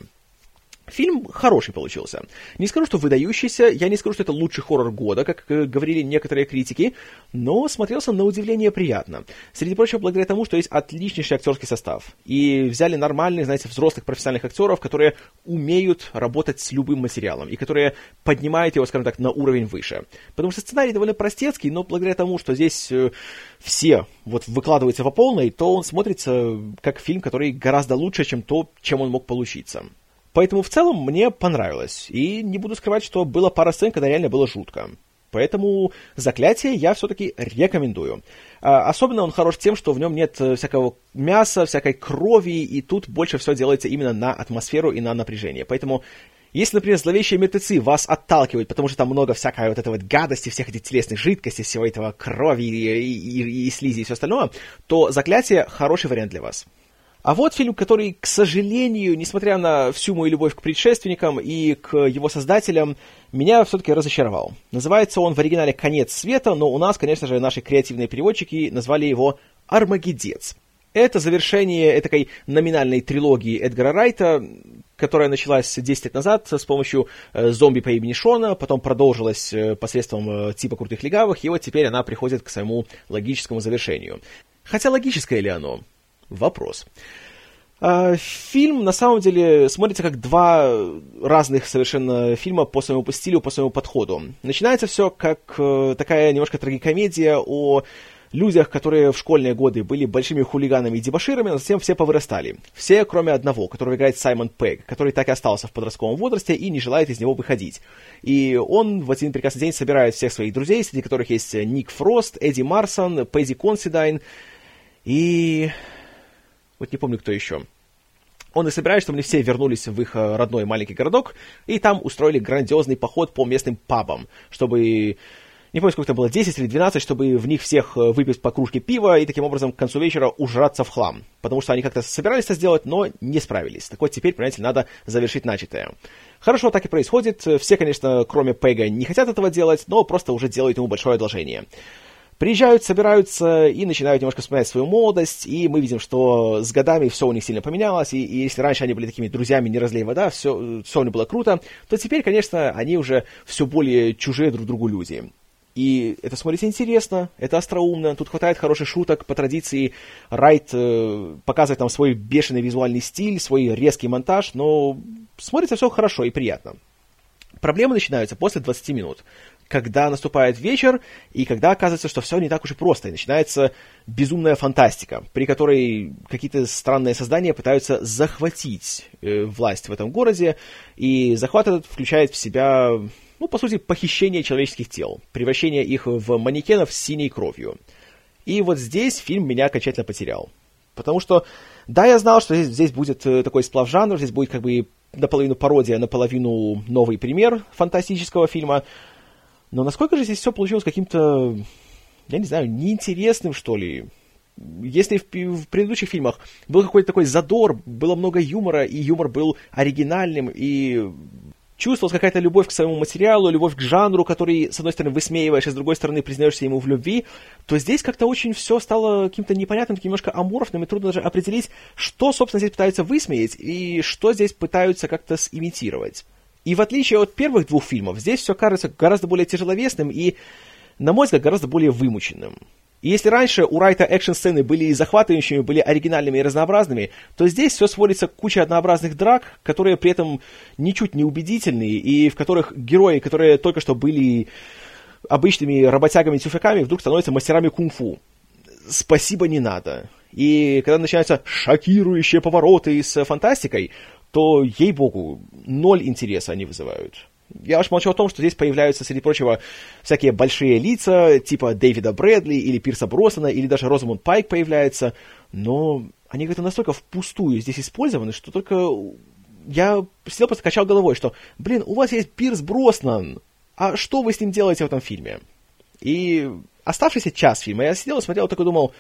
Фильм хороший получился. Не скажу, что выдающийся, я не скажу, что это лучший хоррор года, как э, говорили некоторые критики, но смотрелся на удивление приятно. Среди прочего, благодаря тому, что есть отличнейший актерский состав. И взяли нормальных, знаете, взрослых профессиональных актеров, которые умеют работать с любым материалом и которые поднимают его, скажем так, на уровень выше. Потому что сценарий довольно простецкий, но благодаря тому, что здесь э, все вот выкладываются по полной, то он смотрится как фильм, который гораздо лучше, чем то, чем он мог получиться. Поэтому в целом мне понравилось. И не буду скрывать, что было пара сцен, когда реально было жутко. Поэтому «Заклятие» я все-таки рекомендую. А, особенно он хорош тем, что в нем нет э, всякого мяса, всякой крови, и тут больше все делается именно на атмосферу и на напряжение. Поэтому если, например, зловещие мертвецы вас отталкивают, потому что там много всякой вот этой вот гадости, всех этих телесных жидкостей, всего этого крови и, и, и, и слизи и все остальное, то «Заклятие» хороший вариант для вас. А вот фильм, который, к сожалению, несмотря на всю мою любовь к предшественникам и к его создателям, меня все-таки разочаровал. Называется он в оригинале «Конец света», но у нас, конечно же, наши креативные переводчики назвали его «Армагеддец». Это завершение этой номинальной трилогии Эдгара Райта, которая началась 10 лет назад с помощью э, зомби по имени Шона, потом продолжилась э, посредством э, типа крутых легавых, и вот теперь она приходит к своему логическому завершению. Хотя логическое ли оно? Вопрос. А, фильм, на самом деле, смотрится как два разных совершенно фильма по своему стилю, по своему подходу. Начинается все как э, такая немножко трагикомедия о людях, которые в школьные годы были большими хулиганами и дебоширами, но затем все повырастали. Все, кроме одного, которого играет Саймон Пегг, который так и остался в подростковом возрасте и не желает из него выходить. И он в один прекрасный день собирает всех своих друзей, среди которых есть Ник Фрост, Эдди Марсон, Пэдди Консидайн и вот не помню, кто еще. Он и собирает, чтобы они все вернулись в их э, родной маленький городок, и там устроили грандиозный поход по местным пабам, чтобы не помню, сколько это было, 10 или 12, чтобы в них всех э, выпить по кружке пива и таким образом к концу вечера ужраться в хлам. Потому что они как-то собирались это сделать, но не справились. Так вот, теперь, понимаете, надо завершить начатое. Хорошо, так и происходит. Все, конечно, кроме Пега, не хотят этого делать, но просто уже делают ему большое одолжение. Приезжают, собираются и начинают немножко вспоминать свою молодость, и мы видим, что с годами все у них сильно поменялось, и, и если раньше они были такими друзьями, не разлей вода, все, все у них было круто, то теперь, конечно, они уже все более чужие друг другу люди. И это смотрится интересно, это остроумно, тут хватает хороших шуток, по традиции Райт э, показывает нам свой бешеный визуальный стиль, свой резкий монтаж, но смотрится все хорошо и приятно. Проблемы начинаются после 20 минут. Когда наступает вечер, и когда оказывается, что все не так уж и просто, и начинается безумная фантастика, при которой какие-то странные создания пытаются захватить э, власть в этом городе, и захват этот включает в себя, ну, по сути, похищение человеческих тел, превращение их в манекенов с синей кровью. И вот здесь фильм меня окончательно потерял. Потому что, да, я знал, что здесь, здесь будет э, такой сплав жанр, здесь будет как бы наполовину пародия, наполовину новый пример фантастического фильма. Но насколько же здесь все получилось каким-то, я не знаю, неинтересным, что ли? Если в, в предыдущих фильмах был какой-то такой задор, было много юмора, и юмор был оригинальным, и чувствовалась какая-то любовь к своему материалу, любовь к жанру, который, с одной стороны, высмеиваешь, а с другой стороны, признаешься ему в любви, то здесь как-то очень все стало каким-то непонятным, немножко аморфным, и трудно даже определить, что, собственно, здесь пытаются высмеять, и что здесь пытаются как-то симитировать. И в отличие от первых двух фильмов, здесь все кажется гораздо более тяжеловесным и, на мой взгляд, гораздо более вымученным. И если раньше у Райта экшн-сцены были захватывающими, были оригинальными и разнообразными, то здесь все сводится к куче однообразных драк, которые при этом ничуть не убедительные, и в которых герои, которые только что были обычными работягами-тюфяками, вдруг становятся мастерами кунг-фу. Спасибо не надо. И когда начинаются шокирующие повороты с фантастикой, то, ей-богу, ноль интереса они вызывают. Я уж молчу о том, что здесь появляются, среди прочего, всякие большие лица, типа Дэвида Брэдли или Пирса Бросона, или даже Розамунд Пайк появляется, но они как-то настолько впустую здесь использованы, что только я сидел просто качал головой, что, блин, у вас есть Пирс Броснан, а что вы с ним делаете в этом фильме? И оставшийся час фильма я сидел и смотрел, такой думал,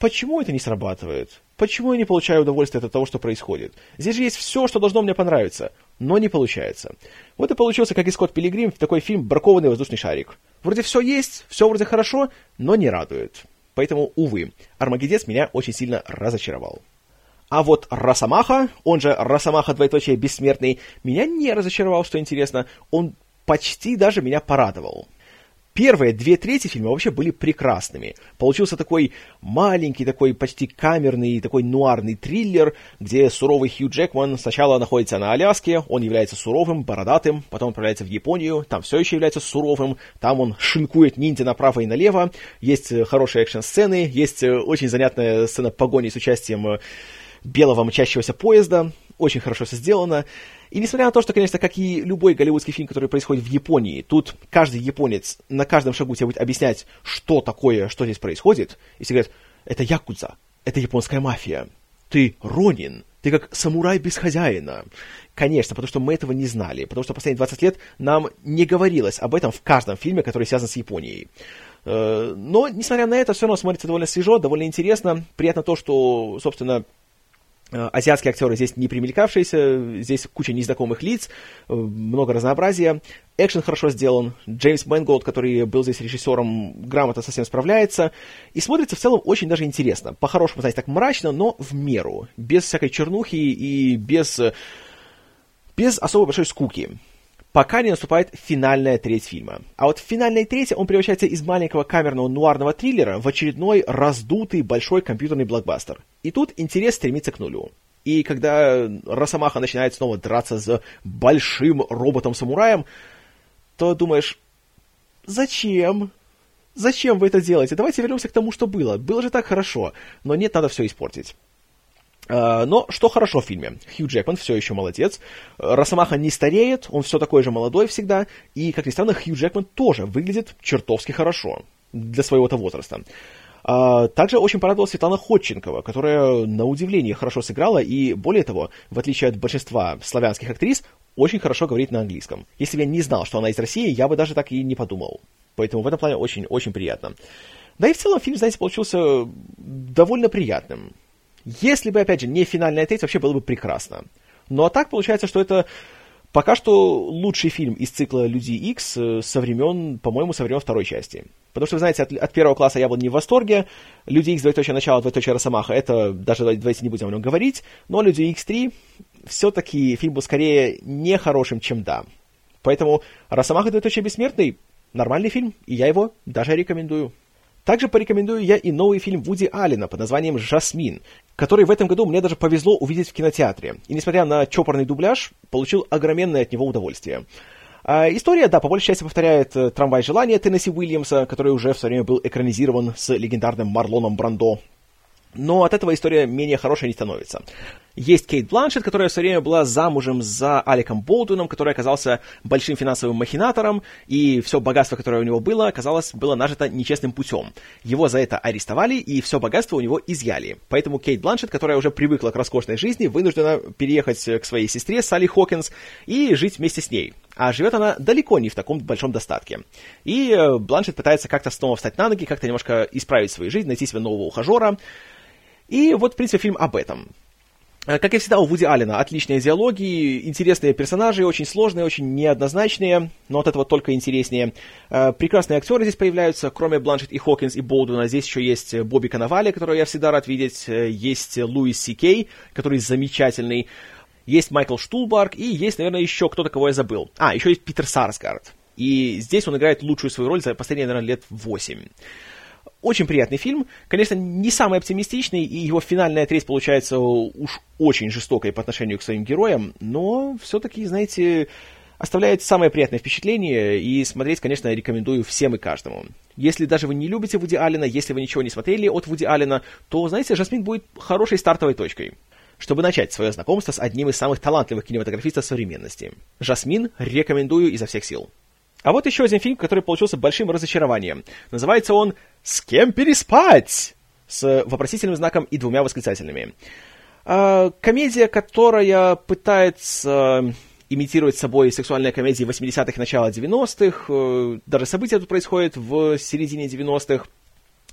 почему это не срабатывает? Почему я не получаю удовольствия от того, что происходит? Здесь же есть все, что должно мне понравиться, но не получается. Вот и получился, как и Скотт Пилигрим, такой фильм «Бракованный воздушный шарик». Вроде все есть, все вроде хорошо, но не радует. Поэтому, увы, Армагеддец меня очень сильно разочаровал. А вот Росомаха, он же Росомаха двоеточие бессмертный, меня не разочаровал, что интересно, он почти даже меня порадовал. Первые две трети фильма вообще были прекрасными. Получился такой маленький, такой почти камерный, такой нуарный триллер, где суровый Хью Джекман сначала находится на Аляске, он является суровым, бородатым, потом отправляется в Японию, там все еще является суровым, там он шинкует ниндзя направо и налево, есть э, хорошие экшн-сцены, есть э, очень занятная сцена погони с участием э, белого мчащегося поезда, очень хорошо все сделано. И несмотря на то, что, конечно, как и любой голливудский фильм, который происходит в Японии, тут каждый японец на каждом шагу тебе будет объяснять, что такое, что здесь происходит, и все говорят, это якудза, это японская мафия, ты ронин, ты как самурай без хозяина. Конечно, потому что мы этого не знали, потому что последние 20 лет нам не говорилось об этом в каждом фильме, который связан с Японией. Э, но, несмотря на это, все равно смотрится довольно свежо, довольно интересно. Приятно то, что, собственно, азиатские актеры здесь не примелькавшиеся, здесь куча незнакомых лиц, э, много разнообразия. Экшен хорошо сделан. Джеймс Мэнголд, который был здесь режиссером, грамотно со всем справляется. И смотрится в целом очень даже интересно. По-хорошему, знаете, так мрачно, но в меру. Без всякой чернухи и без, э, без особо большой скуки пока не наступает финальная треть фильма. А вот в финальной трети он превращается из маленького камерного нуарного триллера в очередной раздутый большой компьютерный блокбастер. И тут интерес стремится к нулю. И когда Росомаха начинает снова драться с большим роботом-самураем, то думаешь, зачем? Зачем вы это делаете? Давайте вернемся к тому, что было. Было же так хорошо. Но нет, надо все испортить. А, но что хорошо в фильме? Хью Джекман все еще молодец. Росомаха не стареет, он все такой же молодой всегда. И, как ни странно, Хью Джекман тоже выглядит чертовски хорошо для своего-то возраста. А, также очень порадовала Светлана Ходченкова, которая, на удивление, хорошо сыграла и, более того, в отличие от большинства славянских актрис, очень хорошо говорит на английском. Если бы я не знал, что она из России, я бы даже так и не подумал. Поэтому в этом плане очень-очень приятно. Да и в целом фильм, знаете, получился довольно приятным. Если бы, опять же, не финальная треть, вообще было бы прекрасно. Ну а так получается, что это пока что лучший фильм из цикла «Люди Икс» э, со времен, по-моему, со времен второй части. Потому что, вы знаете, от, от первого класса я был не в восторге. «Люди Икс», двоеточие начало, двоеточие Росомаха, это даже давайте не будем о нем говорить. Но «Люди Икс 3» все-таки фильм был скорее не хорошим, чем да. Поэтому «Росомаха, двоеточие бессмертный» нормальный фильм, и я его даже рекомендую. Также порекомендую я и новый фильм Вуди Аллена под названием «Жасмин», который в этом году мне даже повезло увидеть в кинотеатре. И несмотря на чопорный дубляж, получил огроменное от него удовольствие. А, история, да, по большей части повторяет э, «Трамвай желания» Теннесси Уильямса, который уже в свое время был экранизирован с легендарным Марлоном Брандо. Но от этого история менее хорошая не становится. Есть Кейт Бланшет, которая все время была замужем за Аликом Болдуином, который оказался большим финансовым махинатором, и все богатство, которое у него было, оказалось, было нажито нечестным путем. Его за это арестовали, и все богатство у него изъяли. Поэтому Кейт Бланшет, которая уже привыкла к роскошной жизни, вынуждена переехать к своей сестре Салли Хокинс и жить вместе с ней. А живет она далеко не в таком большом достатке. И э, Бланшет пытается как-то снова встать на ноги, как-то немножко исправить свою жизнь, найти себе нового ухажера. И вот, в принципе, фильм об этом. Э, как и всегда у Вуди Аллена, отличные диалоги, интересные персонажи, очень сложные, очень неоднозначные, но от этого только интереснее. Э, прекрасные актеры здесь появляются, кроме Бланшет и Хокинс и Болдуна, здесь еще есть Бобби Коновали, которого я всегда рад видеть, э, есть Луис Си Кей, который замечательный, есть Майкл Штулбарг и есть, наверное, еще кто-то, кого я забыл. А, еще есть Питер Сарсгард. И здесь он играет лучшую свою роль за последние, наверное, лет восемь. Очень приятный фильм. Конечно, не самый оптимистичный, и его финальная треть получается уж очень жестокой по отношению к своим героям, но все-таки, знаете, оставляет самое приятное впечатление, и смотреть, конечно, рекомендую всем и каждому. Если даже вы не любите Вуди Аллена, если вы ничего не смотрели от Вуди Аллена, то, знаете, «Жасмин» будет хорошей стартовой точкой чтобы начать свое знакомство с одним из самых талантливых кинематографистов современности. «Жасмин» рекомендую изо всех сил. А вот еще один фильм, который получился большим разочарованием. Называется он «С кем переспать?» с вопросительным знаком и двумя восклицательными. А, комедия, которая пытается имитировать собой сексуальные комедии 80-х, начала 90-х. Э, даже события тут происходят в середине 90-х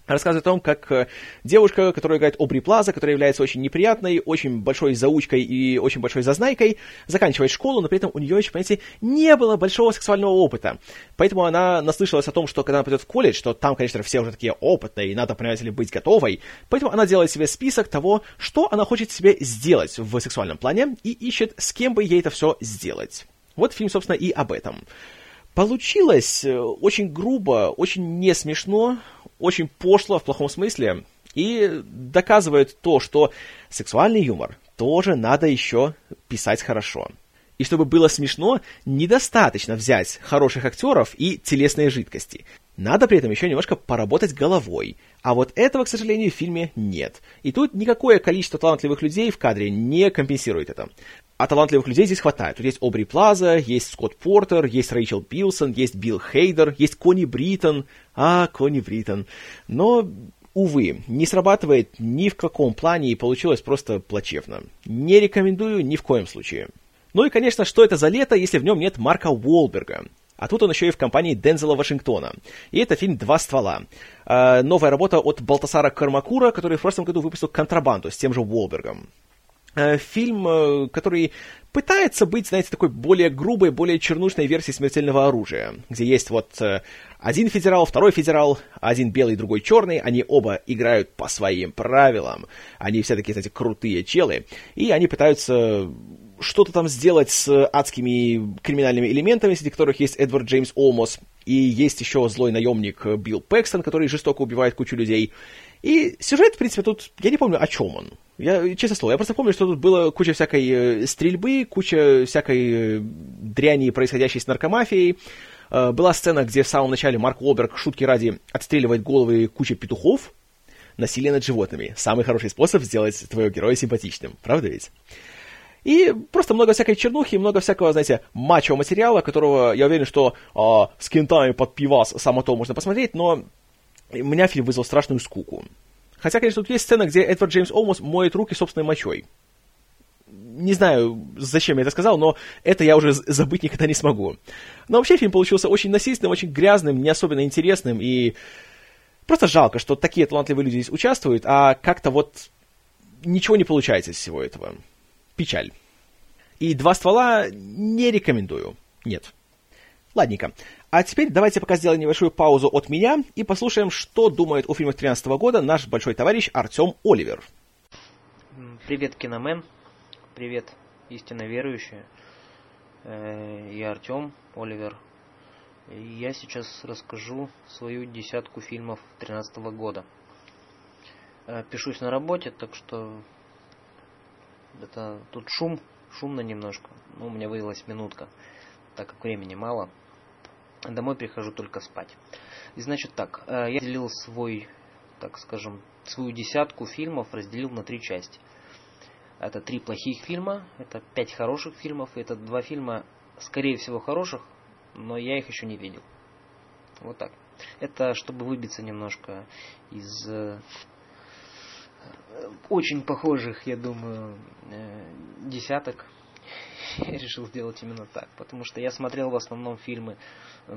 рассказывает о том, как э, девушка, которая играет Обри Плаза, которая является очень неприятной, очень большой заучкой и очень большой зазнайкой, заканчивает школу, но при этом у нее еще, понимаете, не было большого сексуального опыта. Поэтому она наслышалась о том, что когда она пойдет в колледж, что там, конечно, все уже такие опытные, и надо, понимаете ли, быть готовой. Поэтому она делает себе список того, что она хочет себе сделать в сексуальном плане, и ищет, с кем бы ей это все сделать. Вот фильм, собственно, и об этом. Получилось э, очень грубо, очень не смешно, очень пошло в плохом смысле и доказывает то, что сексуальный юмор тоже надо еще писать хорошо. И чтобы было смешно, недостаточно взять хороших актеров и телесные жидкости. Надо при этом еще немножко поработать головой. А вот этого, к сожалению, в фильме нет. И тут никакое количество талантливых людей в кадре не компенсирует это. А талантливых людей здесь хватает. Тут есть Обри Плаза, есть Скотт Портер, есть Рэйчел Билсон, есть Билл Хейдер, есть Конни Бриттон. А, Конни Бриттон. Но увы, не срабатывает ни в каком плане и получилось просто плачевно. Не рекомендую ни в коем случае. Ну и, конечно, что это за лето, если в нем нет Марка Уолберга? А тут он еще и в компании Дензела Вашингтона. И это фильм «Два ствола». Э, новая работа от Балтасара Кормакура, который в прошлом году выпустил «Контрабанду» с тем же Уолбергом. Э, фильм, э, который пытается быть, знаете, такой более грубой, более чернушной версией смертельного оружия, где есть вот э, один федерал, второй федерал, один белый, другой черный, они оба играют по своим правилам, они все такие, знаете, крутые челы, и они пытаются что-то там сделать с адскими криминальными элементами, среди которых есть Эдвард Джеймс Олмос, и есть еще злой наемник Билл Пэкстон, который жестоко убивает кучу людей. И сюжет, в принципе, тут, я не помню, о чем он. Я, честно слово, я просто помню, что тут было куча всякой э, стрельбы, куча всякой э, дряни, происходящей с наркомафией. Э, была сцена, где в самом начале Марк Уолберг шутки ради отстреливает головы кучи петухов. Насилие над животными. Самый хороший способ сделать твоего героя симпатичным. Правда ведь? И просто много всякой чернухи, много всякого, знаете, мачо материала, которого я уверен, что а, с кентами под пивас само то можно посмотреть, но меня фильм вызвал страшную скуку. Хотя, конечно, тут есть сцена, где Эдвард Джеймс Олмос моет руки собственной мочой. Не знаю, зачем я это сказал, но это я уже забыть никогда не смогу. Но вообще фильм получился очень насильственным, очень грязным, не особенно интересным, и просто жалко, что такие талантливые люди здесь участвуют, а как-то вот ничего не получается из всего этого печаль. И два ствола не рекомендую. Нет. Ладненько. А теперь давайте пока сделаем небольшую паузу от меня и послушаем, что думает о фильмах 2013 года наш большой товарищ Артем Оливер. Привет, киномен. Привет, истинно верующие. Э, я Артем Оливер. Я сейчас расскажу свою десятку фильмов 2013 года. Э, пишусь на работе, так что это тут шум, шумно немножко. Ну, у меня выявилась минутка. так как времени мало. Домой прихожу только спать. И значит так, э, я делил свой, так скажем, свою десятку фильмов разделил на три части. Это три плохих фильма, это пять хороших фильмов, и это два фильма, скорее всего, хороших, но я их еще не видел. Вот так. Это чтобы выбиться немножко из э, очень похожих, я думаю, э, десяток. Я решил сделать именно так, потому что я смотрел в основном фильмы э,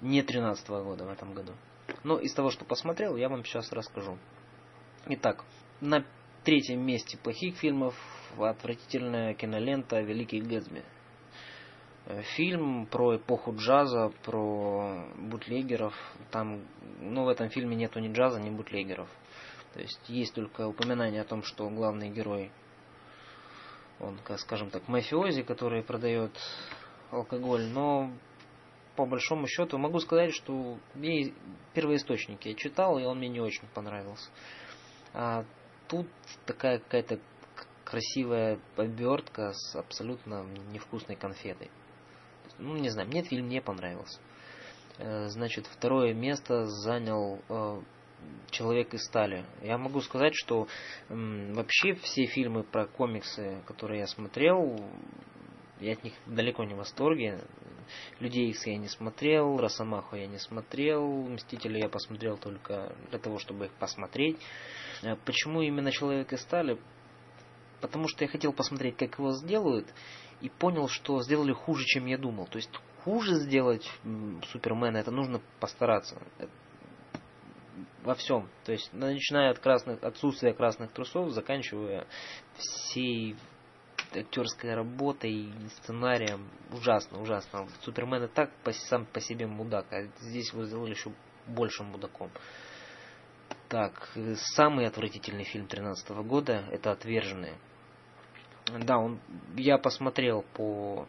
не 13 года в этом году. Но из того, что посмотрел, я вам сейчас расскажу. Итак, на третьем месте плохих фильмов отвратительная кинолента «Великий Гэтсби». Э, фильм про эпоху джаза, про бутлегеров. Там, ну, в этом фильме нету ни джаза, ни бутлегеров. То есть есть только упоминание о том, что главный герой, он, скажем так, мафиози, который продает алкоголь, но по большому счету могу сказать, что мне первоисточники я читал, и он мне не очень понравился. А тут такая какая-то красивая обертка с абсолютно невкусной конфетой ну, не знаю, мне фильм не понравился. Э, значит, второе место занял э, Человек из стали. Я могу сказать, что вообще все фильмы про комиксы, которые я смотрел, я от них далеко не в восторге. Людей Икс я не смотрел, Росомаху я не смотрел, Мстители я посмотрел только для того, чтобы их посмотреть. Э, почему именно Человек из стали? Потому что я хотел посмотреть, как его сделают, и понял, что сделали хуже, чем я думал. То есть хуже сделать Супермена, это нужно постараться. Во всем. То есть, начиная от красных, отсутствия красных трусов, заканчивая всей актерской работой сценарием. Ужасно, ужасно. Супермен и так по, сам по себе мудак, а здесь его сделали еще большим мудаком. Так, самый отвратительный фильм 2013 года это «Отверженные». Да, он, я посмотрел по,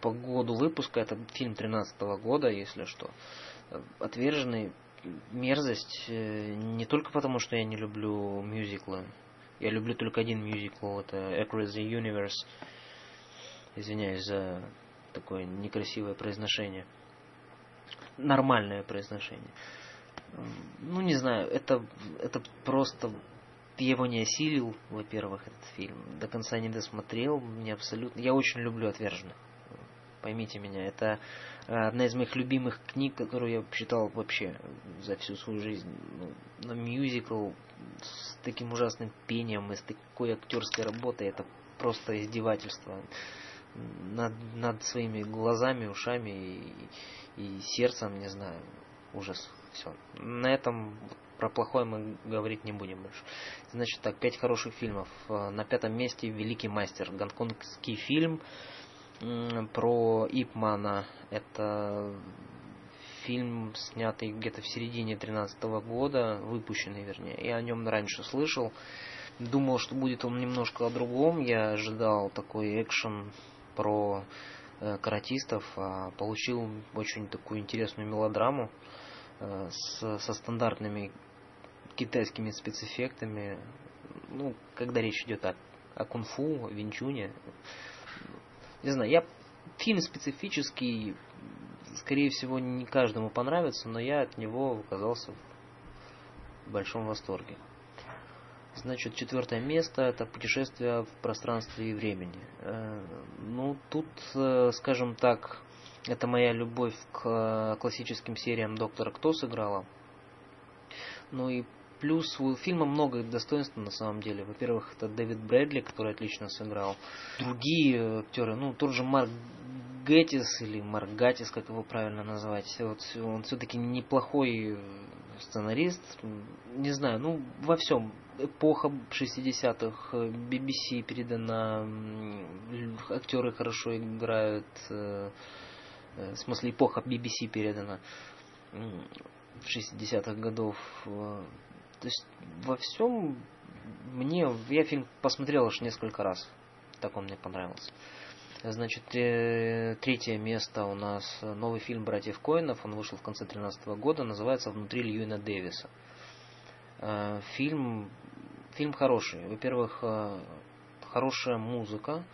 по году выпуска, это фильм 13 года, если что. Отверженный мерзость э, не только потому, что я не люблю мюзиклы. Я люблю только один мюзикл, это Across the Universe. Извиняюсь за такое некрасивое произношение. Нормальное произношение. Ну, не знаю, это, это просто я его не осилил, во-первых, этот фильм. До конца не досмотрел. Мне абсолютно... Я очень люблю «Отверженных». Поймите меня, это э, одна из моих любимых книг, которую я читал вообще за всю свою жизнь. Ну, на мюзикл с таким ужасным пением и с такой актерской работой, это просто издевательство над, над своими глазами, ушами и, и сердцем, не знаю, ужас. Все. На этом про плохое мы говорить не будем больше. Значит так, пять хороших фильмов. Э, на пятом месте «Великий мастер». Гонконгский фильм про Ипмана. Это фильм, снятый где-то в середине 2013 года, выпущенный, вернее. Я о нем раньше слышал. Думал, что будет он немножко о другом. Я ожидал такой экшен про э, каратистов, а получил очень такую интересную мелодраму э, с, со стандартными китайскими спецэффектами, ну, когда речь идет о, о кунг-фу, винчуне. Не знаю, я фильм специфический, скорее всего, не каждому понравится, но я от него оказался в большом восторге. Значит, четвертое место это путешествие в пространстве и времени. Э, ну, тут, э, скажем так, это моя любовь к классическим сериям Доктора Кто сыграла. Ну и Плюс у фильма много достоинств на самом деле. Во-первых, это Дэвид Брэдли, который отлично сыграл. Другие актеры, ну, тот же Марк Геттис или Марк Гаттис, как его правильно назвать. Вот, он все-таки неплохой сценарист. Не знаю, ну, во всем. Эпоха 60-х, BBC передана, актеры хорошо играют. Э, э, в смысле, эпоха BBC передана в 60-х годов. То есть во всем мне, я фильм посмотрел аж несколько раз. Так он мне понравился. Значит, э, третье место у нас новый фильм «Братьев Коинов». Он вышел в конце 2013 года. Называется «Внутри Льюина Дэвиса». Э, фильм, фильм хороший. Во-первых, э, хорошая музыка.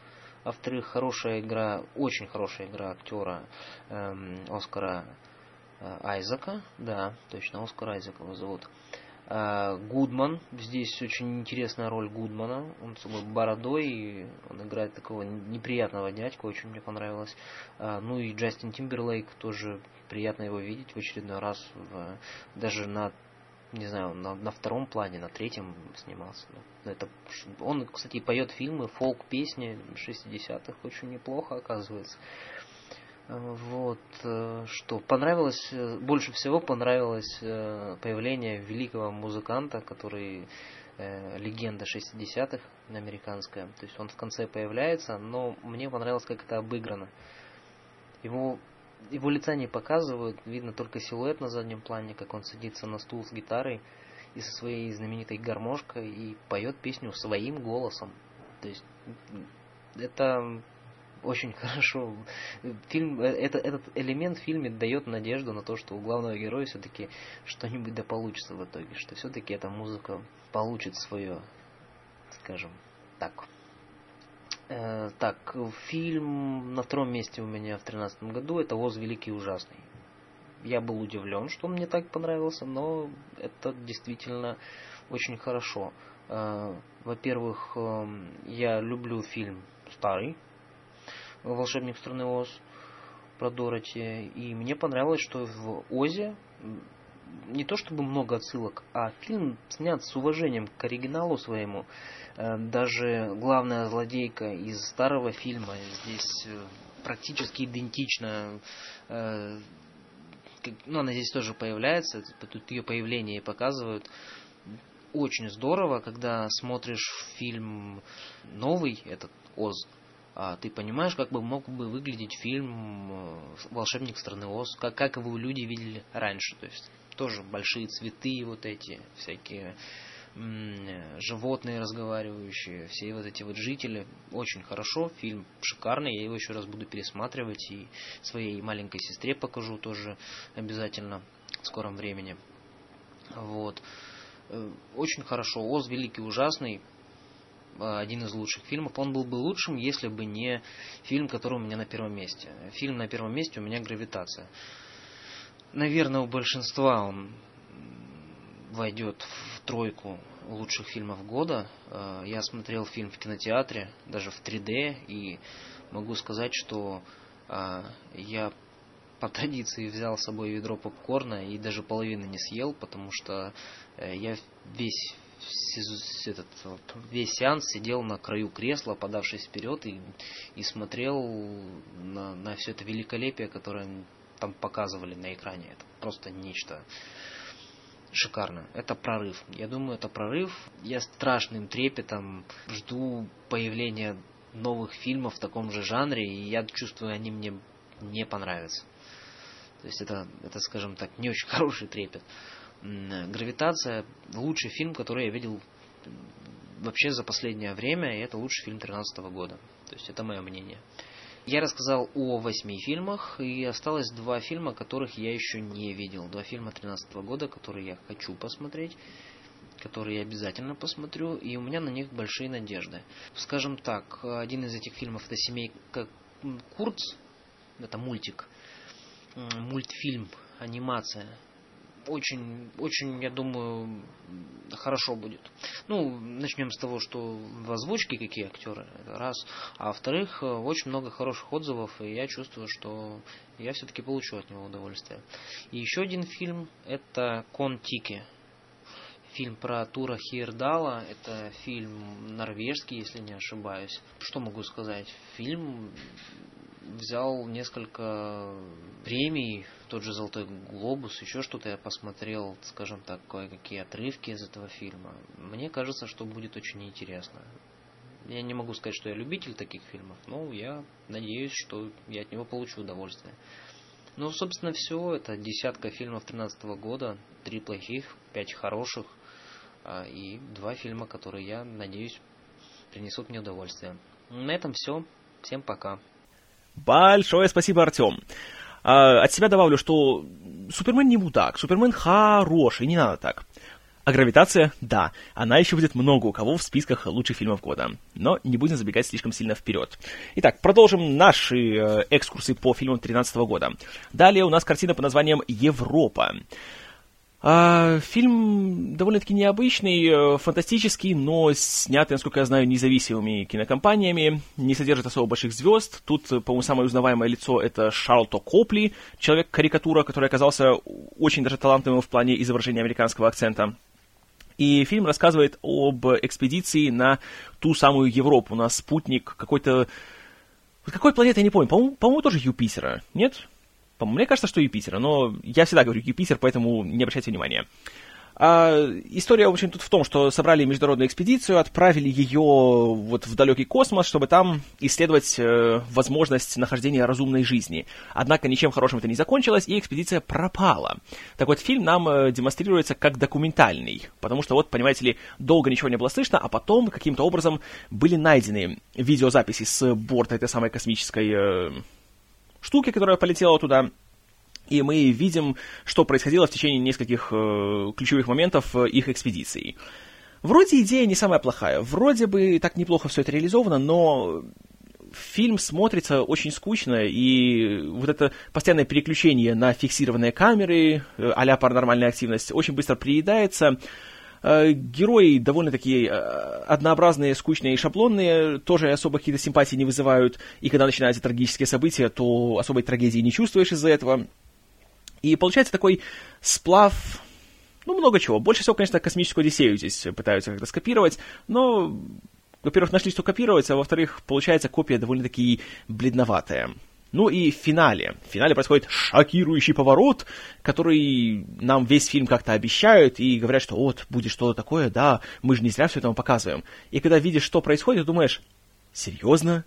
во-вторых, хорошая игра, очень хорошая игра актера эм, Оскара Айзека, да, точно, Оскар Айзек его зовут. Э, Гудман, здесь очень интересная роль Гудмана, он с бородой, он играет такого неприятного дядьку, очень мне понравилось. Э, ну и Джастин Тимберлейк, тоже приятно его видеть в очередной раз, в, даже на не знаю, на, на втором плане, на третьем снимался. Но это, он, кстати, поет фильмы, фолк-песни 60-х, очень неплохо, оказывается. Вот, э, что понравилось, э, больше всего понравилось э, появление великого музыканта, который легенда 60-х американская. То есть он в конце появляется, но мне понравилось, как это обыграно. Его его лица не показывают, видно только силуэт на заднем плане, как он садится на стул с гитарой и со своей знаменитой гармошкой и поет песню своим голосом. То есть это очень хорошо. Фильм, э, это, этот элемент в фильме дает надежду на то, что у главного героя все-таки что-нибудь да получится в итоге, что все-таки эта музыка получит свое, скажем так, Э, так, фильм на втором месте у меня в тринадцатом году это «Оз Великий и Ужасный». Я был удивлен, что он мне так понравился, но это действительно очень хорошо. Э, во-первых, э, я люблю фильм старый «Волшебник страны Оз» про Дороти, и мне понравилось, что в Озе не то чтобы много отсылок, а фильм снят с уважением к оригиналу своему. Э, даже главная злодейка из старого фильма здесь э, практически идентична. Э, ну, она здесь тоже появляется, тут ее появление показывают. Очень здорово, когда смотришь фильм новый, этот Оз, ты понимаешь, как бы мог бы выглядеть фильм «Волшебник страны Оз», как, как его люди видели раньше. То есть тоже большие цветы вот эти, всякие животные разговаривающие, все вот эти вот жители. Очень хорошо, фильм шикарный, я его еще раз буду пересматривать и своей маленькой сестре покажу тоже обязательно в скором времени. Вот. Э, очень хорошо. Оз великий ужасный. Э, один из лучших фильмов. Он был бы лучшим, если бы не фильм, который у меня на первом месте. Фильм на первом месте у меня «Гравитация» наверное, у большинства он войдет в тройку лучших фильмов года. Э, я смотрел фильм в кинотеатре, даже в 3D, и могу сказать, что э, я по традиции взял с собой ведро попкорна и даже половины не съел, потому что я весь этот, весь сеанс сидел на краю кресла, подавшись вперед и, и смотрел на, на все это великолепие, которое там показывали на экране. Это просто нечто шикарно. Это прорыв. Я думаю, это прорыв. Я страшным трепетом жду появления новых фильмов в таком же жанре, и я чувствую, они мне не понравятся. То есть это, это, скажем так, не очень хороший трепет. Гравитация лучший фильм, который я видел вообще за последнее время, и это лучший фильм 2013 года. То есть это мое мнение. Я рассказал о восьми фильмах, и осталось два фильма, которых я еще не видел. Два фильма 2013 года, которые я хочу посмотреть, которые я обязательно посмотрю, и у меня на них большие надежды. Скажем так, один из этих фильмов это «Семейка Курц», это мультик, мультфильм, анимация очень, очень, я думаю, хорошо будет. Ну, начнем с того, что в озвучке какие актеры, раз. А во-вторых, очень много хороших отзывов, и я чувствую, что я все-таки получу от него удовольствие. И еще один фильм, это Кон Тики. Фильм про Тура Хирдала, это фильм норвежский, если не ошибаюсь. Что могу сказать? Фильм взял несколько премий, тот же «Золотой глобус», еще что-то я посмотрел, скажем так, кое-какие отрывки из этого фильма. Мне кажется, что будет очень интересно. Я не могу сказать, что я любитель таких фильмов, но я надеюсь, что я от него получу удовольствие. Ну, собственно, все. Это десятка фильмов 13 года. Три плохих, пять хороших. А, и два фильма, которые, я надеюсь, принесут мне удовольствие. На этом все. Всем пока. Большое спасибо, Артем. А, от себя добавлю, что Супермен не мудак, Супермен хороший, не надо так. А гравитация, да, она еще будет много у кого в списках лучших фильмов года. Но не будем забегать слишком сильно вперед. Итак, продолжим наши э, экскурсы по фильмам 2013 года. Далее у нас картина под названием «Европа». А, фильм довольно-таки необычный, э, фантастический, но снятый, насколько я знаю, независимыми кинокомпаниями, не содержит особо больших звезд. Тут, э, по-моему, самое узнаваемое лицо это Шарлто Копли, человек-карикатура, который оказался очень даже талантливым в плане изображения американского акцента. И фильм рассказывает об экспедиции на ту самую Европу, на спутник какой-то... Какой планеты, я не помню, по-моему, по тоже Юпитера, нет? Мне кажется, что Юпитера, но я всегда говорю Юпитер, поэтому не обращайте внимания. А, история, в общем, тут в том, что собрали международную экспедицию, отправили ее вот в далекий космос, чтобы там исследовать э, возможность нахождения разумной жизни. Однако ничем хорошим это не закончилось, и экспедиция пропала. Так вот, фильм нам э, демонстрируется как документальный, потому что вот, понимаете ли, долго ничего не было слышно, а потом каким-то образом были найдены видеозаписи с борта этой самой космической... Э, штуки, которая полетела туда, и мы видим, что происходило в течение нескольких э, ключевых моментов э, их экспедиции. Вроде идея не самая плохая, вроде бы так неплохо все это реализовано, но фильм смотрится очень скучно, и вот это постоянное переключение на фиксированные камеры, э, а-ля паранормальная активность, очень быстро приедается. Э, герои довольно такие э, однообразные, скучные и шаблонные, тоже особо какие-то симпатии не вызывают, и когда начинаются трагические события, то особой трагедии не чувствуешь из-за этого. И получается такой сплав ну, много чего. Больше всего, конечно, космическую Одиссею здесь пытаются как-то скопировать, но, во-первых, нашли, что копировать, а во-вторых, получается копия довольно-таки бледноватая. Ну и в финале. В финале происходит шокирующий поворот, который нам весь фильм как-то обещают и говорят, что вот, будет что-то такое, да, мы же не зря все это вам показываем. И когда видишь, что происходит, думаешь, серьезно?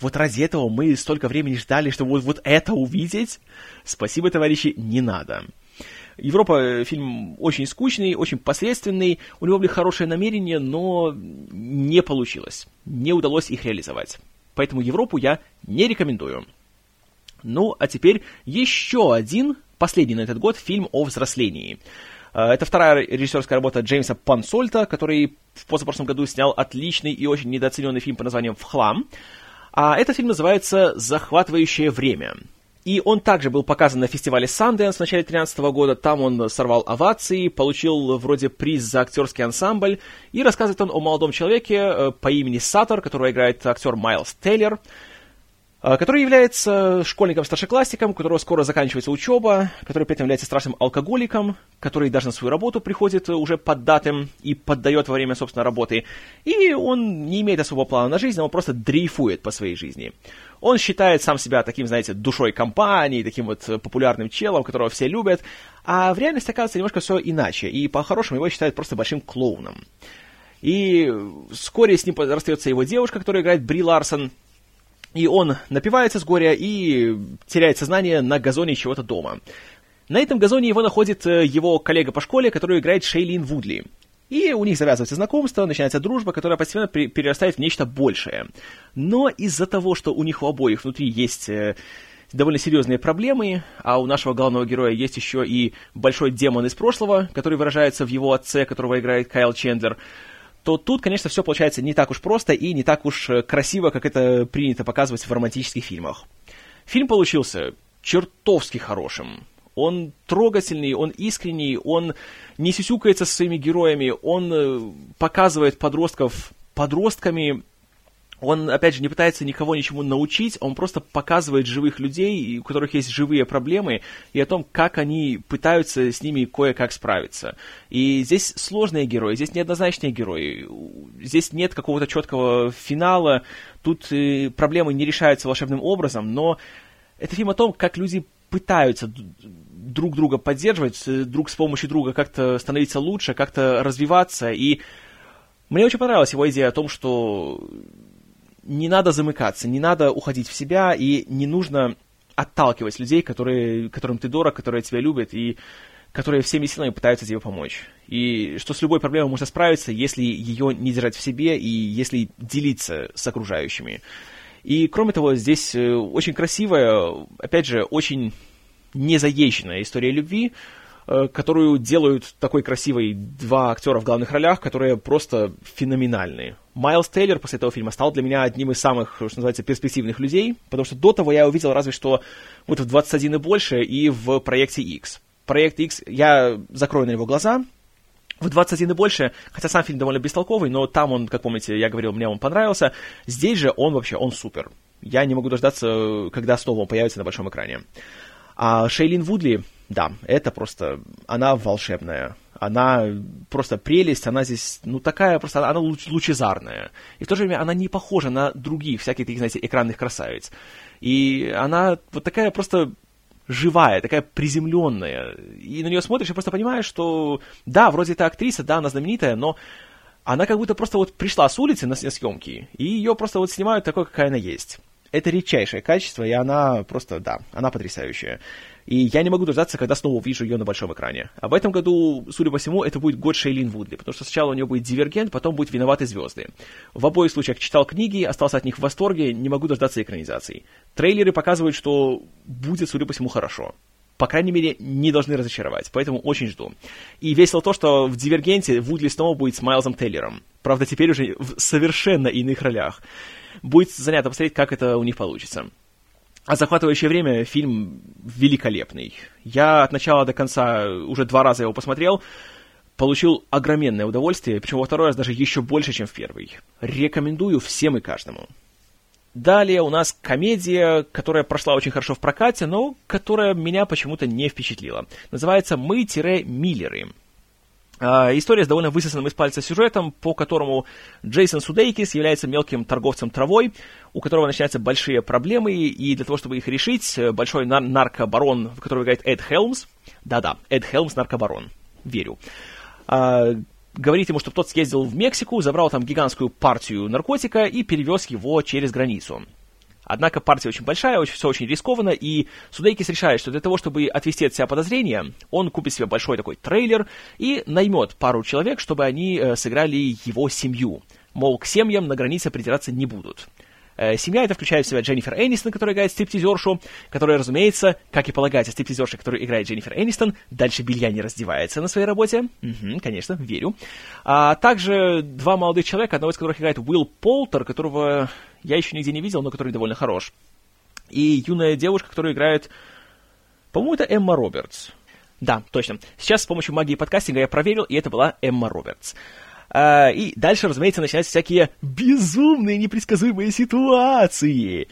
Вот ради этого мы столько времени ждали, чтобы вот, вот это увидеть? Спасибо, товарищи, не надо. Европа э, фильм очень скучный, очень посредственный, у него были хорошие намерения, но не получилось, не удалось их реализовать. Поэтому Европу я не рекомендую. Ну, а теперь еще один, последний на этот год, фильм о взрослении. А, это вторая режиссерская работа Джеймса Пансольта, который в позапрошлом году снял отличный и очень недооцененный фильм под названием «В хлам». А этот фильм называется «Захватывающее время». И он также был показан на фестивале Sundance в начале 2013 года. Там он сорвал овации, получил вроде приз за актерский ансамбль. И рассказывает он о молодом человеке э, по имени Саттер, которого играет актер Майлз Тейлор. А, который является школьником-старшеклассником, у которого скоро заканчивается учеба, который при этом является страшным алкоголиком, который даже на свою работу приходит уже поддатым и поддает во время, собственно, работы. И он не имеет особого плана на жизнь, он просто дрейфует по своей жизни. Он считает сам себя таким, знаете, душой компании, таким вот популярным челом, которого все любят, а в реальности оказывается немножко все иначе, и по-хорошему его считают просто большим клоуном. И вскоре с ним расстается его девушка, которая играет Бри Ларсон, и он напивается с горя и теряет сознание на газоне чего-то дома. На этом газоне его находит э, его коллега по школе, который играет Шейлин Вудли. И у них завязывается знакомство, начинается дружба, которая постепенно перерастает в нечто большее. Но из-за того, что у них у обоих внутри есть э, довольно серьезные проблемы, а у нашего главного героя есть еще и большой демон из прошлого, который выражается в его отце, которого играет Кайл Чендлер, то тут, конечно, все получается не так уж просто и не так уж э, красиво, как это принято показывать в романтических фильмах. Фильм получился чертовски хорошим. Он трогательный, он искренний, он не сюсюкается со своими героями, он э, показывает подростков подростками, он, опять же, не пытается никого ничему научить, он просто показывает живых людей, у которых есть живые проблемы, и о том, как они пытаются с ними кое-как справиться. И здесь сложные герои, здесь неоднозначные герои, здесь нет какого-то четкого финала, тут э, проблемы не решаются волшебным образом, но это фильм о том, как люди пытаются друг друга поддерживать, э, друг с помощью друга как-то становиться лучше, как-то развиваться, и мне очень понравилась его идея о том, что не надо замыкаться, не надо уходить в себя, и не нужно отталкивать людей, которые, которым ты дорог, которые тебя любят, и которые всеми силами пытаются тебе помочь. И что с любой проблемой можно справиться, если ее не держать в себе и если делиться с окружающими. И кроме того, здесь э, очень красивая, опять же, очень незаезженная история любви, которую делают такой красивой два актера в главных ролях, которые просто феноменальные. Майлз Тейлор после этого фильма стал для меня одним из самых, что называется, перспективных людей, потому что до того я увидел разве что вот в 21 и больше и в проекте X. Проект X, я закрою на него глаза, в 21 и больше, хотя сам фильм довольно бестолковый, но там он, как помните, я говорил, мне он понравился. Здесь же он вообще, он супер. Я не могу дождаться, когда снова он появится на большом экране. А Шейлин Вудли, да, это просто, она волшебная. Она просто прелесть, она здесь, ну, такая просто, она луч, лучезарная. И в то же время она не похожа на других всяких таких, знаете, экранных красавиц. И она вот такая просто живая, такая приземленная. И на нее смотришь и просто понимаешь, что да, вроде это актриса, да, она знаменитая, но она как будто просто вот пришла с улицы на съемки, и ее просто вот снимают такой, какая она есть. Это редчайшее качество, и она просто, да, она потрясающая. И я не могу дождаться, когда снова увижу ее на большом экране. А в этом году, судя по всему, это будет год Шейлин Вудли, потому что сначала у нее будет «Дивергент», потом будет «Виноваты звезды». В обоих случаях читал книги, остался от них в восторге, не могу дождаться экранизаций. Трейлеры показывают, что будет, судя по всему, хорошо по крайней мере, не должны разочаровать, поэтому очень жду. И весело то, что в «Дивергенте» Вудли снова будет с Майлзом Тейлером. Правда, теперь уже в совершенно иных ролях. Будет занятно посмотреть, как это у них получится. А захватывающее время фильм великолепный. Я от начала до конца уже два раза его посмотрел, получил огроменное удовольствие, причем во второй раз даже еще больше, чем в первый. Рекомендую всем и каждому. Далее у нас комедия, которая прошла очень хорошо в прокате, но которая меня почему-то не впечатлила. Называется «Мы-Миллеры». Uh, история с довольно высосанным из пальца сюжетом, по которому Джейсон Судейкис является мелким торговцем травой, у которого начинаются большие проблемы, и для того, чтобы их решить, большой нар- наркобарон, в которого играет Эд Хелмс, да-да, Эд Хелмс наркобарон, верю, uh, говорит ему, чтобы тот съездил в Мексику, забрал там гигантскую партию наркотика и перевез его через границу. Однако партия очень большая, очень, все очень рискованно, и Судейкис решает, что для того, чтобы отвести от себя подозрения, он купит себе большой такой трейлер и наймет пару человек, чтобы они э, сыграли его семью. Мол, к семьям на границе придираться не будут. Э, семья это включает в себя Дженнифер Энистон, которая играет стриптизершу, которая, разумеется, как и полагается стриптизерша, которая играет Дженнифер Энистон, дальше белья не раздевается на своей работе. Угу, конечно, верю. А также два молодых человека, одного из которых играет Уилл Полтер, которого я еще нигде не видел, но который довольно хорош. И юная девушка, которая играет, по-моему, это Эмма Робертс. Да, точно. Сейчас с помощью магии подкастинга я проверил, и это была Эмма Робертс. А, и дальше, разумеется, начинаются всякие безумные, непредсказуемые ситуации,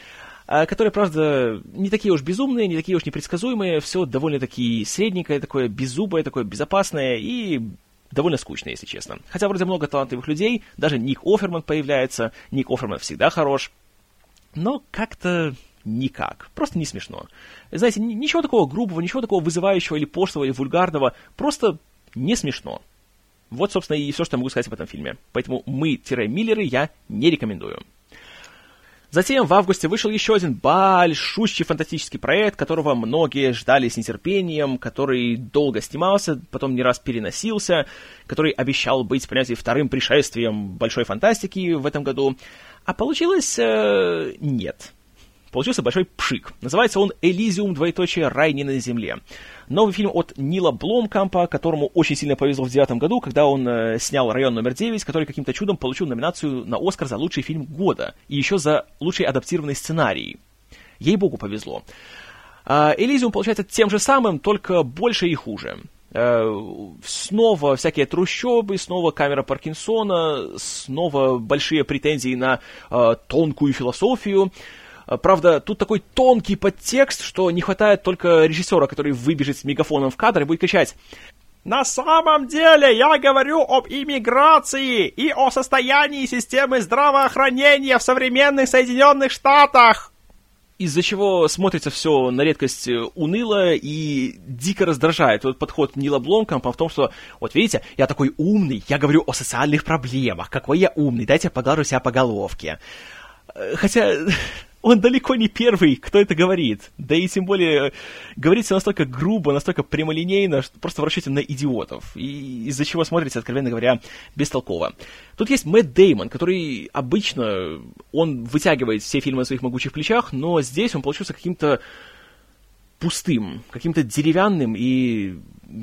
а, которые, правда, не такие уж безумные, не такие уж непредсказуемые, все довольно-таки средненькое, такое беззубое, такое безопасное и довольно скучно, если честно. Хотя вроде много талантливых людей, даже Ник Оферман появляется, Ник Оферман всегда хорош, но как-то никак, просто не смешно. Знаете, ничего такого грубого, ничего такого вызывающего или пошлого, или вульгарного, просто не смешно. Вот, собственно, и все, что я могу сказать об этом фильме. Поэтому мы-миллеры я не рекомендую. Затем в августе вышел еще один большущий фантастический проект, которого многие ждали с нетерпением, который долго снимался, потом не раз переносился, который обещал быть, понимаете, вторым пришествием большой фантастики в этом году. А получилось э, нет получился большой пшик. Называется он «Элизиум, двоеточие, рай не на земле». Новый фильм от Нила Бломкампа, которому очень сильно повезло в девятом году, когда он э, снял «Район номер 9», который каким-то чудом получил номинацию на «Оскар» за лучший фильм года и еще за лучший адаптированный сценарий. Ей-богу повезло. А, «Элизиум» получается тем же самым, только больше и хуже. Э, снова всякие трущобы, снова камера Паркинсона, снова большие претензии на э, тонкую философию. А, правда, тут такой тонкий подтекст, что не хватает только режиссера, который выбежит с мегафоном в кадр и будет кричать «На самом деле я говорю об иммиграции и о состоянии системы здравоохранения в современных Соединенных Штатах!» из-за чего смотрится все на редкость э, уныло и дико раздражает. Вот подход Нила Бломкампа в том, что, вот видите, я такой умный, я говорю о социальных проблемах, какой я умный, дайте я поглажу себя по головке. Э, хотя он далеко не первый, кто это говорит. Да и тем более говорится настолько грубо, настолько прямолинейно, что просто в расчете на идиотов. И из-за чего смотрится, откровенно говоря, бестолково. Тут есть Мэтт Деймон, который обычно, он вытягивает все фильмы на своих могучих плечах, но здесь он получился каким-то пустым, каким-то деревянным и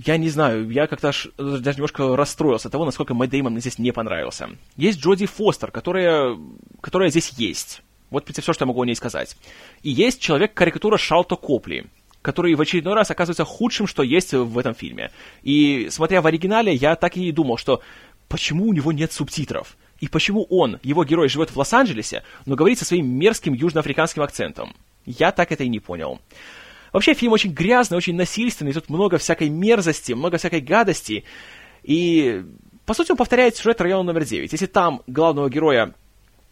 я не знаю, я как-то аж даже немножко расстроился от того, насколько Мэтт Деймон здесь не понравился. Есть Джоди Фостер, которая, которая здесь есть. Вот, в принципе, все, что я могу о ней сказать. И есть человек-карикатура Шалто Копли, который в очередной раз оказывается худшим, что есть в этом фильме. И, смотря в оригинале, я так и думал, что почему у него нет субтитров? И почему он, его герой, живет в Лос-Анджелесе, но говорит со своим мерзким южноафриканским акцентом? Я так это и не понял. Вообще, фильм очень грязный, очень насильственный, тут много всякой мерзости, много всякой гадости. И, по сути, он повторяет сюжет района номер 9. Если там главного героя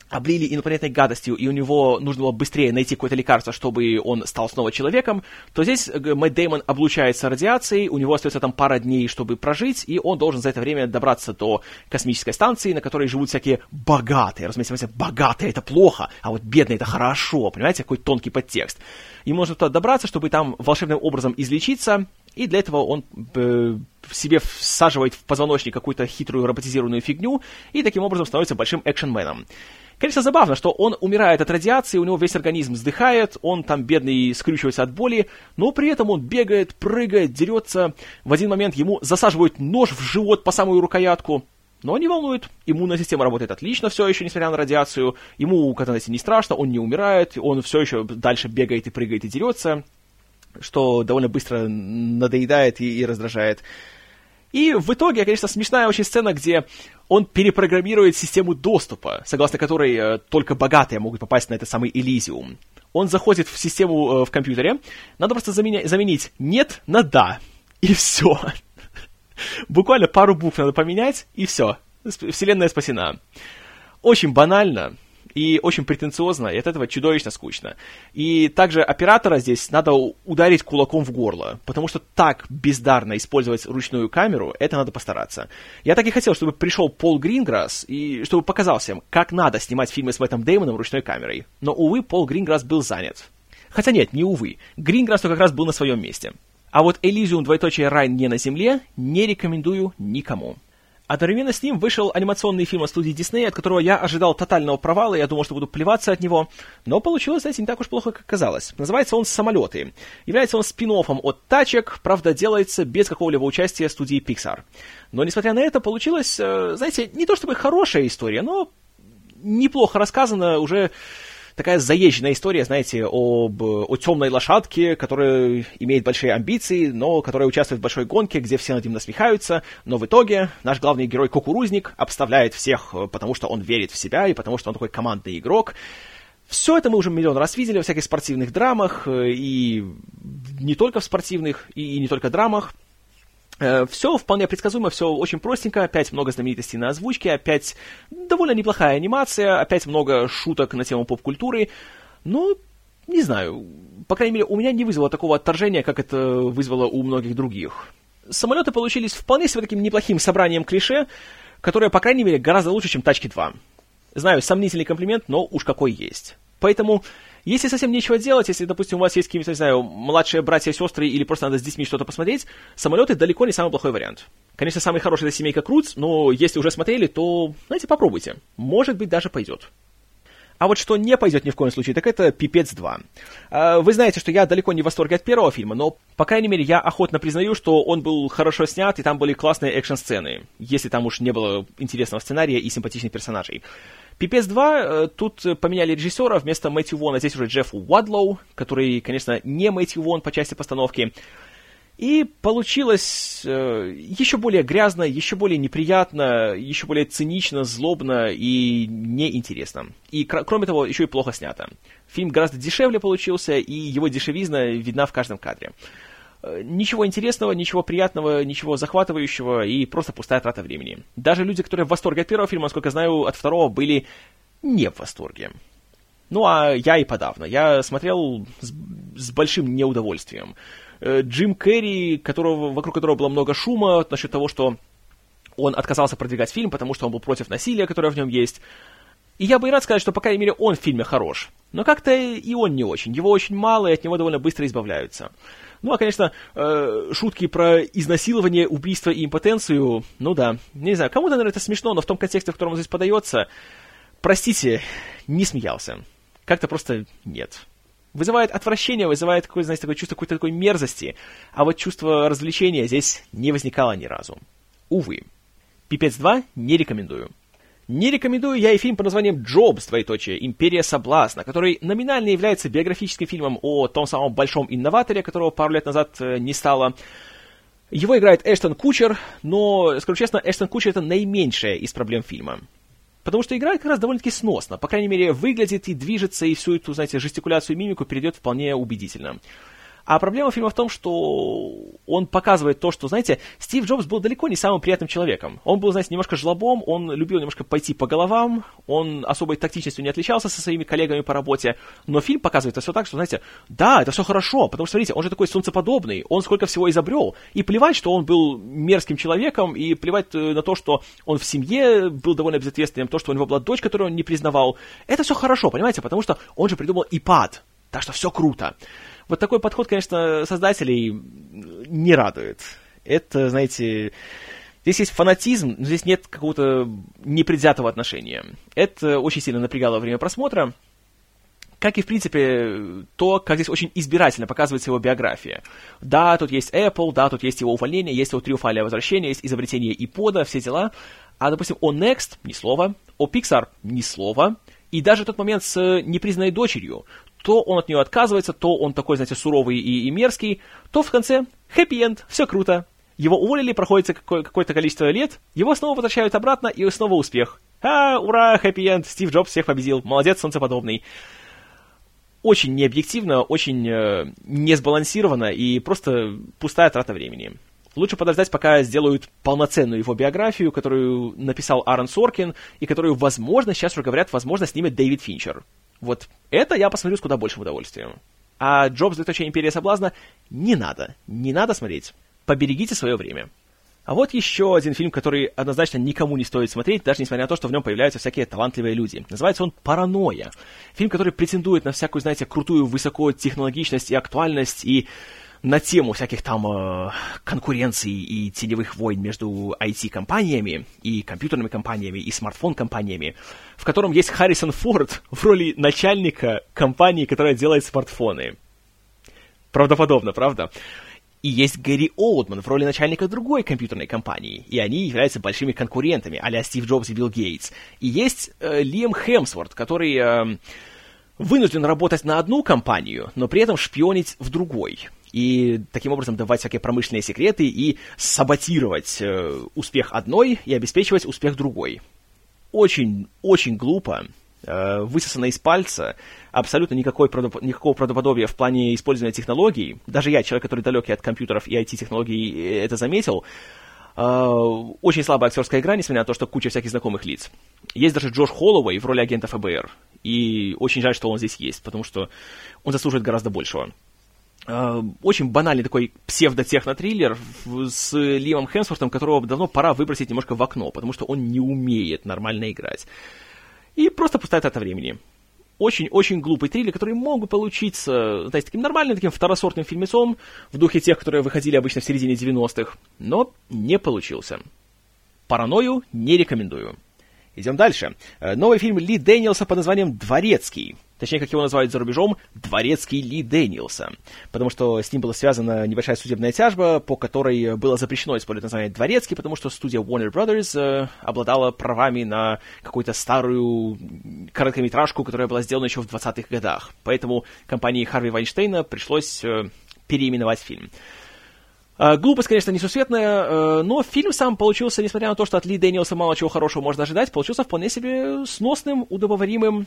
облили инопланетной гадостью, и у него нужно было быстрее найти какое-то лекарство, чтобы он стал снова человеком, то здесь э, Мэтт Деймон облучается радиацией, у него остается там пара дней, чтобы прожить, и он должен за это время добраться до космической станции, на которой живут всякие богатые. Разумеется, богатые это плохо, а вот бедные это хорошо, понимаете, какой тонкий подтекст. Ему нужно туда добраться, чтобы там волшебным образом излечиться, и для этого он э, себе всаживает в позвоночник какую-то хитрую роботизированную фигню, и таким образом становится большим экшенменом. Конечно, забавно, что он умирает от радиации, у него весь организм вздыхает, он там бедный скрючивается от боли, но при этом он бегает, прыгает, дерется. В один момент ему засаживают нож в живот по самую рукоятку. Но не волнует, иммунная система работает отлично все еще, несмотря на радиацию. Ему, катанете, не страшно, он не умирает, он все еще дальше бегает и прыгает и дерется, что довольно быстро надоедает и, и раздражает. И в итоге, конечно, смешная очень сцена, где он перепрограммирует систему доступа, согласно которой э, только богатые могут попасть на этот самый Элизиум. Он заходит в систему э, в компьютере, надо просто заменя- заменить «нет» на «да», и все. Буквально пару букв надо поменять, и все. Вселенная спасена. Очень банально, и очень претенциозно, и от этого чудовищно скучно. И также оператора здесь надо ударить кулаком в горло, потому что так бездарно использовать ручную камеру, это надо постараться. Я так и хотел, чтобы пришел Пол Гринграсс, и чтобы показал всем, как надо снимать фильмы с Мэттом Деймоном ручной камерой. Но, увы, Пол Гринграсс был занят. Хотя нет, не увы. Гринграсс как раз был на своем месте. А вот Элизиум двоеточие рай не на земле не рекомендую никому. Одновременно с ним вышел анимационный фильм от студии Disney, от которого я ожидал тотального провала, я думал, что буду плеваться от него, но получилось, знаете, не так уж плохо, как казалось. Называется он «Самолеты». Является он спин от «Тачек», правда, делается без какого-либо участия студии Pixar. Но, несмотря на это, получилось, э, знаете, не то чтобы хорошая история, но неплохо рассказана уже такая заезженная история, знаете, об, о темной лошадке, которая имеет большие амбиции, но которая участвует в большой гонке, где все над ним насмехаются, но в итоге наш главный герой Кукурузник обставляет всех, э, потому что он верит в себя и потому что он такой командный игрок. Все это мы уже миллион раз видели во всяких спортивных драмах, э, и не только в спортивных, и не только драмах. Э, все вполне предсказуемо, все очень простенько, опять много знаменитостей на озвучке, опять довольно неплохая анимация, опять много шуток на тему поп-культуры, но не знаю, по крайней мере, у меня не вызвало такого отторжения, как это вызвало у многих других. Самолеты получились вполне себе таким неплохим собранием клише, которое, по крайней мере, гораздо лучше, чем Тачки 2. Знаю, сомнительный комплимент, но уж какой есть. Поэтому если совсем нечего делать, если, допустим, у вас есть какие-то, не знаю, младшие братья, сестры, или просто надо с детьми что-то посмотреть, самолеты далеко не самый плохой вариант. Конечно, самый хороший это семейка Круц, но если уже смотрели, то, знаете, попробуйте. Может быть, даже пойдет. А вот что не пойдет ни в коем случае, так это «Пипец 2». А, вы знаете, что я далеко не в восторге от первого фильма, но, по крайней мере, я охотно признаю, что он был хорошо снят, и там были классные экшн-сцены, если там уж не было интересного сценария и симпатичных персонажей. Пипец 2, э, тут поменяли режиссера, вместо Мэтью Вона здесь уже Джефф Уадлоу, который, конечно, не Мэтью Вон по части постановки. И получилось э, еще более грязно, еще более неприятно, еще более цинично, злобно и неинтересно. И, кр- кроме того, еще и плохо снято. Фильм гораздо дешевле получился, и его дешевизна видна в каждом кадре. Ничего интересного, ничего приятного, ничего захватывающего и просто пустая трата времени. Даже люди, которые в восторге от первого фильма, насколько знаю, от второго были не в восторге. Ну, а я и подавно. Я смотрел с, с большим неудовольствием. Э, Джим Керри, которого, вокруг которого было много шума насчет того, что он отказался продвигать фильм, потому что он был против насилия, которое в нем есть. И я бы и рад сказать, что, по крайней мере, он в фильме хорош. Но как-то и он не очень. Его очень мало, и от него довольно быстро избавляются. Ну, а, конечно, э, шутки про изнасилование, убийство и импотенцию, ну да, не знаю, кому-то, наверное, это смешно, но в том контексте, в котором здесь подается, простите, не смеялся. Как-то просто нет. Вызывает отвращение, вызывает какое знаете, такое чувство какой-то такой мерзости. А вот чувство развлечения здесь не возникало ни разу. Увы. «Пипец 2» не рекомендую. Не рекомендую я и фильм под названием «Джобс», двоеточие, «Империя соблазна», который номинально является биографическим фильмом о том самом большом инноваторе, которого пару лет назад э, не стало. Его играет Эштон Кучер, но, скажу честно, Эштон Кучер — это наименьшая из проблем фильма. Потому что играет как раз довольно-таки сносно. По крайней мере, выглядит и движется, и всю эту, знаете, жестикуляцию и мимику перейдет вполне убедительно. А проблема фильма в том, что он показывает то, что, знаете, Стив Джобс был далеко не самым приятным человеком. Он был, знаете, немножко жлобом, он любил немножко пойти по головам, он особой тактичностью не отличался со своими коллегами по работе, но фильм показывает это все так, что, знаете, да, это все хорошо, потому что, смотрите, он же такой солнцеподобный, он сколько всего изобрел, и плевать, что он был мерзким человеком, и плевать э, на то, что он в семье был довольно безответственным, то, что у него была дочь, которую он не признавал, это все хорошо, понимаете, потому что он же придумал ипад, так что все круто. Вот такой подход, конечно, создателей не радует. Это, знаете, здесь есть фанатизм, но здесь нет какого-то непредвзятого отношения. Это очень сильно напрягало во время просмотра. Как и, в принципе, то, как здесь очень избирательно показывается его биография. Да, тут есть Apple, да, тут есть его увольнение, есть его триумфальное возвращение, есть изобретение iPod, все дела. А, допустим, о Next — ни слова, о Pixar — ни слова, и даже тот момент с непризнанной дочерью, то он от нее отказывается, то он такой, знаете, суровый и, и мерзкий, то в конце хэппи-энд, все круто. Его уволили, проходит какое- какое-то количество лет, его снова возвращают обратно, и снова успех. А, ура, хэппи-энд, Стив Джобс всех победил, молодец, солнцеподобный. Очень необъективно, очень э, несбалансированно и просто пустая трата времени. Лучше подождать, пока сделают полноценную его биографию, которую написал Аарон Соркин, и которую, возможно, сейчас уже говорят, возможно, снимет Дэвид Финчер. Вот это я посмотрю с куда большим удовольствием. А Джобс, двоеточие Империя Соблазна, не надо, не надо смотреть. Поберегите свое время. А вот еще один фильм, который однозначно никому не стоит смотреть, даже несмотря на то, что в нем появляются всякие талантливые люди. Называется он «Паранойя». Фильм, который претендует на всякую, знаете, крутую высокотехнологичность и актуальность, и на тему всяких там э, конкуренций и теневых войн между IT-компаниями и компьютерными компаниями и смартфон-компаниями, в котором есть Харрисон Форд в роли начальника компании, которая делает смартфоны. Правдоподобно, правда? И есть Гэри Олдман в роли начальника другой компьютерной компании, и они являются большими конкурентами, а Стив Джобс и Билл Гейтс. И есть э, Лиам Хемсворт, который э, вынужден работать на одну компанию, но при этом шпионить в другой и таким образом давать всякие промышленные секреты и саботировать э, успех одной и обеспечивать успех другой. Очень, очень глупо, э, высосано из пальца, абсолютно никакой, никакого правдоподобия в плане использования технологий. Даже я, человек, который далекий от компьютеров и IT-технологий, э, это заметил. Очень слабая актерская игра, несмотря на то, что куча всяких знакомых лиц. Есть даже Джош Холлоуэй в роли агента ФБР. И очень жаль, что он здесь есть, потому что он заслуживает гораздо большего. Э, очень банальный такой псевдотехно-триллер с Лимом Хемсвортом, которого давно пора выбросить немножко в окно, потому что он не умеет нормально играть. И просто пустая трата времени. Очень-очень глупый триллер, который мог бы получиться, знаете, таким нормальным, таким второсортным фильмецом в духе тех, которые выходили обычно в середине 90-х, но не получился. Паранойю не рекомендую. Идем дальше. Э, новый фильм Ли Дэниелса под названием «Дворецкий» точнее, как его называют за рубежом, дворецкий Ли Дэниелса, потому что с ним была связана небольшая судебная тяжба, по которой было запрещено использовать название дворецкий, потому что студия Warner Brothers э, обладала правами на какую-то старую короткометражку, которая была сделана еще в 20-х годах. Поэтому компании Харви Вайнштейна пришлось э, переименовать фильм. Uh, глупость, конечно, несусветная, uh, но фильм сам получился, несмотря на то, что от Ли Дэниелса мало чего хорошего можно ожидать, получился вполне себе сносным, удобоваримым,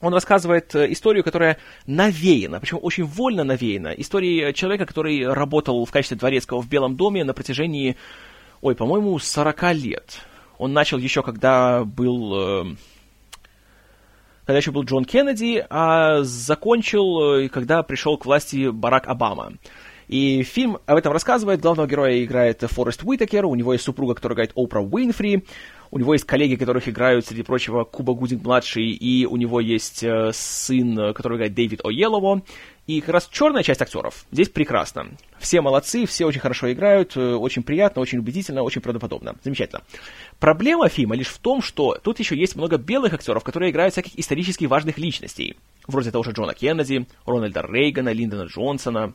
он рассказывает э, историю, которая навеяна, причем очень вольно навеяна. Истории человека, который работал в качестве дворецкого в Белом доме на протяжении, ой, по-моему, 40 лет. Он начал еще, когда был... Э, когда еще был Джон Кеннеди, а закончил, э, когда пришел к власти Барак Обама. И фильм об этом рассказывает. Главного героя играет Форест Уитакер, у него есть супруга, которая играет Опра Уинфри, у него есть коллеги, которых играют, среди прочего, Куба Гудинг-младший, и у него есть э, сын, который играет Дэвид О'Елово, И как раз черная часть актеров здесь прекрасна. Все молодцы, все очень хорошо играют, э, очень приятно, очень убедительно, очень правдоподобно. Замечательно. Проблема фильма лишь в том, что тут еще есть много белых актеров, которые играют всяких исторически важных личностей. Вроде того же Джона Кеннеди, Рональда Рейгана, Линдона Джонсона.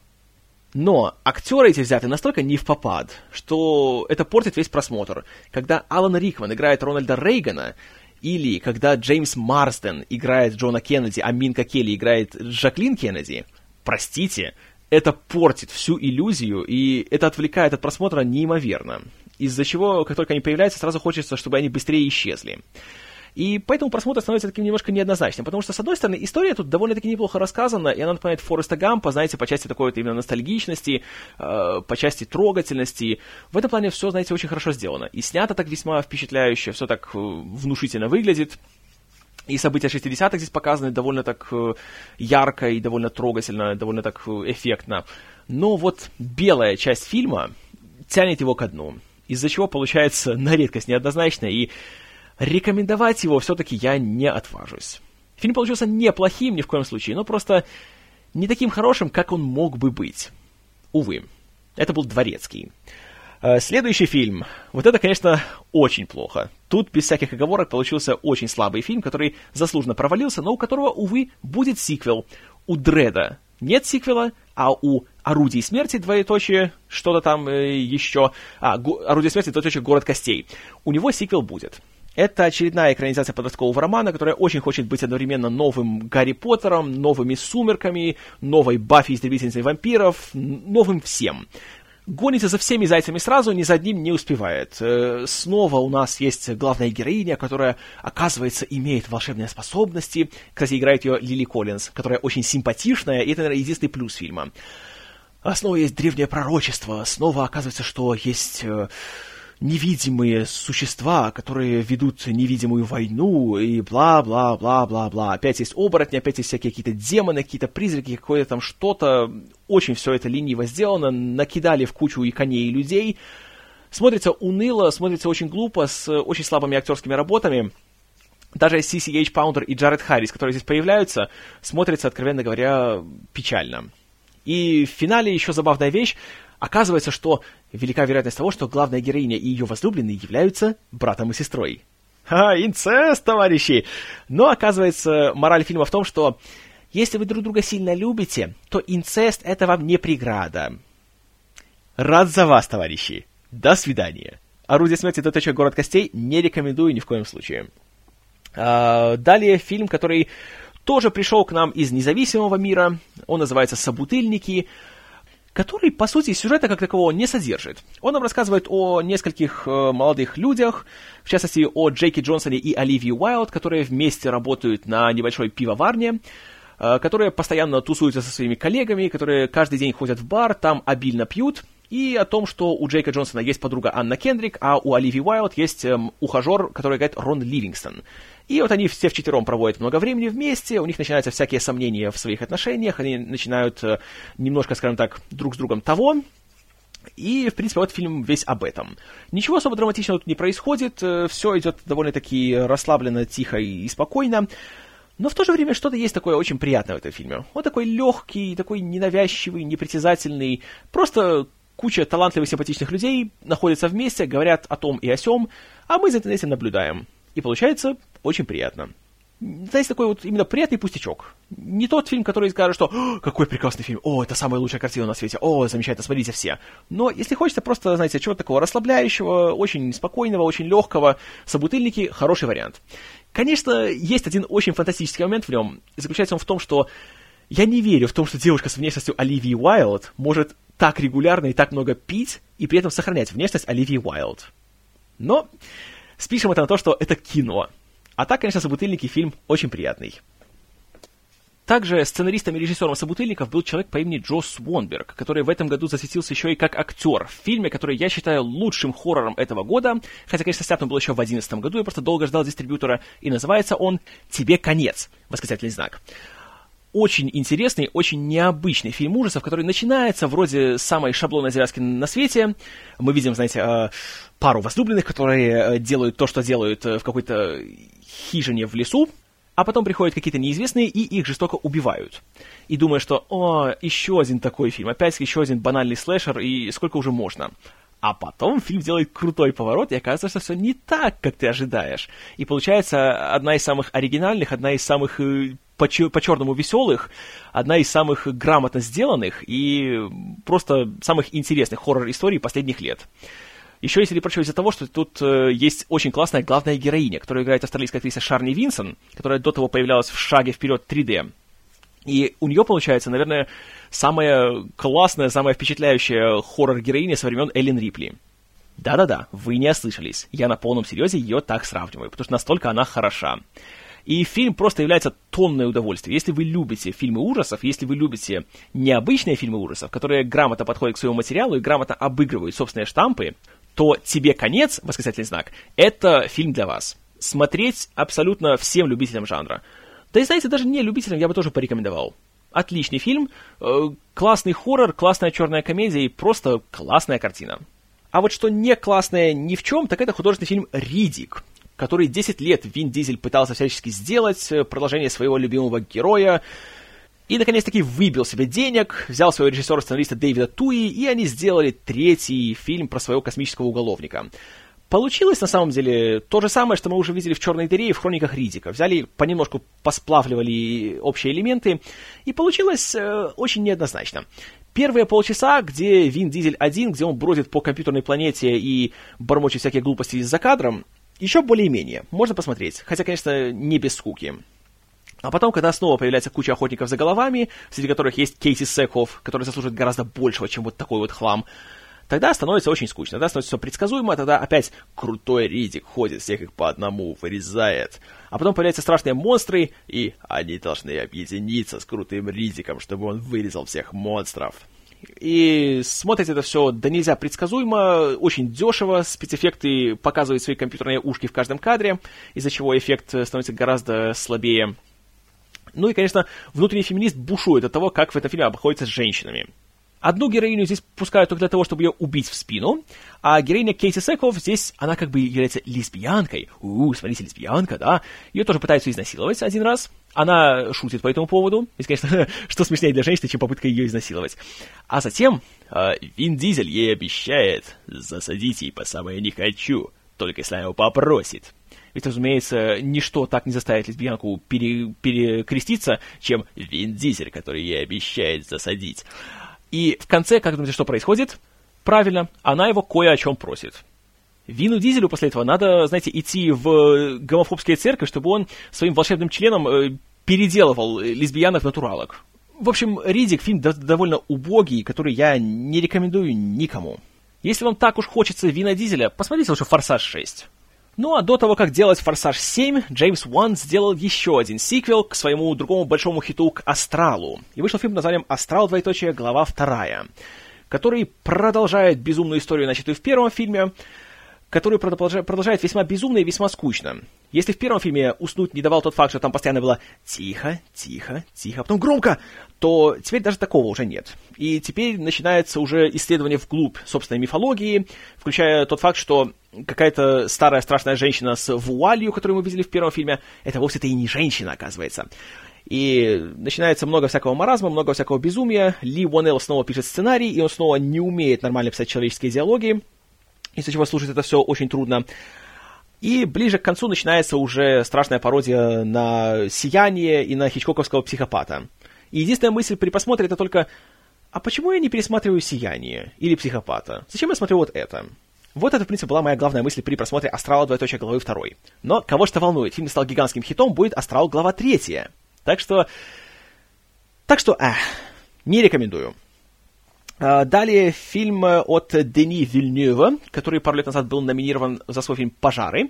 Но актеры эти взяты настолько не в попад, что это портит весь просмотр. Когда Алан Рикман играет Рональда Рейгана, или когда Джеймс Марстон играет Джона Кеннеди, а Минка Келли играет Жаклин Кеннеди, простите, это портит всю иллюзию, и это отвлекает от просмотра неимоверно. Из-за чего, как только они появляются, сразу хочется, чтобы они быстрее исчезли. И поэтому просмотр становится таким немножко неоднозначным, потому что, с одной стороны, история тут довольно-таки неплохо рассказана, и она напоминает Фореста Гампа, знаете, по части такой вот именно ностальгичности, э, по части трогательности. В этом плане все, знаете, очень хорошо сделано. И снято так весьма впечатляюще, все так э, внушительно выглядит. И события 60-х здесь показаны довольно так э, ярко и довольно трогательно, довольно так э, эффектно. Но вот белая часть фильма тянет его ко дну, из-за чего получается на редкость неоднозначно, и рекомендовать его все-таки я не отважусь. Фильм получился неплохим ни в коем случае, но просто не таким хорошим, как он мог бы быть. Увы, это был Дворецкий. Э, следующий фильм. Вот это, конечно, очень плохо. Тут, без всяких оговорок, получился очень слабый фильм, который заслуженно провалился, но у которого, увы, будет сиквел. У Дреда нет сиквела, а у Орудий смерти, двоеточие, что-то там э, еще... А, Орудие смерти, двоеточие, Город костей. У него сиквел будет. Это очередная экранизация подросткового романа, которая очень хочет быть одновременно новым Гарри Поттером, новыми Сумерками, новой Баффи истребительницей вампиров, новым всем. Гонится за всеми зайцами сразу, ни за одним не успевает. Э, снова у нас есть главная героиня, которая, оказывается, имеет волшебные способности. Кстати, играет ее Лили Коллинз, которая очень симпатичная, и это, наверное, единственный плюс фильма. Снова есть древнее пророчество, снова оказывается, что есть э, невидимые существа, которые ведут невидимую войну, и бла-бла-бла-бла-бла. Опять есть оборотни, опять есть всякие какие-то демоны, какие-то призраки, какое-то там что-то. Очень все это лениво сделано, накидали в кучу и коней, и людей. Смотрится уныло, смотрится очень глупо, с очень слабыми актерскими работами. Даже CCH Pounder и Джаред Харрис, которые здесь появляются, смотрятся, откровенно говоря, печально. И в финале еще забавная вещь. Оказывается, что велика вероятность того, что главная героиня и ее возлюбленный являются братом и сестрой. Ха, инцест, товарищи! Но оказывается, мораль фильма в том, что если вы друг друга сильно любите, то инцест — это вам не преграда. Рад за вас, товарищи. До свидания. «Орудие смерти. Т. Город костей» не рекомендую ни в коем случае. А, далее фильм, который тоже пришел к нам из независимого мира. Он называется «Собутыльники» который, по сути, сюжета как такового не содержит. Он нам рассказывает о нескольких э, молодых людях, в частности, о Джейке Джонсоне и Оливии Уайлд, которые вместе работают на небольшой пивоварне, э, которые постоянно тусуются со своими коллегами, которые каждый день ходят в бар, там обильно пьют, и о том, что у Джейка Джонсона есть подруга Анна Кендрик, а у Оливии Уайлд есть эм, ухажер, который играет Рон Ливингстон. И вот они все вчетвером проводят много времени вместе, у них начинаются всякие сомнения в своих отношениях, они начинают э, немножко, скажем так, друг с другом того, и, в принципе, вот фильм весь об этом. Ничего особо драматичного тут не происходит, э, все идет довольно-таки расслабленно, тихо и спокойно. Но в то же время что-то есть такое очень приятное в этом фильме. Он такой легкий, такой ненавязчивый, непритязательный. Просто куча талантливых, симпатичных людей находятся вместе, говорят о том и о сем, а мы за этим наблюдаем. И получается очень приятно. Знаете, такой вот именно приятный пустячок. Не тот фильм, который скажет, что какой прекрасный фильм, о, это самая лучшая картина на свете, о, замечательно, смотрите все. Но если хочется просто, знаете, чего-то такого расслабляющего, очень спокойного, очень легкого, собутыльники — хороший вариант. Конечно, есть один очень фантастический момент в нем. Заключается он в том, что я не верю в том, что девушка с внешностью Оливии Уайлд может так регулярно и так много пить и при этом сохранять внешность Оливии Уайлд. Но спишем это на то, что это кино. А так, конечно, «Собутыльники» фильм очень приятный. Также сценаристом и режиссером «Собутыльников» был человек по имени Джо Свонберг, который в этом году засветился еще и как актер в фильме, который я считаю лучшим хоррором этого года, хотя, конечно, снят он был еще в 2011 году, я просто долго ждал дистрибьютора, и называется он «Тебе конец!» восклицательный знак очень интересный, очень необычный фильм ужасов, который начинается вроде самой шаблонной завязки на свете. Мы видим, знаете, э, пару возлюбленных, которые э, делают то, что делают э, в какой-то хижине в лесу. а потом приходят какие-то неизвестные и их жестоко убивают. И думая, что «О, еще один такой фильм, опять еще один банальный слэшер, и сколько уже можно?» А потом фильм делает крутой поворот, и оказывается, что все не так, как ты ожидаешь. И получается одна из самых оригинальных, одна из самых э, по, по черному веселых, одна из самых грамотно сделанных и просто самых интересных хоррор-историй последних лет. Еще, если прочего, из-за того, что тут э, есть очень классная главная героиня, которую играет австралийская актриса Шарни Винсон, которая до того появлялась в «Шаге вперед 3D». И у нее получается, наверное, самая классная, самая впечатляющая хоррор-героиня со времен Эллен Рипли. Да-да-да, вы не ослышались. Я на полном серьезе ее так сравниваю, потому что настолько она хороша. И фильм просто является тонное удовольствие. Если вы любите фильмы ужасов, если вы любите необычные фильмы ужасов, которые грамотно подходят к своему материалу и грамотно обыгрывают собственные штампы, то «Тебе конец», восклицательный знак, это фильм для вас. Смотреть абсолютно всем любителям жанра. Да и, знаете, даже не любителям я бы тоже порекомендовал. Отличный фильм, э, классный хоррор, классная черная комедия и просто классная картина. А вот что не классное ни в чем, так это художественный фильм «Ридик», который 10 лет Вин Дизель пытался всячески сделать, э, продолжение своего любимого героя, и, наконец-таки, выбил себе денег, взял своего режиссера-сценариста Дэвида Туи, и они сделали третий фильм про своего космического уголовника. Получилось, на самом деле, то же самое, что мы уже видели в «Черной дыре» и в «Хрониках Ридика». Взяли, понемножку посплавливали общие элементы, и получилось э, очень неоднозначно. Первые полчаса, где Вин Дизель один, где он бродит по компьютерной планете и бормочет всякие глупости за кадром, еще более-менее. Можно посмотреть, хотя, конечно, не без скуки. А потом, когда снова появляется куча охотников за головами, среди которых есть Кейси Секов, который заслуживает гораздо большего, чем вот такой вот хлам, тогда становится очень скучно, тогда становится все предсказуемо, тогда опять крутой Ридик ходит, всех их по одному вырезает. А потом появляются страшные монстры, и они должны объединиться с крутым Ридиком, чтобы он вырезал всех монстров. И смотрите это все да нельзя предсказуемо, очень дешево, спецэффекты показывают свои компьютерные ушки в каждом кадре, из-за чего эффект становится гораздо слабее. Ну и, конечно, внутренний феминист бушует от того, как в этом фильме обходится с женщинами. Одну героиню здесь пускают только для того, чтобы ее убить в спину, а героиня Кейси Секов здесь, она как бы является лесбиянкой. У, смотрите, лесбиянка, да? Ее тоже пытаются изнасиловать один раз. Она шутит по этому поводу. Здесь, конечно, что смешнее для женщины, чем попытка ее изнасиловать. А затем э, Вин Дизель ей обещает засадить ей по самое не хочу, только если она его попросит. Ведь, разумеется, ничто так не заставит лесбиянку пере, перекреститься, чем Вин Дизель, который ей обещает засадить. И в конце, как думаете, что происходит? Правильно, она его кое о чем просит. Вину Дизелю после этого надо, знаете, идти в гомофобские церкви, чтобы он своим волшебным членом э, переделывал лесбиянок-натуралок. В общем, Ридик фильм довольно убогий, который я не рекомендую никому. Если вам так уж хочется Вина Дизеля, посмотрите лучше «Форсаж 6». Ну а до того, как делать «Форсаж 7», Джеймс Уан сделал еще один сиквел к своему другому большому хиту к «Астралу». И вышел фильм под названием «Астрал, двоеточие, глава вторая», который продолжает безумную историю, начатую в первом фильме, который продолжает весьма безумно и весьма скучно. Если в первом фильме уснуть не давал тот факт, что там постоянно было тихо, тихо, тихо, а потом громко, то теперь даже такого уже нет. И теперь начинается уже исследование вглубь собственной мифологии, включая тот факт, что какая-то старая страшная женщина с вуалью, которую мы видели в первом фильме, это вовсе-то и не женщина, оказывается. И начинается много всякого маразма, много всякого безумия. Ли Уонелл снова пишет сценарий, и он снова не умеет нормально писать человеческие диалоги, из-за чего слушать это все очень трудно. И ближе к концу начинается уже страшная пародия на «Сияние» и на хичкоковского психопата. И единственная мысль при просмотре это только «А почему я не пересматриваю «Сияние» или «Психопата»? Зачем я смотрю вот это?» Вот это, в принципе, была моя главная мысль при просмотре «Астрала. Двоеточие главы второй». Но кого что волнует, фильм стал гигантским хитом, будет «Астрал. Глава третья». Так что... Так что, эх, не рекомендую. А, далее фильм э, от Дени Вильнева, который пару лет назад был номинирован за свой фильм «Пожары».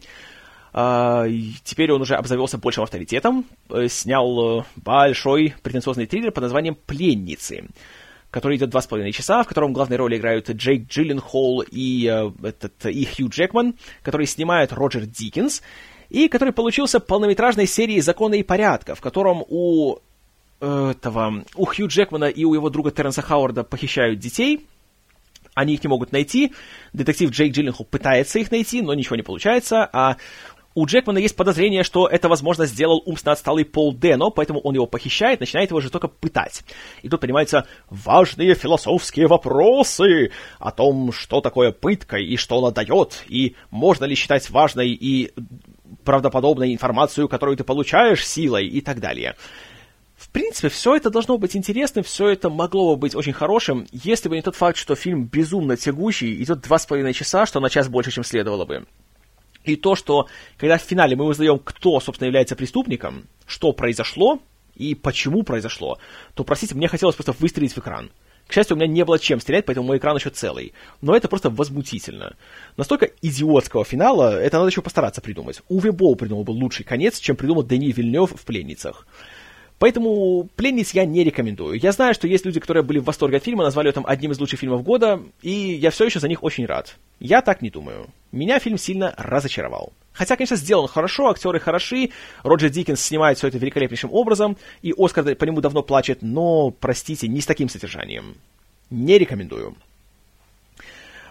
А, теперь он уже обзавелся большим авторитетом, э, снял э, большой претенциозный триллер под названием «Пленницы», который идет два с половиной часа, в котором главные роли играют Джейк Джилленхол и, этот, и Хью Джекман, который снимает Роджер Диккенс, и который получился полнометражной серией «Закона и порядка», в котором у этого, у Хью Джекмана и у его друга Терренса Хауарда похищают детей, они их не могут найти, детектив Джейк Джилленхол пытается их найти, но ничего не получается, а У Джекмана есть подозрение, что это, возможно, сделал умственно отсталый Пол Дено, поэтому он его похищает, начинает его жестоко пытать. И тут поднимаются важные философские вопросы о том, что такое пытка и что она дает, и можно ли считать важной и правдоподобной информацию, которую ты получаешь силой и так далее. Принципе, все это должно быть интересным, все это могло бы быть очень хорошим, если бы не тот факт, что фильм безумно тягучий, идет два с половиной часа, что на час больше, чем следовало бы. И то, что когда в финале мы узнаем, кто, собственно, является преступником, что произошло и почему произошло, то, простите, мне хотелось просто выстрелить в экран. К счастью, у меня не было чем стрелять, поэтому мой экран еще целый. Но это просто возмутительно. Настолько идиотского финала, это надо еще постараться придумать. Уве Боу придумал бы лучший конец, чем придумал Дани Вильнев в «Пленницах». Поэтому «Пленниц» я не рекомендую. Я знаю, что есть люди, которые были в восторге от фильма, назвали там одним из лучших фильмов года, и я все еще за них очень рад. Я так не думаю. Меня фильм сильно разочаровал. Хотя, конечно, сделан хорошо, актеры хороши, Роджер Диккенс снимает все это великолепнейшим образом, и Оскар по нему давно плачет, но, простите, не с таким содержанием. Не рекомендую.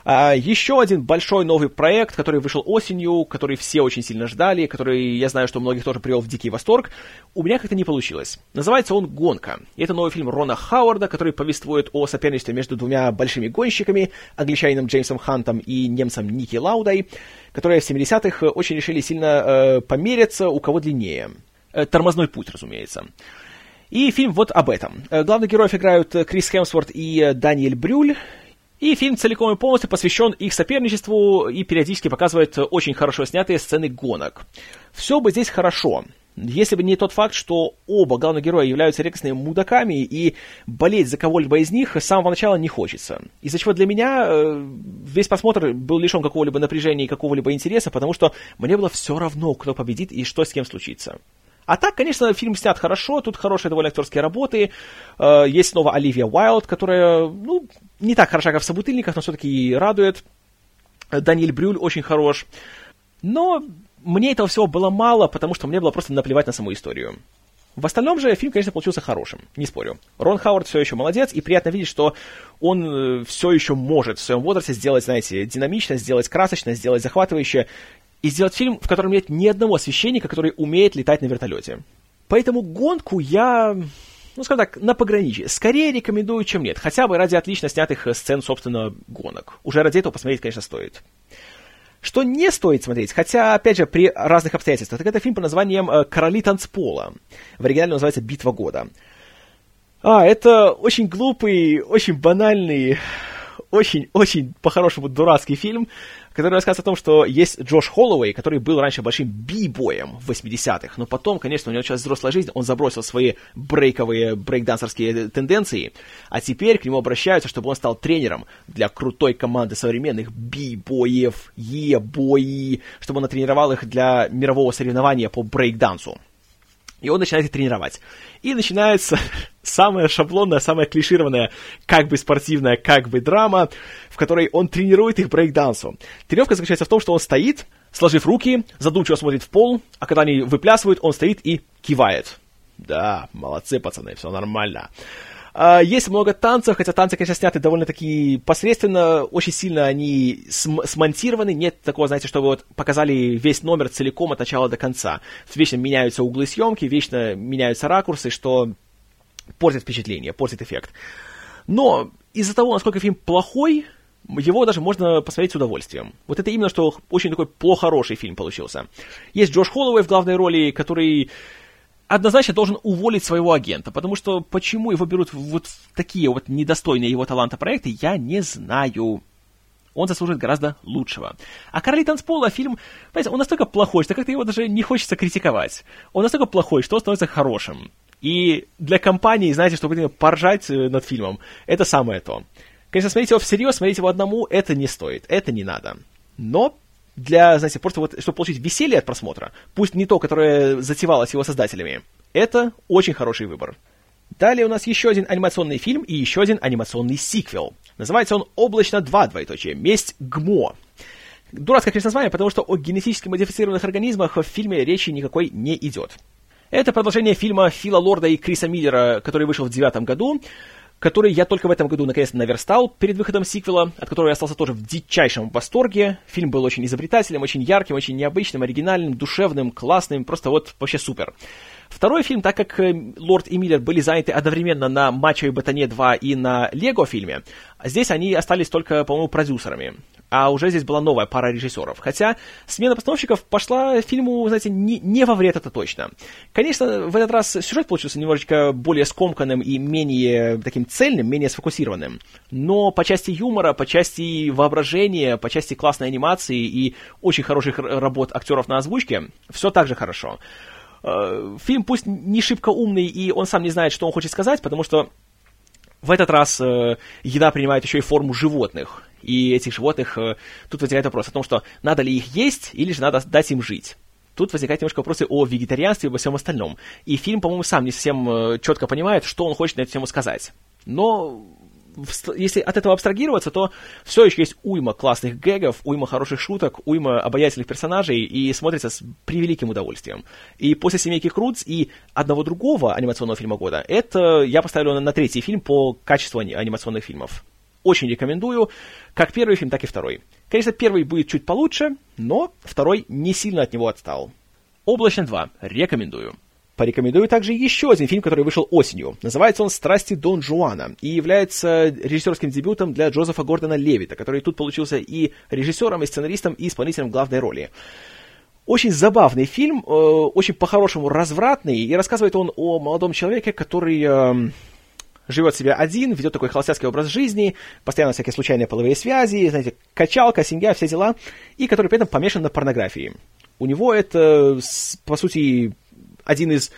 А, еще один большой новый проект, который вышел осенью, который все очень сильно ждали, который, я знаю, что многих тоже привел в дикий восторг, у меня как-то не получилось. Называется он «Гонка». Это новый фильм Рона Хауарда, который повествует о соперничестве между двумя большими гонщиками, англичанином Джеймсом Хантом и немцем Ники Лаудой, которые в 70-х очень решили сильно э, помериться, у кого длиннее. Э, тормозной путь, разумеется. И фильм вот об этом. Э, главных героев играют Крис Хемсворт и э, Даниэль Брюль. И фильм целиком и полностью посвящен их соперничеству и периодически показывает очень хорошо снятые сцены гонок. Все бы здесь хорошо, если бы не тот факт, что оба главных героя являются редкостными мудаками, и болеть за кого-либо из них с самого начала не хочется. Из-за чего для меня э, весь просмотр был лишен какого-либо напряжения и какого-либо интереса, потому что мне было все равно, кто победит и что с кем случится. А так, конечно, фильм снят хорошо, тут хорошие довольно актерские работы. Э, есть снова Оливия Уайлд, которая, ну, не так хороша, как в «Собутыльниках», но все-таки радует. Даниэль Брюль очень хорош. Но мне этого всего было мало, потому что мне было просто наплевать на саму историю. В остальном же фильм, конечно, получился хорошим, не спорю. Рон Хауард все еще молодец, и приятно видеть, что он э, все еще может в своем возрасте сделать, знаете, динамично, сделать красочно, сделать захватывающе и сделать фильм, в котором нет ни одного священника, который умеет летать на вертолете. Поэтому гонку я, ну, скажем так, на пограничье. Скорее рекомендую, чем нет. Хотя бы ради отлично снятых сцен, собственно, гонок. Уже ради этого посмотреть, конечно, стоит. Что не стоит смотреть, хотя, опять же, при разных обстоятельствах, так это фильм под названием э, «Короли танцпола». В оригинале называется «Битва года». А, это очень глупый, очень банальный, очень-очень по-хорошему дурацкий фильм, который рассказывает о том, что есть Джош Холлоуэй, который был раньше большим би-боем в 80-х, но потом, конечно, у него началась взрослая жизнь, он забросил свои брейковые, брейкдансерские тенденции, а теперь к нему обращаются, чтобы он стал тренером для крутой команды современных би-боев, е-бои, чтобы он тренировал их для мирового соревнования по брейкдансу. И он начинает их тренировать. И начинается самая шаблонная, самая клишированная, как бы спортивная, как бы драма, в которой он тренирует их брейкдансу. Тренировка заключается в том, что он стоит, сложив руки, задумчиво смотрит в пол, а когда они выплясывают, он стоит и кивает. Да, молодцы, пацаны, все нормально. А, есть много танцев, хотя танцы, конечно, сняты довольно-таки посредственно, очень сильно они см- смонтированы, нет такого, знаете, чтобы вот показали весь номер целиком от начала до конца. Вечно меняются углы съемки, вечно меняются ракурсы, что портит впечатление, портит эффект. Но из-за того, насколько фильм плохой, его даже можно посмотреть с удовольствием. Вот это именно, что очень такой плохо-хороший фильм получился. Есть Джош Холлоуэй в главной роли, который однозначно должен уволить своего агента, потому что почему его берут вот в такие вот недостойные его таланта проекты, я не знаю. Он заслуживает гораздо лучшего. А «Короли танцпола» фильм, понимаете, он настолько плохой, что как-то его даже не хочется критиковать. Он настолько плохой, что становится хорошим. И для компании, знаете, чтобы поржать э, над фильмом, это самое то. Конечно, смотреть его всерьез, смотреть его одному, это не стоит, это не надо. Но для, знаете, просто вот, чтобы получить веселье от просмотра, пусть не то, которое затевалось его создателями, это очень хороший выбор. Далее у нас еще один анимационный фильм и еще один анимационный сиквел. Называется он «Облачно 2. Двоеточие. Месть ГМО». Дурацкое, конечно, название, потому что о генетически модифицированных организмах в фильме речи никакой не идет. Это продолжение фильма Фила Лорда и Криса Миллера, который вышел в девятом году, который я только в этом году наконец-то наверстал перед выходом сиквела, от которого я остался тоже в дичайшем восторге. Фильм был очень изобретательным, очень ярким, очень необычным, оригинальным, душевным, классным, просто вот вообще супер. Второй фильм, так как э, Лорд и Миллер были заняты одновременно на «Мачо и Ботане 2» и на «Лего» фильме, здесь они остались только, по-моему, продюсерами. А уже здесь была новая пара режиссеров. Хотя смена постановщиков пошла фильму, знаете, не, не во вред, это точно. Конечно, в этот раз сюжет получился немножечко более скомканным и менее таким цельным, менее сфокусированным. Но по части юмора, по части воображения, по части классной анимации и очень хороших работ актеров на озвучке, все так же хорошо. Э, фильм пусть не шибко умный, и он сам не знает, что он хочет сказать, потому что в этот раз э, еда принимает еще и форму животных. И этих животных, э, тут возникает вопрос о том, что надо ли их есть, или же надо дать им жить. Тут возникают немножко вопросы о вегетарианстве и обо всем остальном. И фильм, по-моему, сам не совсем э, четко понимает, что он хочет на эту тему сказать. Но если от этого абстрагироваться, то все еще есть уйма классных гэгов, уйма хороших шуток, уйма обаятельных персонажей, и смотрится с превеликим удовольствием. И после «Семейки Крудс» и одного другого анимационного фильма года, это я поставлю на, на третий фильм по качеству анимационных фильмов. Очень рекомендую, как первый фильм, так и второй. Конечно, первый будет чуть получше, но второй не сильно от него отстал. «Облачно 2» рекомендую. Порекомендую также еще один фильм, который вышел осенью. Называется он «Страсти Дон Жуана» и является режиссерским дебютом для Джозефа Гордона Левита, который тут получился и режиссером, и сценаристом, и исполнителем главной роли. Очень забавный фильм, э, очень по-хорошему развратный, и рассказывает он о молодом человеке, который э, живет себе один, ведет такой холостяцкий образ жизни, постоянно всякие случайные половые связи, знаете, качалка, семья, все дела, и который при этом помешан на порнографии. У него это, по сути, один из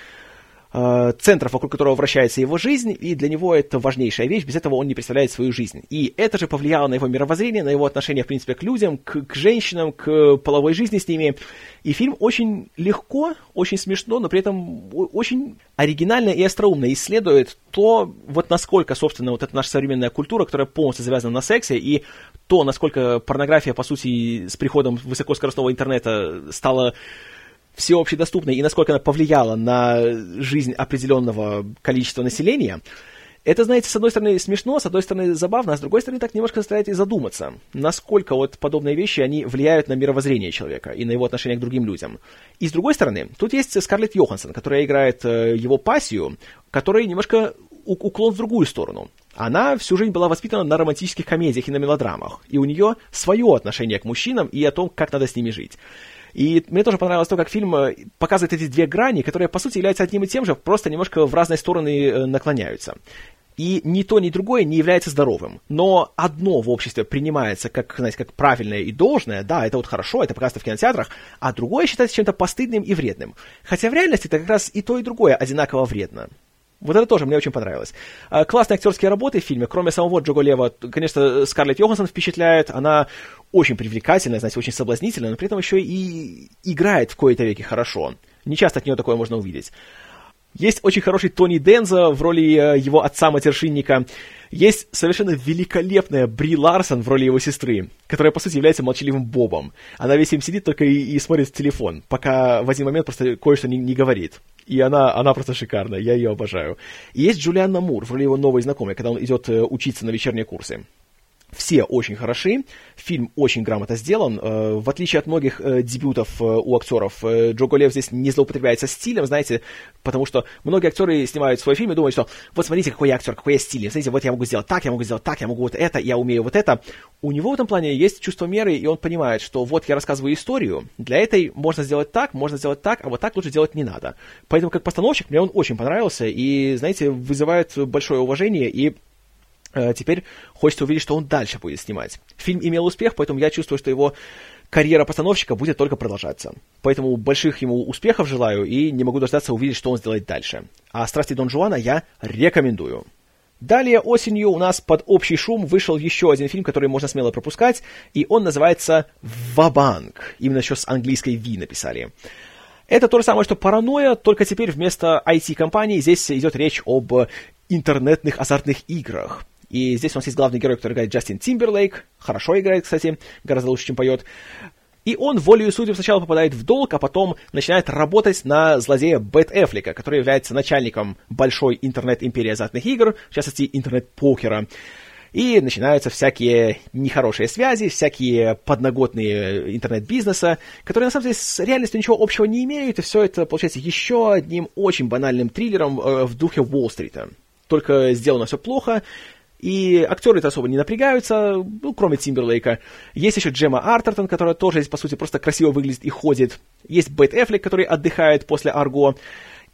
э, центров, вокруг которого вращается его жизнь, и для него это важнейшая вещь, без этого он не представляет свою жизнь. И это же повлияло на его мировоззрение, на его отношение, в принципе, к людям, к, к женщинам, к половой жизни с ними. И фильм очень легко, очень смешно, но при этом очень оригинально и остроумно исследует то, вот насколько, собственно, вот эта наша современная культура, которая полностью завязана на сексе, и то, насколько порнография, по сути, с приходом высокоскоростного интернета стала всеобщедоступной и насколько она повлияла на жизнь определенного количества населения, это, знаете, с одной стороны смешно, с одной стороны забавно, а с другой стороны так немножко заставляет и задуматься, насколько вот подобные вещи, они влияют на мировоззрение человека и на его отношение к другим людям. И с другой стороны, тут есть Скарлетт Йоханссон, которая играет э, его пассию, которая немножко уклон в другую сторону. Она всю жизнь была воспитана на романтических комедиях и на мелодрамах, и у нее свое отношение к мужчинам и о том, как надо с ними жить. И мне тоже понравилось то, как фильм э, показывает эти две грани, которые, по сути, являются одним и тем же, просто немножко в разные стороны э, наклоняются. И ни то, ни другое не является здоровым. Но одно в обществе принимается как, знаете, как правильное и должное, да, это вот хорошо, это показано в кинотеатрах, а другое считается чем-то постыдным и вредным. Хотя в реальности это как раз и то, и другое одинаково вредно. Вот это тоже мне очень понравилось. А, классные актерские работы в фильме, кроме самого Джого Лева, конечно, Скарлетт Йоханссон впечатляет, она очень привлекательная, знаете, очень соблазнительная, но при этом еще и играет в кои-то веки хорошо. Не часто от нее такое можно увидеть. Есть очень хороший Тони Денза в роли э, его отца-матершинника. Есть совершенно великолепная Бри Ларсон в роли его сестры, которая, по сути, является молчаливым Бобом. Она весь им сидит только и, и смотрит в телефон, пока в один момент просто кое-что не, не говорит. И она, она просто шикарная, я ее обожаю. И есть Джулианна Мур в роли его новой знакомой, когда он идет э, учиться на вечерние курсы. Все очень хороши, фильм очень грамотно сделан. Э, в отличие от многих э, дебютов э, у актеров, Джо Голев здесь не злоупотребляется стилем, знаете, потому что многие актеры снимают свой фильм и думают, что вот смотрите, какой я актер, какой я стильный, смотрите, вот я могу сделать так, я могу сделать так, я могу вот это, я умею вот это. У него в этом плане есть чувство меры, и он понимает, что вот я рассказываю историю, для этой можно сделать так, можно сделать так, а вот так лучше делать не надо. Поэтому как постановщик мне он очень понравился и, знаете, вызывает большое уважение и теперь хочется увидеть, что он дальше будет снимать. Фильм имел успех, поэтому я чувствую, что его карьера постановщика будет только продолжаться. Поэтому больших ему успехов желаю и не могу дождаться увидеть, что он сделает дальше. А «Страсти Дон Жуана» я рекомендую. Далее осенью у нас под общий шум вышел еще один фильм, который можно смело пропускать, и он называется «Вабанк». Именно еще с английской «Ви» написали. Это то же самое, что «Паранойя», только теперь вместо IT-компании здесь идет речь об интернетных азартных играх. И здесь у нас есть главный герой, который играет Джастин Тимберлейк. Хорошо играет, кстати, гораздо лучше, чем поет. И он волею судеб сначала попадает в долг, а потом начинает работать на злодея Бет Эфлика, который является начальником большой интернет-империи азартных игр, в частности, интернет-покера. И начинаются всякие нехорошие связи, всякие подноготные интернет-бизнеса, которые на самом деле с реальностью ничего общего не имеют, и все это получается еще одним очень банальным триллером э, в духе Уолл-стрита. Только сделано все плохо, и актеры это особо не напрягаются, ну, кроме Тимберлейка. Есть еще Джема Артертон, которая тоже здесь, по сути, просто красиво выглядит и ходит. Есть Бет Эфлик, который отдыхает после Арго.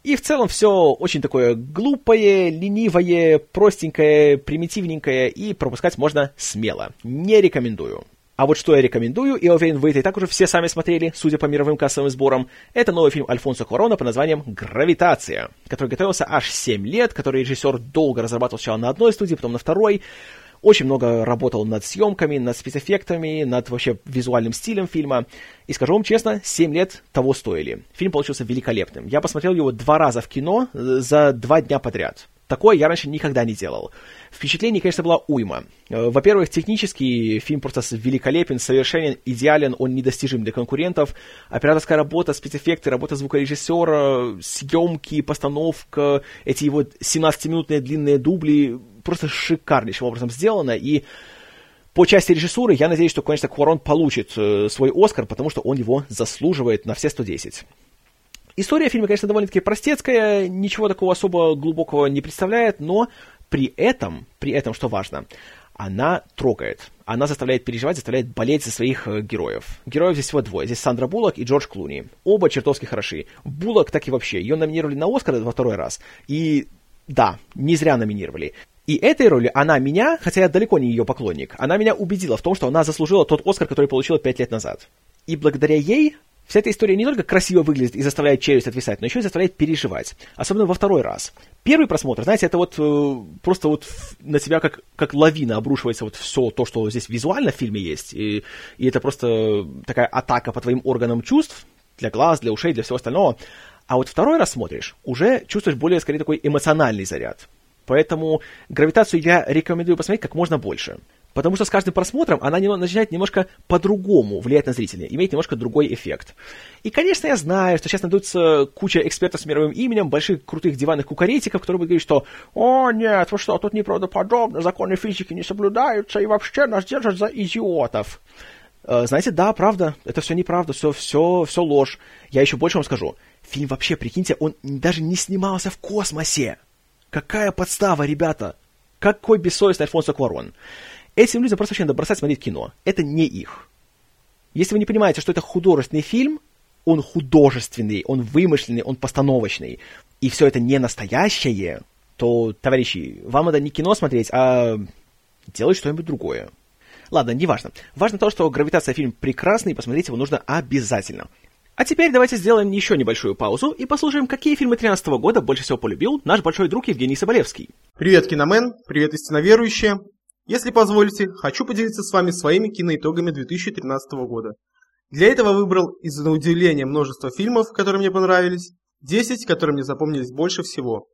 И в целом все очень такое глупое, ленивое, простенькое, примитивненькое, и пропускать можно смело. Не рекомендую. А вот что я рекомендую, и уверен, вы это и так уже все сами смотрели, судя по мировым кассовым сборам, это новый фильм Альфонсо Корона по названием «Гравитация», который готовился аж 7 лет, который режиссер долго разрабатывал сначала на одной студии, потом на второй, очень много работал над съемками, над спецэффектами, над вообще визуальным стилем фильма. И скажу вам честно, 7 лет того стоили. Фильм получился великолепным. Я посмотрел его два раза в кино э, за два дня подряд. Такое я раньше никогда не делал. Впечатлений, конечно, была уйма. Э, во-первых, технически фильм просто великолепен, совершенен, идеален, он недостижим для конкурентов. Операторская работа, спецэффекты, работа звукорежиссера, съемки, постановка, эти его 17-минутные длинные дубли просто шикарнейшим образом сделано, и по части режиссуры я надеюсь, что, конечно, Куарон получит э, свой Оскар, потому что он его заслуживает на все 110. История фильма, конечно, довольно-таки простецкая, ничего такого особо глубокого не представляет, но при этом, при этом, что важно, она трогает. Она заставляет переживать, заставляет болеть за своих э, героев. Героев здесь всего двое. Здесь Сандра Буллок и Джордж Клуни. Оба чертовски хороши. Буллок так и вообще. Ее номинировали на Оскар во второй раз. И да, не зря номинировали. И этой роли она меня, хотя я далеко не ее поклонник, она меня убедила в том, что она заслужила тот Оскар, который получила пять лет назад. И благодаря ей вся эта история не только красиво выглядит и заставляет челюсть отвисать, но еще и заставляет переживать. Особенно во второй раз. Первый просмотр, знаете, это вот э, просто вот на тебя как, как лавина обрушивается вот все то, что здесь визуально в фильме есть. И, и это просто такая атака по твоим органам чувств, для глаз, для ушей, для всего остального. А вот второй раз смотришь, уже чувствуешь более, скорее, такой эмоциональный заряд. Поэтому гравитацию я рекомендую посмотреть как можно больше. Потому что с каждым просмотром она начинает немножко по-другому влиять на зрителя, имеет немножко другой эффект. И, конечно, я знаю, что сейчас найдутся куча экспертов с мировым именем, больших крутых диванных кукаритиков, которые будут говорить, что «О, нет, вы что, тут неправдоподобно, законы физики не соблюдаются, и вообще нас держат за идиотов». Э, знаете, да, правда, это все неправда, все, все, все ложь. Я еще больше вам скажу. Фильм вообще, прикиньте, он даже не снимался в космосе. Какая подстава, ребята! Какой бессовестный Альфонсо Куарон. Этим людям просто вообще надо бросать смотреть кино. Это не их. Если вы не понимаете, что это художественный фильм, он художественный, он вымышленный, он постановочный, и все это не настоящее, то, товарищи, вам надо не кино смотреть, а делать что-нибудь другое. Ладно, неважно. Важно то, что «Гравитация» фильм прекрасный, и посмотреть его нужно обязательно. А теперь давайте сделаем еще небольшую паузу и послушаем, какие фильмы 13 года больше всего полюбил наш большой друг Евгений Соболевский. Привет, киномен, привет, истиноверующие. Если позволите, хочу поделиться с вами своими киноитогами 2013 года. Для этого выбрал из за удивления множество фильмов, которые мне понравились, 10, которые мне запомнились больше всего.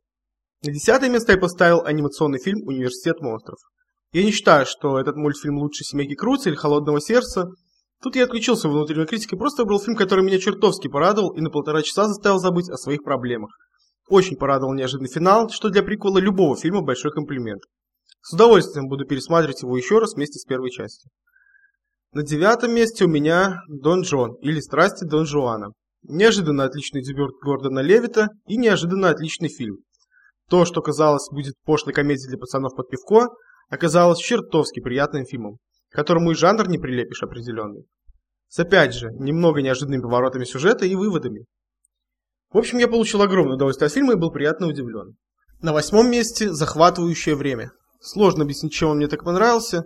На десятое место я поставил анимационный фильм «Университет монстров». Я не считаю, что этот мультфильм лучше «Семейки Крутса» или «Холодного сердца», Тут я отключился в внутренней критике, просто выбрал фильм, который меня чертовски порадовал и на полтора часа заставил забыть о своих проблемах. Очень порадовал неожиданный финал, что для приквела любого фильма большой комплимент. С удовольствием буду пересматривать его еще раз вместе с первой частью. На девятом месте у меня Дон Джон или Страсти Дон Жуана. Неожиданно отличный дебют Гордона Левита и неожиданно отличный фильм. То, что казалось будет пошлой комедией для пацанов под пивко, оказалось чертовски приятным фильмом которому и жанр не прилепишь определенный. С опять же, немного неожиданными поворотами сюжета и выводами. В общем, я получил огромное удовольствие от фильма и был приятно удивлен. На восьмом месте «Захватывающее время». Сложно объяснить, чем он мне так понравился.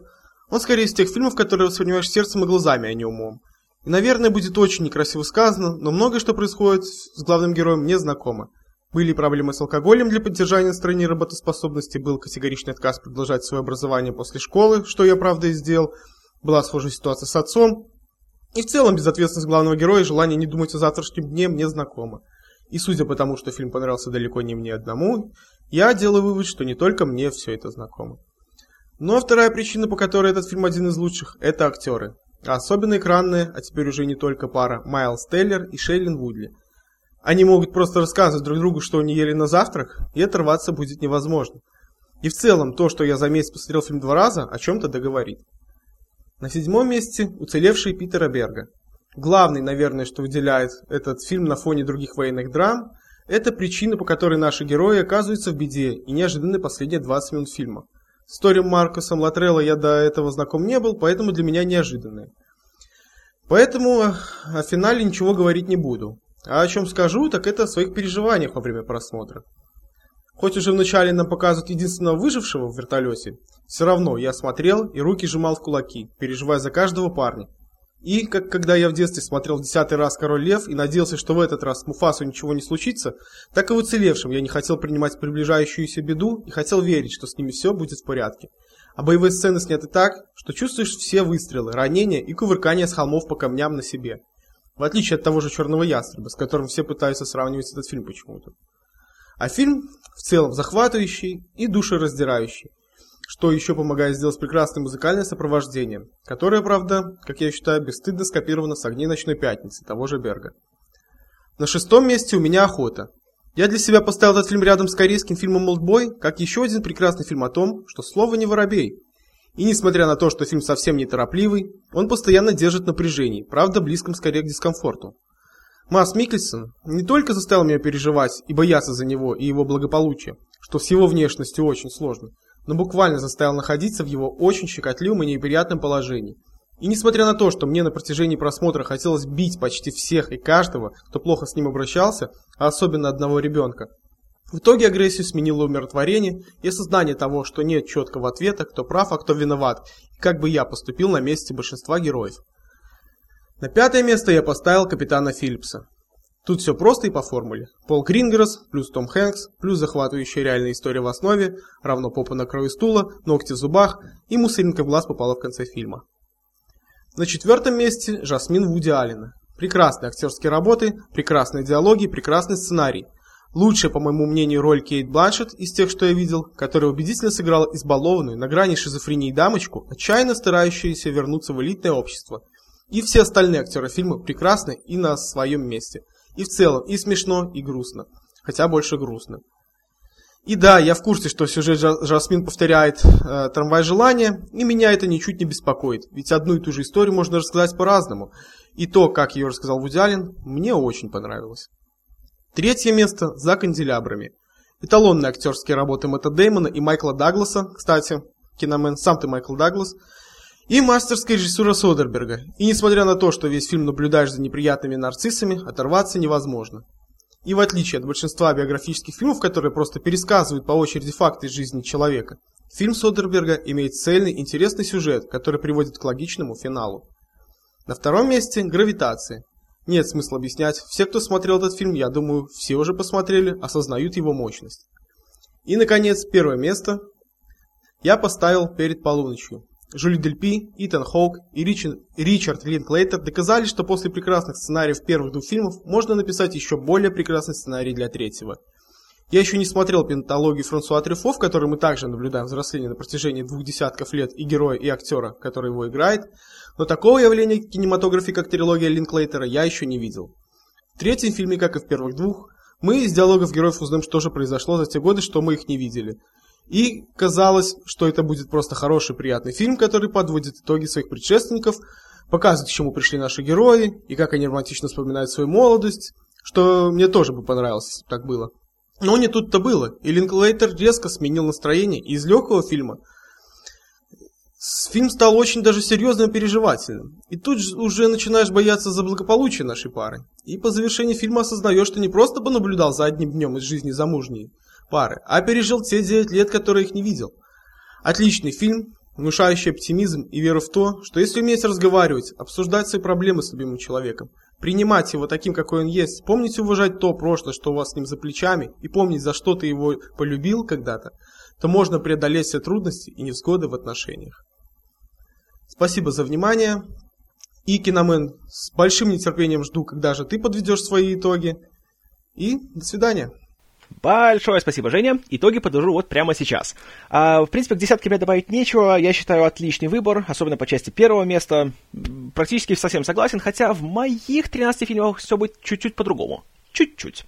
Он скорее из тех фильмов, которые воспринимаешь сердцем и глазами, а не умом. И, наверное, будет очень некрасиво сказано, но многое, что происходит с главным героем, мне знакомо. Были проблемы с алкоголем для поддержания настроения работоспособности, был категоричный отказ продолжать свое образование после школы, что я, правда, и сделал. Была схожая ситуация с отцом. И в целом безответственность главного героя и желание не думать о завтрашнем дне мне знакомо. И судя по тому, что фильм понравился далеко не мне одному, я делаю вывод, что не только мне все это знакомо. А вторая причина, по которой этот фильм один из лучших, это актеры. особенно экранная, а теперь уже не только пара, Майлз Теллер и Шейлин Вудли. Они могут просто рассказывать друг другу, что они ели на завтрак, и оторваться будет невозможно. И в целом, то, что я за месяц посмотрел фильм два раза, о чем-то договорит. На седьмом месте уцелевший Питера Берга. Главный, наверное, что выделяет этот фильм на фоне других военных драм, это причина, по которой наши герои оказываются в беде и неожиданны последние 20 минут фильма. С историей Маркусом Латрелло я до этого знаком не был, поэтому для меня неожиданные. Поэтому о финале ничего говорить не буду. А о чем скажу, так это о своих переживаниях во время просмотра. Хоть уже вначале нам показывают единственного выжившего в вертолете, все равно я смотрел и руки сжимал в кулаки, переживая за каждого парня. И, как когда я в детстве смотрел в десятый раз «Король лев» и надеялся, что в этот раз с Муфасу ничего не случится, так и в уцелевшем я не хотел принимать приближающуюся беду и хотел верить, что с ними все будет в порядке. А боевые сцены сняты так, что чувствуешь все выстрелы, ранения и кувыркания с холмов по камням на себе. В отличие от того же «Черного ястреба», с которым все пытаются сравнивать этот фильм почему-то. А фильм в целом захватывающий и душераздирающий что еще помогает сделать прекрасное музыкальное сопровождение, которое, правда, как я считаю, бесстыдно скопировано с «Огней ночной пятницы» того же Берга. На шестом месте у меня «Охота». Я для себя поставил этот фильм рядом с корейским фильмом «Молдбой», как еще один прекрасный фильм о том, что слово не воробей. И несмотря на то, что фильм совсем не торопливый, он постоянно держит напряжение, правда, близком скорее к дискомфорту. Масс Микельсон не только заставил меня переживать и бояться за него и его благополучие, что с его внешностью очень сложно, но буквально заставил находиться в его очень щекотливом и неприятном положении. И несмотря на то, что мне на протяжении просмотра хотелось бить почти всех и каждого, кто плохо с ним обращался, а особенно одного ребенка, в итоге агрессию сменило умиротворение и осознание того, что нет четкого ответа, кто прав, а кто виноват, и как бы я поступил на месте большинства героев. На пятое место я поставил капитана Филлипса. Тут все просто и по формуле. Пол Грингерс плюс Том Хэнкс плюс захватывающая реальная история в основе равно попа на краю стула, ногти в зубах и мусоринка в глаз попала в конце фильма. На четвертом месте Жасмин Вуди Аллена. Прекрасные актерские работы, прекрасные диалоги, прекрасный сценарий. Лучшая, по моему мнению, роль Кейт Бланшетт из тех, что я видел, которая убедительно сыграла избалованную, на грани шизофрении дамочку, отчаянно старающуюся вернуться в элитное общество. И все остальные актеры фильма прекрасны и на своем месте – и в целом и смешно, и грустно. Хотя больше грустно. И да, я в курсе, что сюжет Жасмин повторяет э, «Трамвай желания», и меня это ничуть не беспокоит, ведь одну и ту же историю можно рассказать по-разному. И то, как ее рассказал Вуди Аллен, мне очень понравилось. Третье место «За канделябрами». Эталонные актерские работы Мэтта Деймона и Майкла Дагласа, кстати, киномен, сам ты Майкл Даглас – и мастерская режиссура Содерберга. И несмотря на то, что весь фильм наблюдаешь за неприятными нарциссами, оторваться невозможно. И в отличие от большинства биографических фильмов, которые просто пересказывают по очереди факты из жизни человека, фильм Содерберга имеет цельный, интересный сюжет, который приводит к логичному финалу. На втором месте – «Гравитация». Нет смысла объяснять, все, кто смотрел этот фильм, я думаю, все уже посмотрели, осознают его мощность. И, наконец, первое место я поставил перед полуночью. Жюли Дельпи, Итан Хоук и Ричард, Ричард Линклейтер доказали, что после прекрасных сценариев первых двух фильмов можно написать еще более прекрасный сценарий для третьего. Я еще не смотрел пентологию Франсуа Трюфо, в которой мы также наблюдаем взросление на протяжении двух десятков лет и героя, и актера, который его играет, но такого явления в кинематографе, как трилогия Линклейтера, я еще не видел. В третьем фильме, как и в первых двух, мы из диалогов героев узнаем, что же произошло за те годы, что мы их не видели – и казалось, что это будет просто хороший, приятный фильм, который подводит итоги своих предшественников, показывает, к чему пришли наши герои, и как они романтично вспоминают свою молодость, что мне тоже бы понравилось, если бы так было. Но не тут-то было, и Линклейтер резко сменил настроение, и из легкого фильма фильм стал очень даже серьезным и переживательным. И тут же уже начинаешь бояться за благополучие нашей пары. И по завершении фильма осознаешь, что не просто понаблюдал за одним днем из жизни замужней, пары, а пережил те 9 лет, которые их не видел. Отличный фильм, внушающий оптимизм и веру в то, что если уметь разговаривать, обсуждать свои проблемы с любимым человеком, принимать его таким, какой он есть, помнить уважать то прошлое, что у вас с ним за плечами, и помнить, за что ты его полюбил когда-то, то можно преодолеть все трудности и невзгоды в отношениях. Спасибо за внимание. И, Киномен, с большим нетерпением жду, когда же ты подведешь свои итоги. И до свидания. Большое спасибо, Женя. Итоги подвожу вот прямо сейчас. А, в принципе, к десятке мне добавить нечего. Я считаю, отличный выбор, особенно по части первого места. Практически совсем согласен, хотя в моих 13 фильмах все будет чуть-чуть по-другому. Чуть-чуть.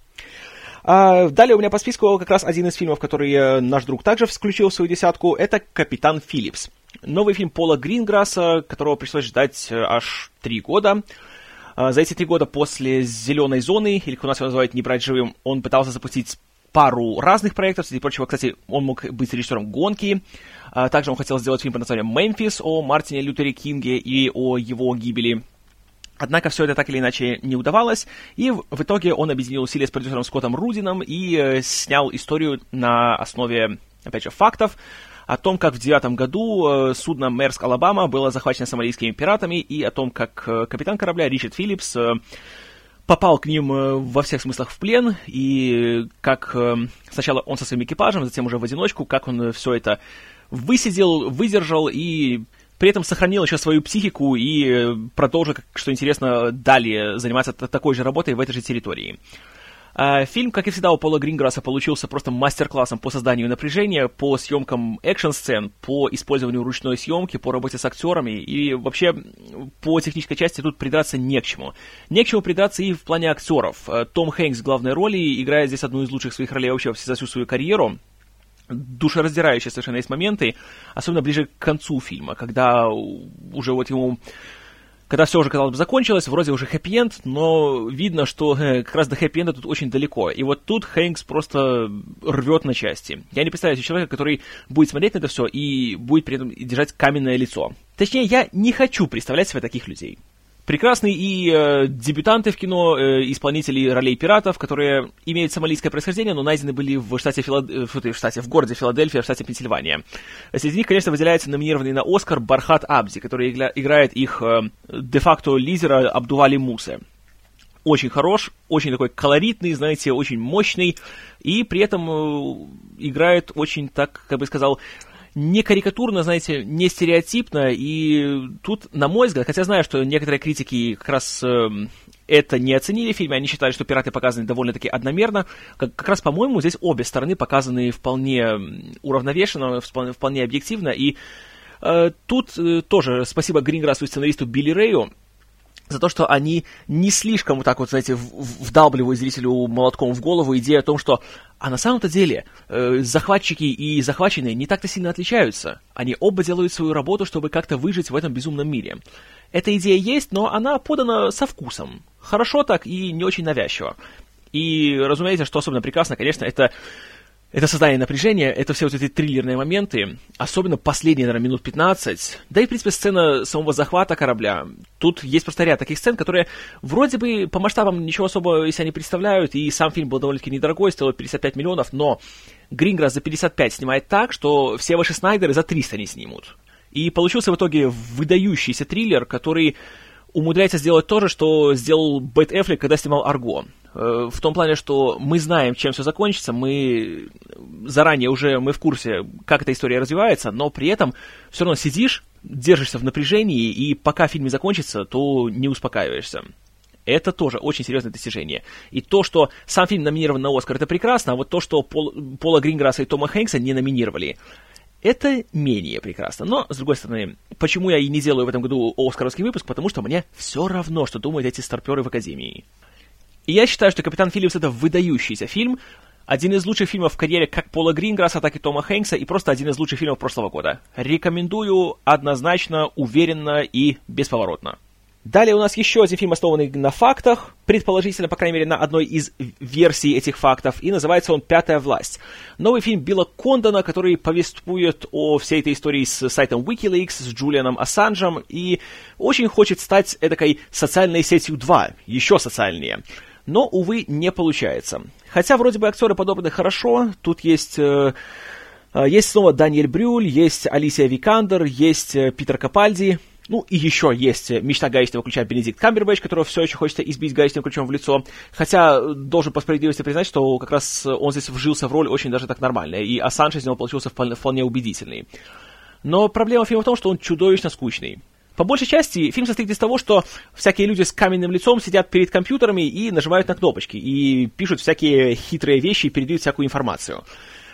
А, далее у меня по списку как раз один из фильмов, который э, наш друг также включил в свою десятку, это «Капитан Филлипс». Новый фильм Пола Гринграсса, которого пришлось ждать э, аж три года. А, за эти три года после «Зеленой зоны», или как у нас его называют «Не брать живым», он пытался запустить пару разных проектов. Среди прочего, кстати, он мог быть режиссером «Гонки». А, также он хотел сделать фильм под названием «Мемфис» о Мартине Лютере Кинге и о его гибели. Однако все это так или иначе не удавалось, и в, итоге он объединил усилия с продюсером Скоттом Рудином и э, снял историю на основе, опять же, фактов, о том, как в девятом году э, судно Мерск Алабама было захвачено сомалийскими пиратами, и о том, как э, капитан корабля Ричард Филлипс попал к ним во всех смыслах в плен, и как сначала он со своим экипажем, затем уже в одиночку, как он все это высидел, выдержал и при этом сохранил еще свою психику и продолжил, что интересно, далее заниматься такой же работой в этой же территории. А, фильм, как и всегда, у Пола Гринграсса получился просто мастер-классом по созданию напряжения, по съемкам экшн-сцен, по использованию ручной съемки, по работе с актерами, и вообще по технической части тут придраться не к чему. Не к чему придраться и в плане актеров. А, Том Хэнкс в главной роли играет здесь одну из лучших своих ролей вообще за всю свою карьеру, душераздирающие совершенно есть моменты, особенно ближе к концу фильма, когда уже вот ему когда все уже, казалось бы, закончилось, вроде уже хэппи-энд, но видно, что э, как раз до хэппи-энда тут очень далеко. И вот тут Хэнкс просто рвет на части. Я не представляю себе человека, который будет смотреть на это все и будет при этом держать каменное лицо. Точнее, я не хочу представлять себе таких людей. Прекрасные и э, дебютанты в кино, э, исполнители ролей пиратов, которые имеют сомалийское происхождение, но найдены были в штате, Филад... Э, в, штате в городе Филадельфия, в штате Пенсильвания. Среди них, конечно, выделяется номинированный на Оскар Бархат Абзи, который игра... играет их э, де-факто лидера Абдували Мусе. Очень хорош, очень такой колоритный, знаете, очень мощный, и при этом э, играет очень, так, как бы сказал, не карикатурно, знаете, не стереотипно, и тут, на мой взгляд, хотя знаю, что некоторые критики как раз э, это не оценили в фильме, они считали, что пираты показаны довольно-таки одномерно, как, как раз, по-моему, здесь обе стороны показаны вполне уравновешенно, вполне, вполне объективно, и э, тут э, тоже спасибо Гринграссу и сценаристу Билли Рэю, за то, что они не слишком вот так вот, знаете, вдалбливают зрителю молотком в голову идею о том, что а на самом-то деле э, захватчики и захваченные не так-то сильно отличаются. Они оба делают свою работу, чтобы как-то выжить в этом безумном мире. Эта идея есть, но она подана со вкусом. Хорошо так и не очень навязчиво. И, разумеется, что особенно прекрасно, конечно, это это создание напряжения, это все вот эти триллерные моменты, особенно последние, наверное, минут 15, да и, в принципе, сцена самого захвата корабля. Тут есть просто ряд таких сцен, которые вроде бы по масштабам ничего особо из себя не представляют, и сам фильм был довольно-таки недорогой, стоил 55 миллионов, но Гринграсс за 55 снимает так, что все ваши Снайдеры за 300 не снимут. И получился в итоге выдающийся триллер, который умудряется сделать то же, что сделал Бэт Эффлек, когда снимал Арго. Э, в том плане, что мы знаем, чем все закончится, мы заранее уже мы в курсе, как эта история развивается, но при этом все равно сидишь, держишься в напряжении, и пока фильм не закончится, то не успокаиваешься. Это тоже очень серьезное достижение. И то, что сам фильм номинирован на Оскар, это прекрасно, а вот то, что Пол, Пола Гринграсса и Тома Хэнкса не номинировали, это менее прекрасно. Но, с другой стороны, почему я и не делаю в этом году Оскаровский выпуск? Потому что мне все равно, что думают эти старперы в Академии. И я считаю, что «Капитан Филлипс» — это выдающийся фильм, один из лучших фильмов в карьере как Пола Гринграсса, так и Тома Хэнкса, и просто один из лучших фильмов прошлого года. Рекомендую однозначно, уверенно и бесповоротно. Далее у нас еще один фильм, основанный на фактах, предположительно, по крайней мере, на одной из версий этих фактов, и называется он «Пятая власть». Новый фильм Билла Кондона, который повествует о всей этой истории с сайтом Wikileaks, с Джулианом Ассанжем, и очень хочет стать эдакой социальной сетью 2, еще социальнее. Но, увы, не получается. Хотя вроде бы актеры подобраны хорошо, тут есть... Э, э есть снова Даниэль Брюль, есть Алисия Викандер, есть э, Питер Капальди, ну, и еще есть мечта гаечного ключа Бенедикт Камбербэтч, которого все еще хочется избить гаечным ключом в лицо. Хотя, должен по справедливости признать, что как раз он здесь вжился в роль очень даже так нормально, и Ассанж из него получился вполне, вполне убедительный. Но проблема фильма в том, что он чудовищно скучный. По большей части фильм состоит из того, что всякие люди с каменным лицом сидят перед компьютерами и нажимают на кнопочки, и пишут всякие хитрые вещи и передают всякую информацию.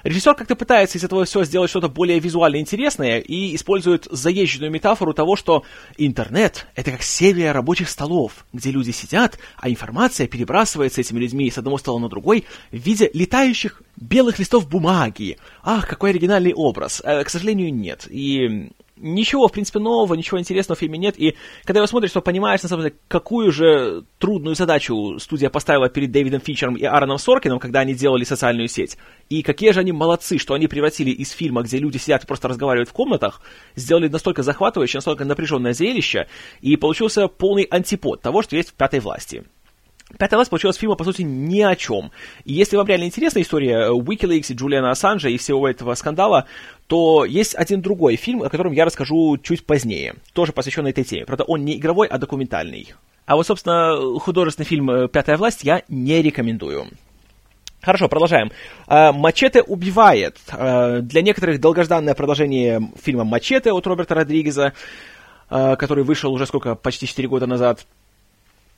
Режиссер как-то пытается из этого всего сделать что-то более визуально интересное и использует заезженную метафору того, что интернет — это как серия рабочих столов, где люди сидят, а информация перебрасывается этими людьми с одного стола на другой в виде летающих белых листов бумаги. Ах, какой оригинальный образ. Э, к сожалению, нет. И ничего, в принципе, нового, ничего интересного в фильме нет, и когда его смотришь, то понимаешь, на самом деле, какую же трудную задачу студия поставила перед Дэвидом Финчером и Аароном Соркином, когда они делали социальную сеть, и какие же они молодцы, что они превратили из фильма, где люди сидят и просто разговаривают в комнатах, сделали настолько захватывающее, настолько напряженное зрелище, и получился полный антипод того, что есть в «Пятой власти». Пятая власть получилась фильма, по сути, ни о чем. И если вам реально интересна история Wikileaks и Джулиана Ассанжа и всего этого скандала, то есть один другой фильм, о котором я расскажу чуть позднее, тоже посвященный этой теме. Правда, он не игровой, а документальный. А вот, собственно, художественный фильм «Пятая власть» я не рекомендую. Хорошо, продолжаем. А, «Мачете убивает». Для некоторых долгожданное продолжение фильма «Мачете» от Роберта Родригеза, который вышел уже сколько, почти 4 года назад –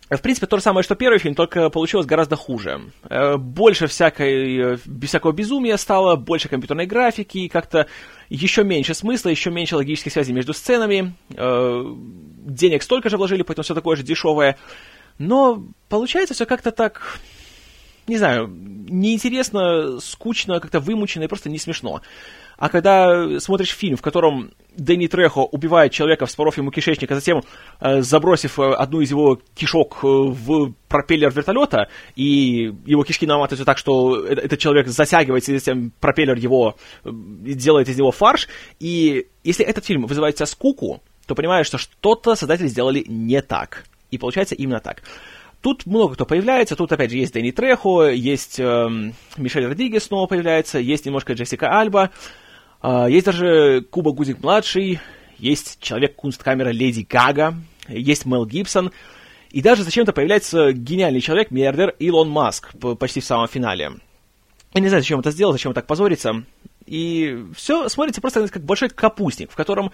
в принципе, то же самое, что первый фильм, только получилось гораздо хуже. Э, больше всякой, без всякого безумия стало, больше компьютерной графики, как-то еще меньше смысла, еще меньше логической связи между сценами. Э, денег столько же вложили, поэтому все такое же дешевое. Но получается все как-то так, не знаю, неинтересно, скучно, как-то вымучено и просто не смешно. А когда смотришь фильм, в котором Дэнни Трехо убивает человека, вспоров ему кишечник, а затем э, забросив э, одну из его кишок э, в пропеллер вертолета, и его кишки наматываются так, что э, этот человек затягивается, и затем пропеллер его э, делает из него фарш, и если этот фильм вызывает тебя скуку, то понимаешь, что что-то создатели сделали не так. И получается именно так. Тут много кто появляется, тут опять же есть Дэнни Трехо, есть э, Мишель Родригес снова появляется, есть немножко Джессика Альба, а, есть даже Куба Гудик-младший, есть Человек-кунсткамера Леди Гага, есть Мел Гибсон, и даже зачем-то появляется гениальный человек, миллиардер Илон Маск почти в самом финале. Я не знаю, зачем это сделал, зачем так позориться. И все смотрится просто как большой капустник, в котором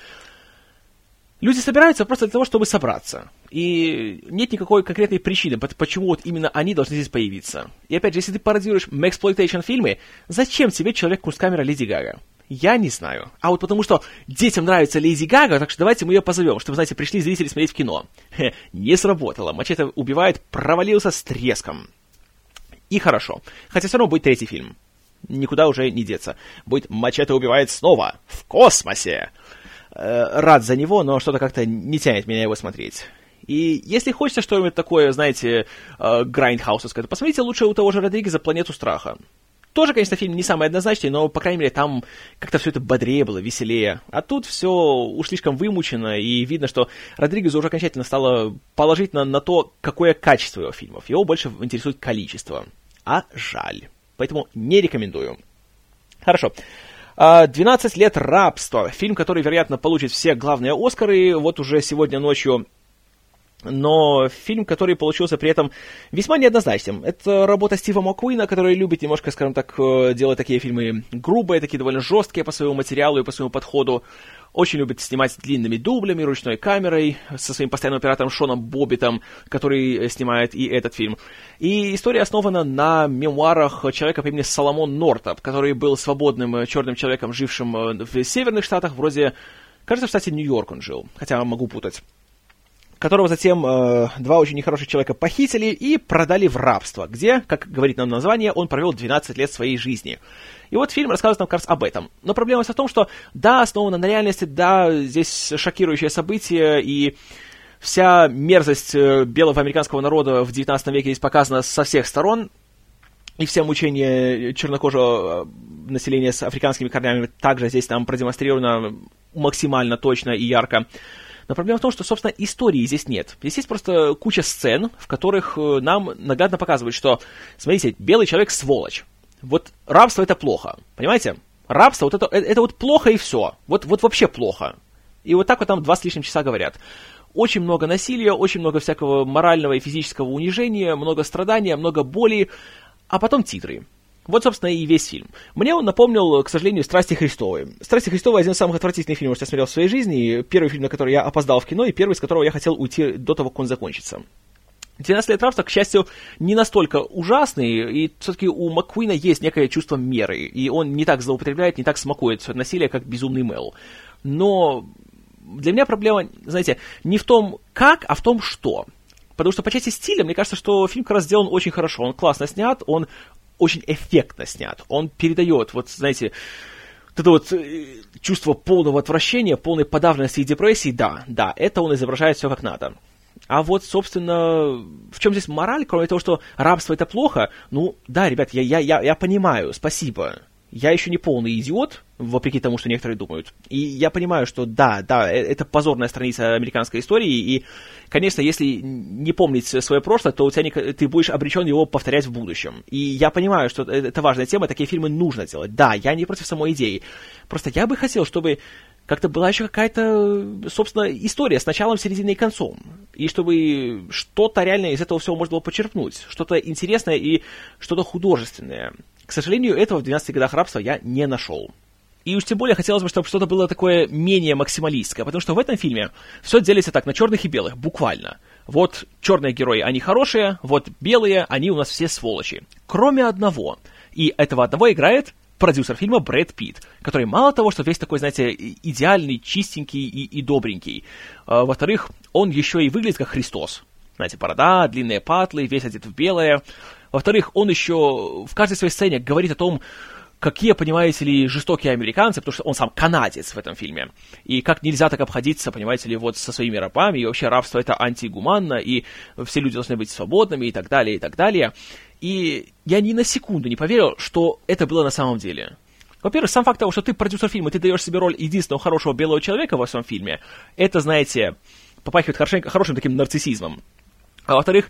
люди собираются просто для того, чтобы собраться. И нет никакой конкретной причины, почему вот именно они должны здесь появиться. И опять же, если ты пародируешь мексплойтейшн фильмы, зачем тебе человек-кунсткамера Леди Гага? Я не знаю. А вот потому что детям нравится Леди Гага, так что давайте мы ее позовем, чтобы, знаете, пришли зрители смотреть в кино. Хе, не сработало. Мачете убивает, провалился с треском. И хорошо. Хотя все равно будет третий фильм. Никуда уже не деться. Будет Мачете убивает снова. В космосе. Э, рад за него, но что-то как-то не тянет меня его смотреть. И если хочется что-нибудь такое, знаете, э, грайндхаусовское, то посмотрите лучше у того же Родригеза «Планету страха». Тоже, конечно, фильм не самый однозначный, но, по крайней мере, там как-то все это бодрее было, веселее. А тут все уж слишком вымучено, и видно, что Родригезу уже окончательно стало положительно на то, какое качество его фильмов. Его больше интересует количество. А жаль. Поэтому не рекомендую. Хорошо. 12 а, лет рабства. Фильм, который, вероятно, получит все главные Оскары. Вот уже сегодня ночью но фильм, который получился при этом весьма неоднозначным. Это работа Стива Маккуина, который любит немножко, скажем так, э, делать такие фильмы грубые, такие довольно жесткие по своему материалу и по своему подходу. Очень любит снимать длинными дублями, ручной камерой, со своим постоянным оператором Шоном Боббитом, который снимает и этот фильм. И история основана на мемуарах человека по имени Соломон Нортоп, который был свободным э, черным человеком, жившим э, в северных штатах, вроде, кажется, в штате Нью-Йорк он жил, хотя могу путать которого затем э, два очень нехороших человека похитили и продали в рабство, где, как говорит нам название, он провел 12 лет своей жизни. И вот фильм рассказывает нам как раз об этом. Но проблема в том, что да, основано на реальности, да, здесь шокирующее событие, и вся мерзость э, белого американского народа в 19 веке здесь показана со всех сторон, и все мучения чернокожего э, населения с африканскими корнями также здесь нам продемонстрировано максимально точно и ярко. Но проблема в том, что, собственно, истории здесь нет. Здесь есть просто куча сцен, в которых э, нам наглядно показывают, что, смотрите, белый человек сволочь. Вот рабство это плохо, понимаете? Рабство, вот это, это, это вот плохо и все. Вот, вот вообще плохо. И вот так вот там два с лишним часа говорят. Очень много насилия, очень много всякого морального и физического унижения, много страдания, много боли, а потом титры. Вот, собственно, и весь фильм. Мне он напомнил, к сожалению, «Страсти Христовы». «Страсти Христовы» — один из самых отвратительных фильмов, что я смотрел в своей жизни. Первый фильм, на который я опоздал в кино, и первый, с которого я хотел уйти до того, как он закончится. «12 лет рабства», к счастью, не настолько ужасный, и все-таки у Маккуина есть некое чувство меры, и он не так злоупотребляет, не так смакует насилие, как безумный Мел. Но для меня проблема, знаете, не в том, как, а в том, что. Потому что по части стиля, мне кажется, что фильм как раз сделан очень хорошо. Он классно снят, он очень эффектно снят. Он передает, вот, знаете, вот это вот э, чувство полного отвращения, полной подавленности и депрессии, да, да, это он изображает все как надо. А вот, собственно, в чем здесь мораль, кроме того, что рабство это плохо? Ну, да, ребят, я, я, я, я понимаю, спасибо. Я еще не полный идиот, вопреки тому, что некоторые думают. И я понимаю, что да, да, э, это позорная страница американской истории, и, конечно, если не помнить свое прошлое, то у тебя не, ты будешь обречен его повторять в будущем. И я понимаю, что э, это важная тема, такие фильмы нужно делать. Да, я не против самой идеи. Просто я бы хотел, чтобы как-то была еще какая-то, собственно, история с началом, серединой и концом. И чтобы что-то реально из этого всего можно было почерпнуть. Что-то интересное и что-то художественное. К сожалению, этого в 12 годах рабства я не нашел. И уж тем более хотелось бы, чтобы что-то было такое менее максималистское, потому что в этом фильме все делится так на черных и белых, буквально. Вот черные герои, они хорошие, вот белые, они у нас все сволочи. Кроме одного. И этого одного играет продюсер фильма Брэд Питт, который мало того, что весь такой, знаете, идеальный, чистенький и, и добренький, а, во-вторых, он еще и выглядит как Христос. Знаете, борода, длинные патлы, весь одет в белое. Во-вторых, он еще в каждой своей сцене говорит о том, какие, понимаете ли, жестокие американцы, потому что он сам канадец в этом фильме. И как нельзя так обходиться, понимаете ли, вот со своими рабами, и вообще рабство это антигуманно, и все люди должны быть свободными, и так далее, и так далее. И я ни на секунду не поверил, что это было на самом деле. Во-первых, сам факт того, что ты продюсер фильма, ты даешь себе роль единственного хорошего белого человека во всем фильме, это, знаете, попахивает хорошим, хорошим таким нарциссизмом. А во-вторых,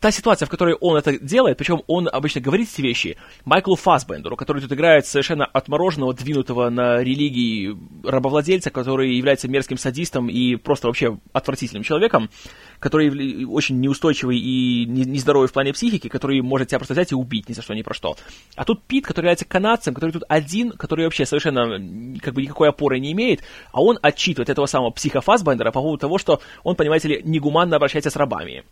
та ситуация, в которой он это делает, причем он обычно говорит эти вещи Майклу Фасбендеру, который тут играет совершенно отмороженного, двинутого на религии рабовладельца, который является мерзким садистом и просто вообще отвратительным человеком, который очень неустойчивый и нездоровый в плане психики, который может тебя просто взять и убить ни за что, ни про что. А тут Пит, который является канадцем, который тут один, который вообще совершенно как бы никакой опоры не имеет, а он отчитывает этого самого психа Фасбендера по поводу того, что он, понимаете ли, негуманно обращается с рабами.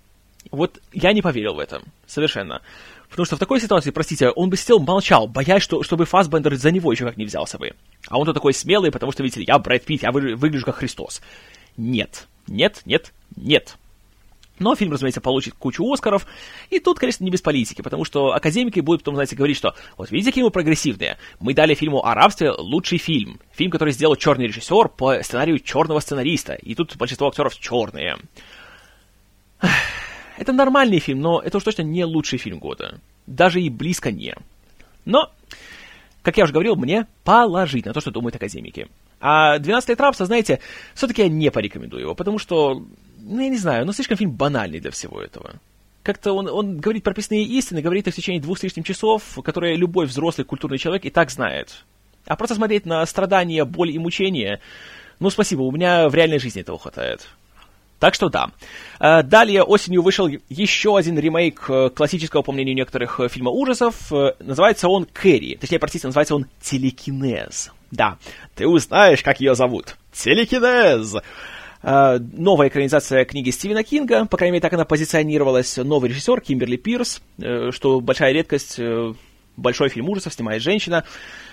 Вот я не поверил в это. Совершенно. Потому что в такой ситуации, простите, он бы сидел, молчал, боясь, что, чтобы Фасбендер за него еще как не взялся бы. А он-то такой смелый, потому что, видите я Брэд Питт, я выгляжу как Христос. Нет, нет, нет, нет. Но фильм, разумеется, получит кучу Оскаров, и тут, конечно, не без политики, потому что академики будут потом, знаете, говорить, что вот видите, какие мы прогрессивные, мы дали фильму о рабстве лучший фильм, фильм, который сделал черный режиссер по сценарию черного сценариста, и тут большинство актеров черные. Это нормальный фильм, но это уж точно не лучший фильм года. Даже и близко не. Но, как я уже говорил, мне положить на то, что думают академики. А «12 лет рабства», знаете, все-таки я не порекомендую его, потому что, ну, я не знаю, ну, слишком фильм банальный для всего этого. Как-то он, он говорит прописные истины, говорит их в течение двух с лишним часов, которые любой взрослый культурный человек и так знает. А просто смотреть на страдания, боль и мучения, ну, спасибо, у меня в реальной жизни этого хватает. Так что да. Э, далее осенью вышел еще один ремейк э, классического, по мнению некоторых, э, фильма ужасов. Называется он «Кэрри». Точнее, простите, называется он «Телекинез». Да, ты узнаешь, как ее зовут. «Телекинез». Новая экранизация книги Стивена Кинга, по крайней мере, так она позиционировалась. Новый режиссер Кимберли Пирс, что большая редкость большой фильм ужасов, снимает женщина,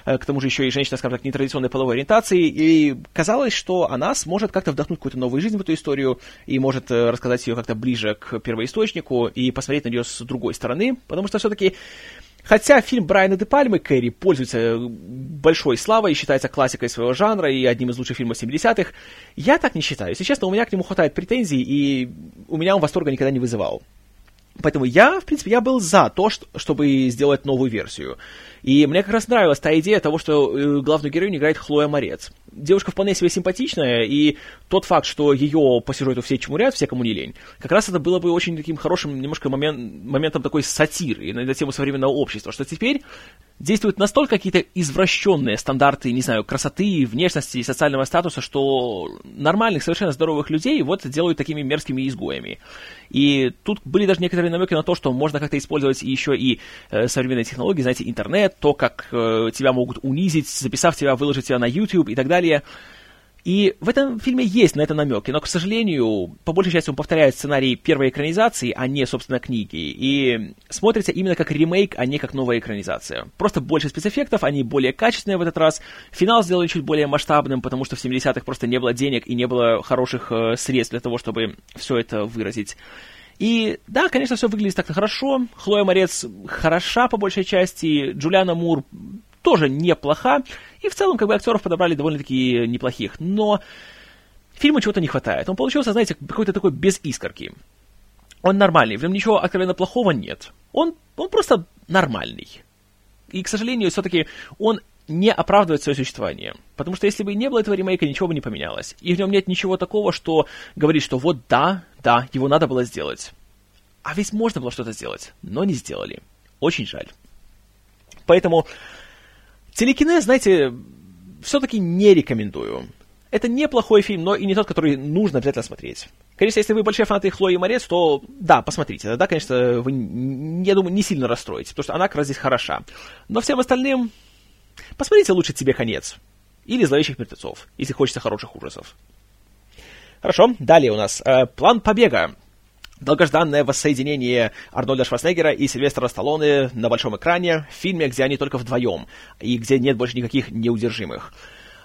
э, к тому же еще и женщина, скажем так, нетрадиционной половой ориентации, и казалось, что она сможет как-то вдохнуть какую-то новую жизнь в эту историю и может э, рассказать ее как-то ближе к первоисточнику и посмотреть на нее с другой стороны, потому что все-таки Хотя фильм Брайана де Пальмы «Кэрри» пользуется большой славой и считается классикой своего жанра и одним из лучших фильмов 70-х, я так не считаю. Если честно, у меня к нему хватает претензий, и у меня он восторга никогда не вызывал. Поэтому я, в принципе, я был за то, что, чтобы сделать новую версию. И мне как раз нравилась та идея того, что э, главную героиню играет Хлоя Морец. Девушка вполне себе симпатичная, и тот факт, что ее по сюжету все чмурят, все кому не лень, как раз это было бы очень таким хорошим немножко момент, моментом такой сатиры на тему современного общества, что теперь действуют настолько какие-то извращенные стандарты, не знаю, красоты, внешности и социального статуса, что нормальных, совершенно здоровых людей вот делают такими мерзкими изгоями. И тут были даже некоторые намеки на то, что можно как-то использовать еще и э, современные технологии, знаете, интернет, то, как э, тебя могут унизить, записав тебя, выложить тебя на YouTube и так далее. И в этом фильме есть на это намеки, но, к сожалению, по большей части он повторяет сценарий первой экранизации, а не, собственно, книги. И смотрится именно как ремейк, а не как новая экранизация. Просто больше спецэффектов, они более качественные в этот раз. Финал сделали чуть более масштабным, потому что в 70-х просто не было денег и не было хороших э, средств для того, чтобы все это выразить. И да, конечно, все выглядит так-то хорошо. Хлоя Морец хороша по большей части. Джулиана Мур тоже неплоха, и в целом как бы актеров подобрали довольно-таки неплохих, но фильму чего-то не хватает. Он получился, знаете, какой-то такой без искорки. Он нормальный, в нем ничего откровенно плохого нет. Он, он просто нормальный. И, к сожалению, все-таки он не оправдывает свое существование. Потому что если бы не было этого ремейка, ничего бы не поменялось. И в нем нет ничего такого, что говорит, что вот да, да, его надо было сделать. А ведь можно было что-то сделать, но не сделали. Очень жаль. Поэтому Телекинез, знаете, все-таки не рекомендую. Это неплохой фильм, но и не тот, который нужно обязательно смотреть. Конечно, если вы большие фанаты Хлои Морец, то да, посмотрите. Тогда, конечно, вы, я думаю, не сильно расстроитесь, потому что она как раз здесь хороша. Но всем остальным посмотрите лучше «Тебе конец». Или «Зловещих мертвецов», если хочется хороших ужасов. Хорошо, далее у нас э, «План побега» долгожданное воссоединение Арнольда Шварценеггера и Сильвестра Сталлоне на большом экране в фильме, где они только вдвоем, и где нет больше никаких неудержимых.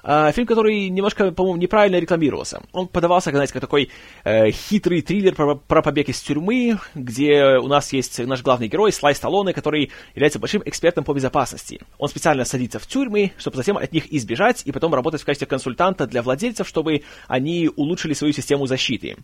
Uh, фильм, который немножко, по-моему, неправильно рекламировался. Он подавался, знаете, как такой uh, хитрый триллер про, про побег из тюрьмы, где у нас есть наш главный герой Слай Сталлоне, который является большим экспертом по безопасности. Он специально садится в тюрьмы, чтобы затем от них избежать и потом работать в качестве консультанта для владельцев, чтобы они улучшили свою систему защиты.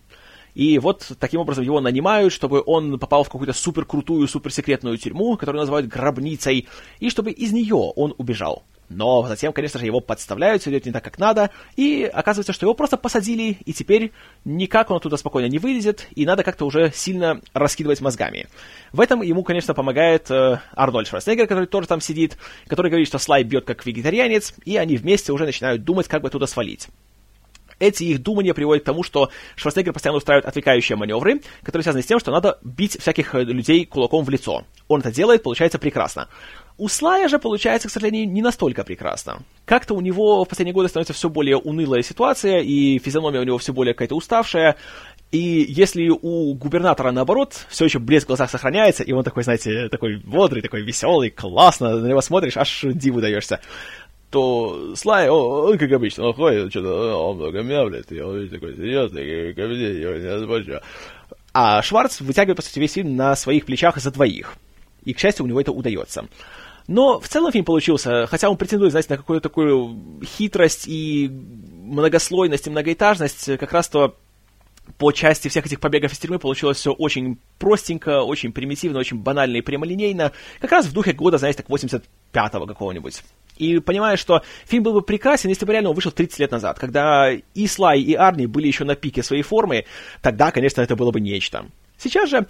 И вот таким образом его нанимают, чтобы он попал в какую-то суперкрутую, суперсекретную тюрьму, которую называют гробницей, и чтобы из нее он убежал. Но затем, конечно же, его подставляют, все идет не так, как надо, и оказывается, что его просто посадили, и теперь никак он оттуда спокойно не вылезет, и надо как-то уже сильно раскидывать мозгами. В этом ему, конечно, помогает э, Арнольд Шварценеггер, который тоже там сидит, который говорит, что Слай бьет как вегетарианец, и они вместе уже начинают думать, как бы туда свалить эти их думания приводят к тому, что Шварценеггер постоянно устраивает отвлекающие маневры, которые связаны с тем, что надо бить всяких э, людей кулаком в лицо. Он это делает, получается прекрасно. У Слая же получается, к сожалению, не настолько прекрасно. Как-то у него в последние годы становится все более унылая ситуация, и физиономия у него все более какая-то уставшая, и если у губернатора, наоборот, все еще блеск в глазах сохраняется, и он такой, знаете, такой бодрый, такой веселый, классно, на него смотришь, аж диву даешься, то Слай, он, он как обычно, он ходит, что-то, он много мямлет, и он такой серьезный, кабинет, его не разбочу. А Шварц вытягивает, по сути, весь фильм на своих плечах за двоих. И, к счастью, у него это удается. Но в целом фильм получился, хотя он претендует, знаете, на какую-то такую хитрость и многослойность и многоэтажность, как раз то по части всех этих побегов из тюрьмы получилось все очень простенько, очень примитивно, очень банально и прямолинейно, как раз в духе года, знаете, так 85-го какого-нибудь. И понимаешь, что фильм был бы прекрасен, если бы реально он вышел 30 лет назад, когда и Слай, и Арни были еще на пике своей формы, тогда, конечно, это было бы нечто. Сейчас же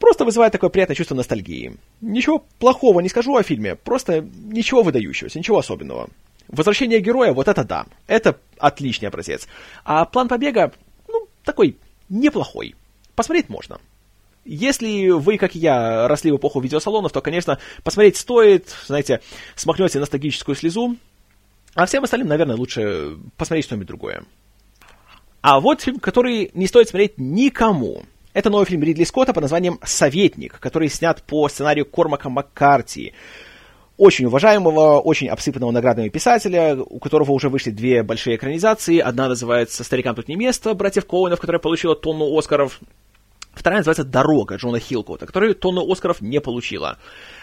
просто вызывает такое приятное чувство ностальгии. Ничего плохого не скажу о фильме, просто ничего выдающегося, ничего особенного. Возвращение героя, вот это да, это отличный образец. А план побега, ну, такой неплохой. Посмотреть можно. Если вы, как и я, росли в эпоху видеосалонов, то, конечно, посмотреть стоит, знаете, смахнете ностальгическую слезу, а всем остальным, наверное, лучше посмотреть что-нибудь другое. А вот фильм, который не стоит смотреть никому. Это новый фильм Ридли Скотта под названием «Советник», который снят по сценарию Кормака Маккарти. Очень уважаемого, очень обсыпанного наградами писателя, у которого уже вышли две большие экранизации. Одна называется «Старикам тут не место», братьев Коуэнов, которая получила тонну Оскаров. Вторая называется «Дорога» Джона Хилкота, которая тонну Оскаров не получила.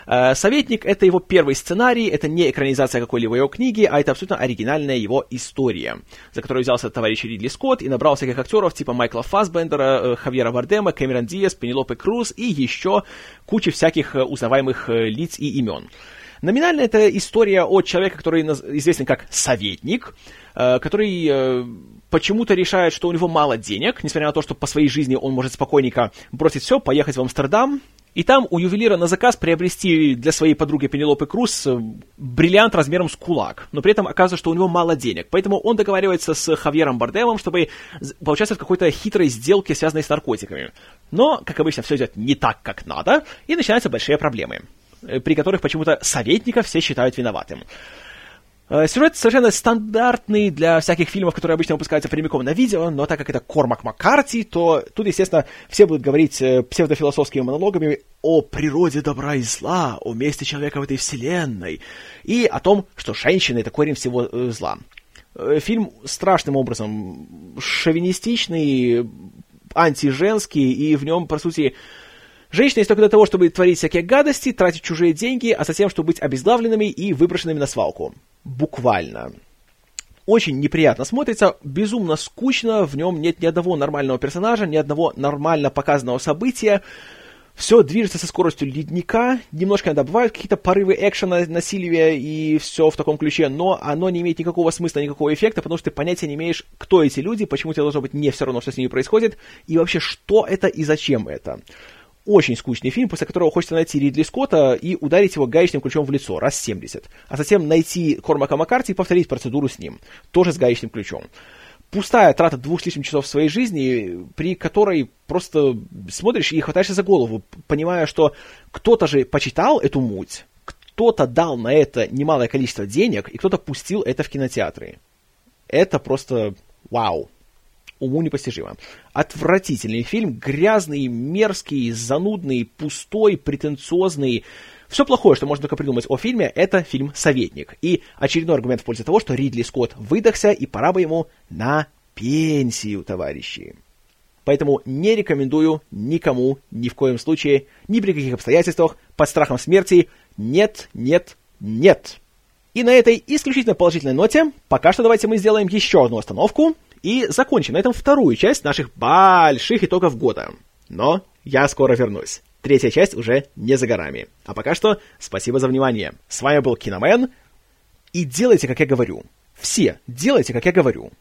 Э, «Советник» — это его первый сценарий, это не экранизация какой-либо его книги, а это абсолютно оригинальная его история, за которую взялся товарищ Ридли Скотт и набрал всяких актеров типа Майкла Фассбендера, э, Хавьера Вардема, Кэмерон Диас, Пенелопы Круз и еще кучи всяких э, узнаваемых лиц и имен. Номинально это история о человеке, который известен как советник, который почему-то решает, что у него мало денег, несмотря на то, что по своей жизни он может спокойненько бросить все, поехать в Амстердам И там у ювелира на заказ приобрести для своей подруги Пенелопы Круз э, бриллиант размером с кулак. Но при этом оказывается, что у него мало денег. Поэтому он договаривается с Хавьером Бардемом, чтобы поучаствовать в какой-то хитрой сделке, связанной с наркотиками. Но, как обычно, все идет не так, как надо, и начинаются большие проблемы, э, при которых почему-то советников все считают виноватым. Э, сюжет совершенно стандартный для всяких фильмов, которые обычно выпускаются прямиком на видео, но так как это Кормак Маккарти, то тут, естественно, все будут говорить э, псевдофилософскими монологами о природе добра и зла, о месте человека в этой вселенной, и о том, что женщины — это корень всего э, зла. Фильм страшным образом шовинистичный, антиженский, и в нем, по сути, Женщины есть только для того, чтобы творить всякие гадости, тратить чужие деньги, а затем, чтобы быть обезглавленными и выброшенными на свалку. Буквально. Очень неприятно смотрится, безумно скучно, в нем нет ни одного нормального персонажа, ни одного нормально показанного события. Все движется со скоростью ледника, немножко иногда бывают какие-то порывы экшена, насилия и все в таком ключе, но оно не имеет никакого смысла, никакого эффекта, потому что ты понятия не имеешь, кто эти люди, почему тебе должно быть не все равно, что с ними происходит, и вообще, что это и зачем это очень скучный фильм, после которого хочется найти Ридли Скотта и ударить его гаечным ключом в лицо раз 70, а затем найти Кормака Маккарти и повторить процедуру с ним, тоже с гаечным ключом. Пустая трата двух с лишним часов своей жизни, при которой просто смотришь и хватаешься за голову, понимая, что кто-то же почитал эту муть, кто-то дал на это немалое количество денег, и кто-то пустил это в кинотеатры. Это просто вау уму непостижимо. Отвратительный фильм, грязный, мерзкий, занудный, пустой, претенциозный. Все плохое, что можно только придумать о фильме, это фильм «Советник». И очередной аргумент в пользу того, что Ридли Скотт выдохся, и пора бы ему на пенсию, товарищи. Поэтому не рекомендую никому, ни в коем случае, ни при каких обстоятельствах, под страхом смерти, нет, нет, нет. И на этой исключительно положительной ноте пока что давайте мы сделаем еще одну остановку и закончим на этом вторую часть наших больших итогов года. Но я скоро вернусь. Третья часть уже не за горами. А пока что спасибо за внимание. С вами был Киномен. И делайте, как я говорю. Все делайте, как я говорю.